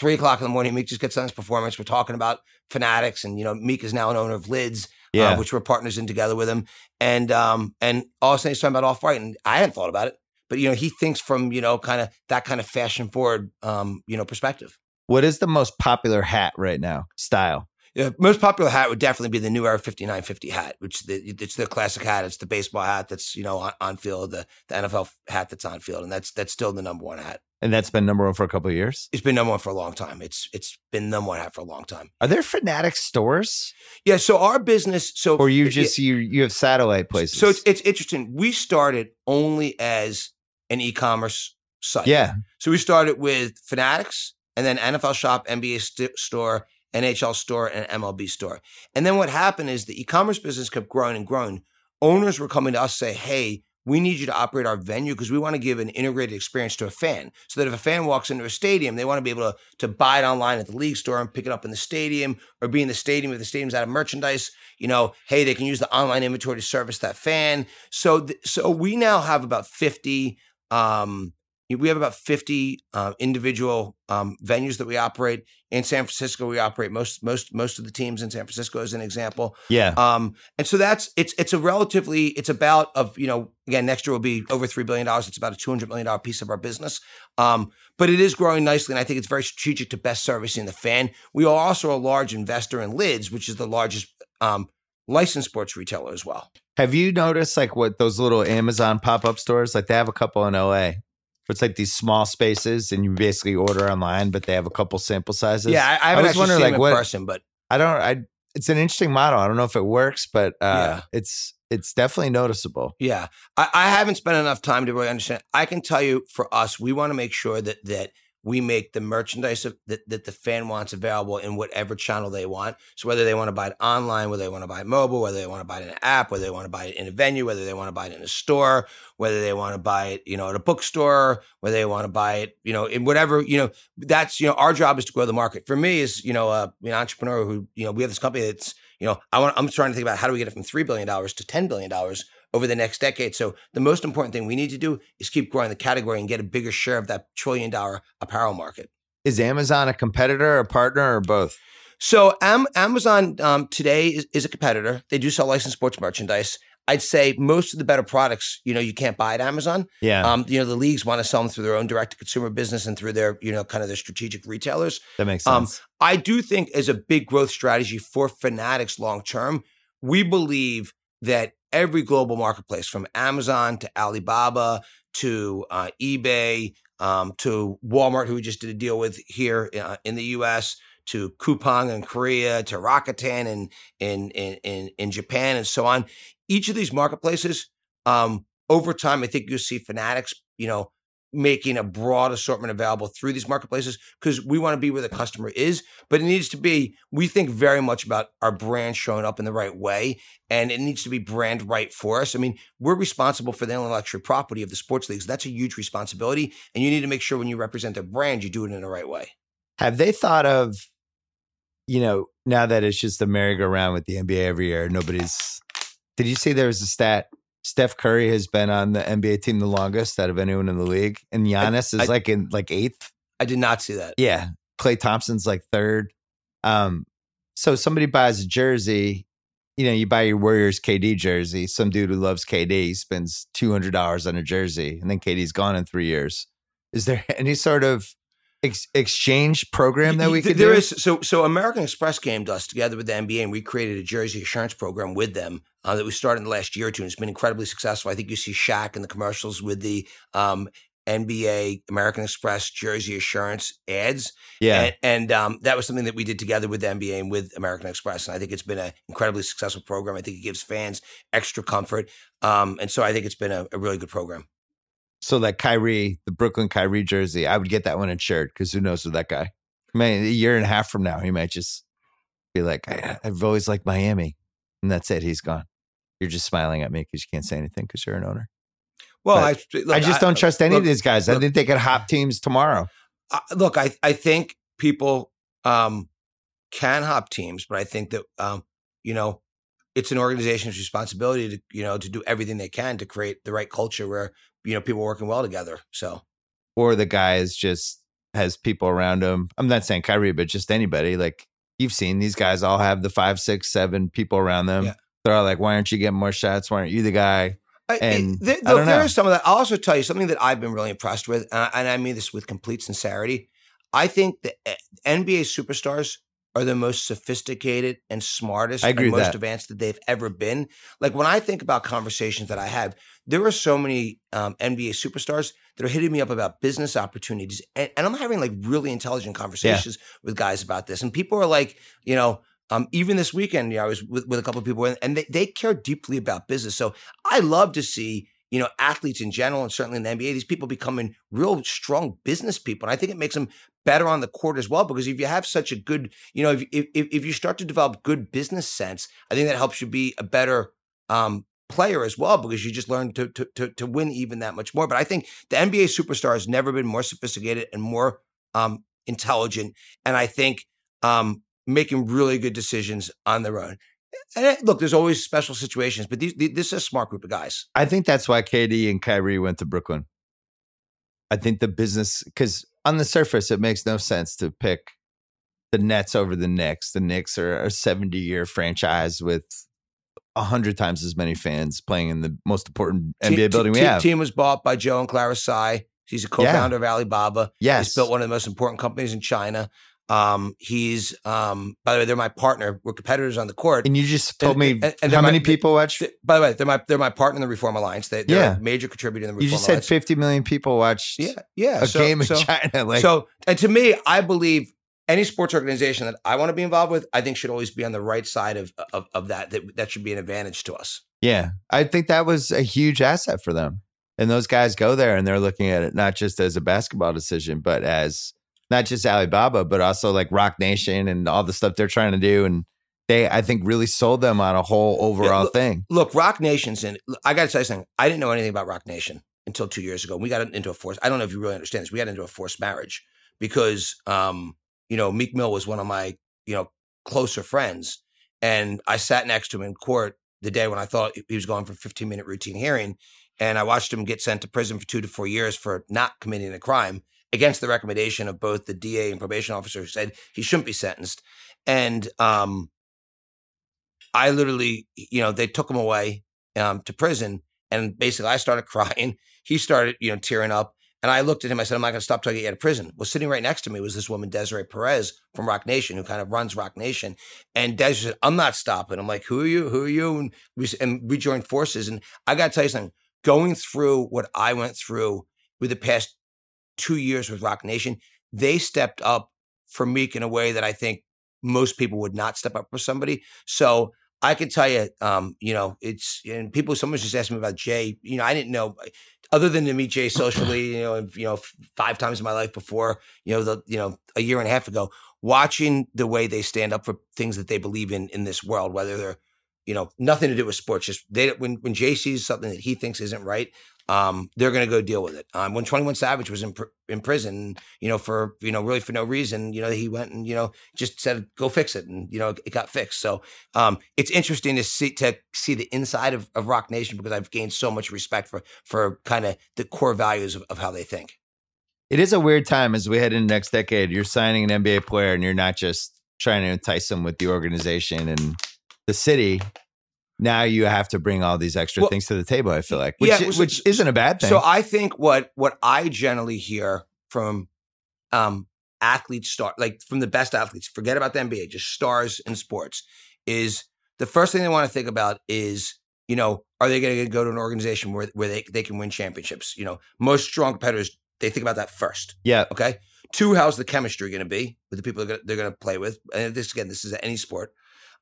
three o'clock in the morning. Meek just gets on his performance. We're talking about fanatics, and you know, Meek is now an owner of Lids Yeah. uh, which we're partners in together with him. And um, and all of a sudden he's talking about off white, and I hadn't thought about it, but you know he thinks from you know kind of that kind of fashion forward um, you know perspective. what is the most popular hat right now? Style. Yeah, most popular hat would definitely be the new Era 5950 hat, which the, it's the classic hat. It's the baseball hat that's you know on, on field, the, the NFL hat that's on field, and that's that's still the number one hat. And that's been number one for a couple of years. It's been number one for a long time. It's it's been number one hat for a long time. Are there fanatic stores, Yeah. So our business, so or you just you you have satellite places? So it's it's interesting. We started only as an e-commerce site. yeah, So we started with Fanatics and then NFL Shop, NBA st- Store, NHL Store, and MLB Store. And then what happened is the e-commerce business kept growing and growing. Owners were coming to us say, "Hey, we need you to operate our venue because we want to give an integrated experience to a fan. So that if a fan walks into a stadium, they want to be able to, to buy it online at the league store and pick it up in the stadium or be in the stadium if the stadium's out of merchandise. You know, hey, they can use the online inventory to service that fan. So, th- so we now have about 50 um, we have about 50 uh, individual um, venues that we operate in San Francisco. We operate most most most of the teams in San Francisco, as an example. yeah. Um, and so that's it's it's a relatively it's about of you know again next year will be over three billion dollars. It's about a two hundred million dollar piece of our business. Um, but it is growing nicely, and I think it's very strategic to best servicing the fan. We are also a large investor in Lids, which is the largest um, licensed sports retailer as well. Have you noticed like what those little Amazon pop up stores? Like they have a couple in LA. It's like these small spaces, and you basically order online, but they have a couple sample sizes. yeah, I, I haven't was wondering, like, what- person, but I don't. I. It's an interesting model. I don't know if it works, but uh, Yeah. it's it's definitely noticeable. Yeah, I, I haven't spent enough time to really understand. I can tell you, for us, we want to make sure that that we make the merchandise that that the fan wants available in whatever channel they want. So whether they want to buy it online, whether they want to buy it mobile, whether they want to buy it in an app, whether they want to buy it in a venue, whether they want to buy it in a store, whether they want to buy it, you know, at a bookstore, whether they want to buy it, you know, in whatever, you know, that's you know, our job is to grow the market. For me, is you know, uh, an entrepreneur who you know, we have this company that's you know, I want, I'm trying to think about how do we get it from three billion dollars to ten billion dollars over the next decade. So the most important thing we need to do is keep growing the category and get a bigger share of that trillion dollar apparel market. Is Amazon a competitor, a partner, or both? So Am- Amazon um, today is, is a competitor. They do sell licensed sports merchandise. I'd say most of the better products, you know, you can't buy at Amazon. Yeah, Um, you know, the leagues want to sell them through their own direct to consumer business and through their, you know, kind of their strategic retailers. that makes sense. um, sense. I do think as a big growth strategy for Fanatics long term, we believe that every global marketplace from Amazon to Alibaba to uh, eBay um, to Walmart, who we just did a deal with here uh, in the US, to Coupang in Korea, to Rakuten in, in, in, in, Japan, and so on. Each of these marketplaces, um, over time, I think you'll see Fanatics, you know, making a broad assortment available through these marketplaces because we want to be where the customer is. But it needs to be, we think very much about our brand showing up in the right way and it needs to be brand right for us. I mean, we're responsible for the intellectual property of the sports leagues. That's a huge responsibility. And you need to make sure when you represent their brand, you do it in the right way. Have they thought of, you know, now that it's just a merry-go-round with the NBA every year, nobody's. Did you see there was a stat? Steph Curry has been on the NBA team the longest out of anyone in the league, and Giannis I- is like in like eighth. I did not see that. Yeah, Klay Thompson's like third. Um, so somebody buys a jersey, you know, you buy your Warriors KD jersey. Some dude who loves KD spends two hundred dollars on a jersey, and then KD's gone in three years. Is there any sort of ex- exchange program that we could there do? is- so so American Express came to us together with the NBA and we created a jersey assurance program with them uh, that we started in the last year or two and it's been incredibly successful. I think you see Shaq in the commercials with the um, NBA American Express jersey assurance ads. yeah, And, and um, that was something that we did together with the NBA and with American Express. And I think it's been an incredibly successful program. I think it gives fans extra comfort. Um, and so I think it's been a, a really good program. so like Kyrie, the Brooklyn Kyrie jersey, I would get that one insured because who knows with that guy? Man, a year and a half from now, he might just be like, I, I've always liked Miami, and that's it. He's gone. You're just smiling at me because you can't say anything because you're an owner. Well, I, look, I just don't trust any look, of these guys. I think they could hop teams tomorrow. uh, look, I I think people um, can hop teams, but I think that um, you know it's an organization's responsibility to you know to do everything they can to create the right culture where you know people are working well together. So Or the guy is just has people around him. I'm not saying Kyrie, but just anybody. Like you've seen these guys all have the five, six, seven people around them. Yeah. They're all like, why aren't you getting more shots? Why aren't you the guy? I- it- And there, I there know. is some of that. I'll also tell you something that I've been really impressed with, and I, and I mean this with complete sincerity. I think the eh, NBA superstars are the most sophisticated and smartest and most that. advanced that they've ever been. Like when I think about conversations that I have, there are so many um, NBA superstars that are hitting me up about business opportunities, and, and I'm having like really intelligent conversations with guys about this. And people are like, you know, um, even this weekend, you know, I was with, with a couple of people, and- they, they care deeply about business. So I love to see, you know, athletes in general, and certainly in the NBA, these people becoming real strong business people. And I think it makes them better on the court as well, because if you have such a good, you know, if if, if if you start to develop good business sense, I think that helps you be a better um, player as well, because you just learn to, to to to win even that much more. But I think the NBA superstar has never been more sophisticated and more um, intelligent, and I think um, making really good decisions on their own. And eh, look, there's always special situations, but these, these, this is a smart group of guys. I think that's why KD and Kyrie went to Brooklyn. I think the business, because on the surface, it makes no sense to pick the Nets over the Knicks. The Knicks are a 70 year franchise with a hundred times as many fans playing in the most important NBA building we have. Team was bought by Joe and Clara Tsai. He's a co-founder of Alibaba. yes. He's built one of the most important companies in China. Um, he's, um, by the way, they're my partner. We're competitors on the court. and you just told and- me and- and how many my- people watch. By the way, they're my they're my partner in the Reform Alliance. They, they're Yeah. a major contributor in the Reform You just said 50 million people watched yeah, yeah. a so, game in so, China. Like, so, and to me, I believe any sports organization that I want to be involved with, I think should always be on the right side of of, of that. That that should be an advantage to us. Yeah, I think that was a huge asset for them. And those guys go there and they're looking at it not just as a basketball decision, but as not just Alibaba, but also like Roc Nation and all the stuff they're trying to do. And they, I think, really sold them on a whole overall look- thing. Look, Roc Nation's in. I got to tell you something. I didn't know anything about Roc Nation until two years ago. We got into a forced. I don't know if you really understand this. We got into a forced marriage because, um, you know, Meek Mill was one of my, you know, closer friends, and I sat next to him in court the day when I thought he was going for a 15 minute routine hearing, and I watched him get sent to prison for two to four years for not committing a crime against the recommendation of both the DA and probation officer who said he shouldn't be sentenced, and um, I literally, you know, they took him away um, to prison, and basically, I started crying. He started, you know, tearing up, and I looked at him. I said, "I'm not going to stop you out of prison." Well, sitting right next to me was this woman, Desiree Perez from Roc Nation, who kind of runs Roc Nation. And Desiree said, "I'm not stopping." I'm like, "Who are you? Who are you?" And we and we joined forces. And I got to tell you something. Going through what I went through with the past two years with Roc Nation, they stepped up for Meek in a way that I think most people would not step up for somebody. So I can tell you, um, you know, it's and people. Someone just asked me about Jay. You know, I didn't know. other than to meet Jay socially, you know, you know, five times in my life before, you know, the you know a year and a half ago, watching the way they stand up for things that they believe in in this world, whether they're you know nothing to do with sports, just they when when Jay sees something that he thinks isn't right, um, they're going to go deal with it. Um, when Twenty One Savage was in pr- in prison, you know, for you know really for no reason, you know, he went and you know just said go fix it, and you know it got fixed. So um, it's interesting to see to see the inside of, of Roc Nation because I've gained so much respect for for kind of the core values of, of how they think. It is a weird time as we head into next decade. You're signing an NBA player, and you're not just trying to entice them with the organization and the city. Now you have to bring all these extra Well, things to the table. I feel like, which, yeah, so- which isn't a bad thing. So I think what what I generally hear from um athletes start like from the best athletes, forget about the NBA, just stars in sports, is the first thing they want to think about is, you know, are they going to go to an organization where where they, they can win championships? You know, most strong competitors, they think about that first. yeah, Okay. Two, how's the chemistry going to be with the people they're going to play with? And this again, this is any sport.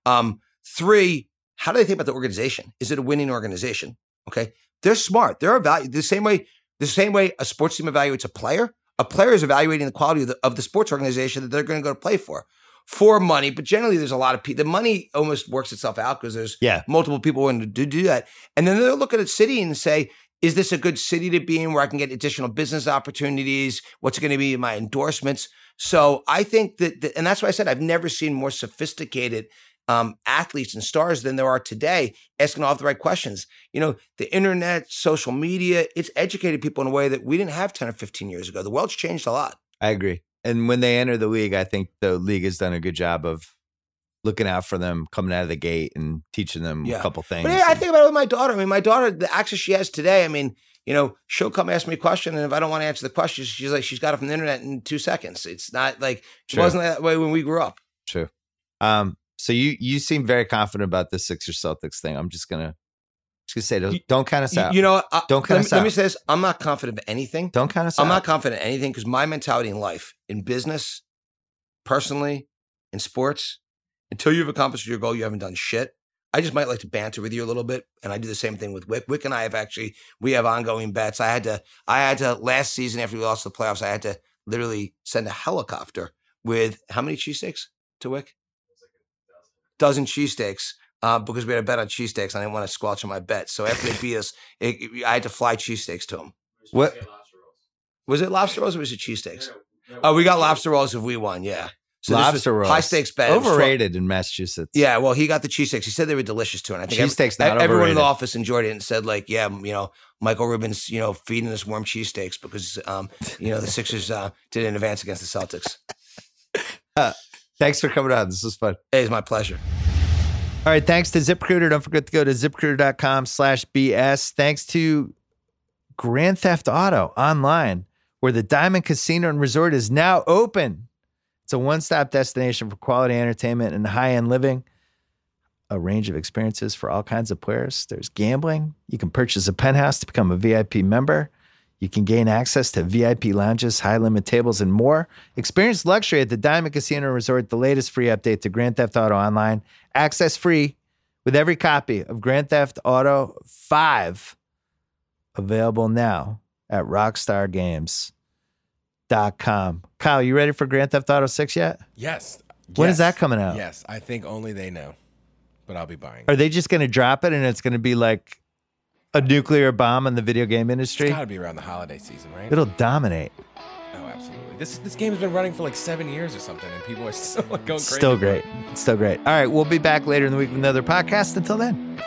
Um, three, how do they think about the organization? Is it a winning organization? Okay. They're smart. They're evaluating the same way, the same way a sports team evaluates a player. A player is evaluating the quality of the, of the sports organization that they're going to go to play for. For money, but generally there's a lot of people. The money almost works itself out because there's yeah. multiple people wanting to do, do that. And then they'll look at a city and say, is this a good city to be in where I can get additional business opportunities? What's going to be my endorsements? So I think that, that- and that's why I said I've never seen more sophisticated um, athletes and stars than there are today asking all the right questions. You know, the internet, social media, it's educated people in a way that we didn't have 10 or 15 years ago. The world's changed a lot. I agree. And when they enter the league, I think the league has done a good job of looking out for them coming out of the gate and teaching them Yeah. a couple things. But yeah, I think about it with my daughter. I mean, my daughter, the access she has today, I mean, you know, she'll come ask me a question, and if I don't want to answer the question, she's like, she's got it from the internet in two seconds. It's not like it True. wasn't that way when we grew up. True. Um, so you you seem very confident about the Sixers Celtics thing. I'm just gonna just gonna say don't, count us You, out. you know, what? I, Don't count let, us me, let me say this: I'm not confident of anything. don't count us out. I'm not confident in anything because my mentality in life, in business, personally, in sports, until you've accomplished your goal, you haven't done shit. I just might like to banter with you a little bit, and I do the same thing with Wyc. Wyc and I have actually we have ongoing bets. I had to, I had to last season after we lost the playoffs, I had to literally send a helicopter with how many cheesesteaks to Wyc? Dozen cheesesteaks. Uh, because we had a bet on cheesesteaks, and I didn't want to squelch on my bet. So after they beat us, it, it- I had to fly cheesesteaks to them. What Was it lobster rolls or was it cheesesteaks? Oh, we got lobster rolls if we won. Yeah. So was lobster rolls? High stakes bet. It was Overrated in Massachusetts. Yeah, well, he got the cheesesteaks. He said they were delicious too, and I think ev- Cheesesteaks not everyone in the office enjoyed it and said like, yeah, you know, Michael Rubin's, you know, feeding us warm cheesesteaks because, um, you know, the Sixers uh, did in advance against the Celtics. Thanks for coming on. This was fun. Hey, It is my pleasure. All right. Thanks to ZipRecruiter. Don't forget to go to ziprecruiter.com slash BS. Thanks to Grand Theft Auto online, where the Diamond Casino and Resort is now open. It's a one stop destination for quality entertainment and high end living. A range of experiences for all kinds of players. There's gambling. You can purchase a penthouse to become a VIP member. You can gain access to VIP lounges, high limit tables, and more. Experience luxury at the Diamond Casino Resort, the latest free update to Grand Theft Auto Online. Access free with every copy of Grand Theft Auto 5 available now at rockstargames.com. Kyle, you ready for Grand Theft Auto 6 yet? Yes. When is Yes. that coming out? Yes, I think only they know, but I'll be buying. Are they just going to drop it and it's going to be like a nuclear bomb in the video game It's industry? got to be around the holiday season, right? It'll dominate. oh, absolutely. This this game's been running for like seven years or something, and people are still like going crazy. Still great. Still great. All right, we'll be back later in the week with another podcast. Until then.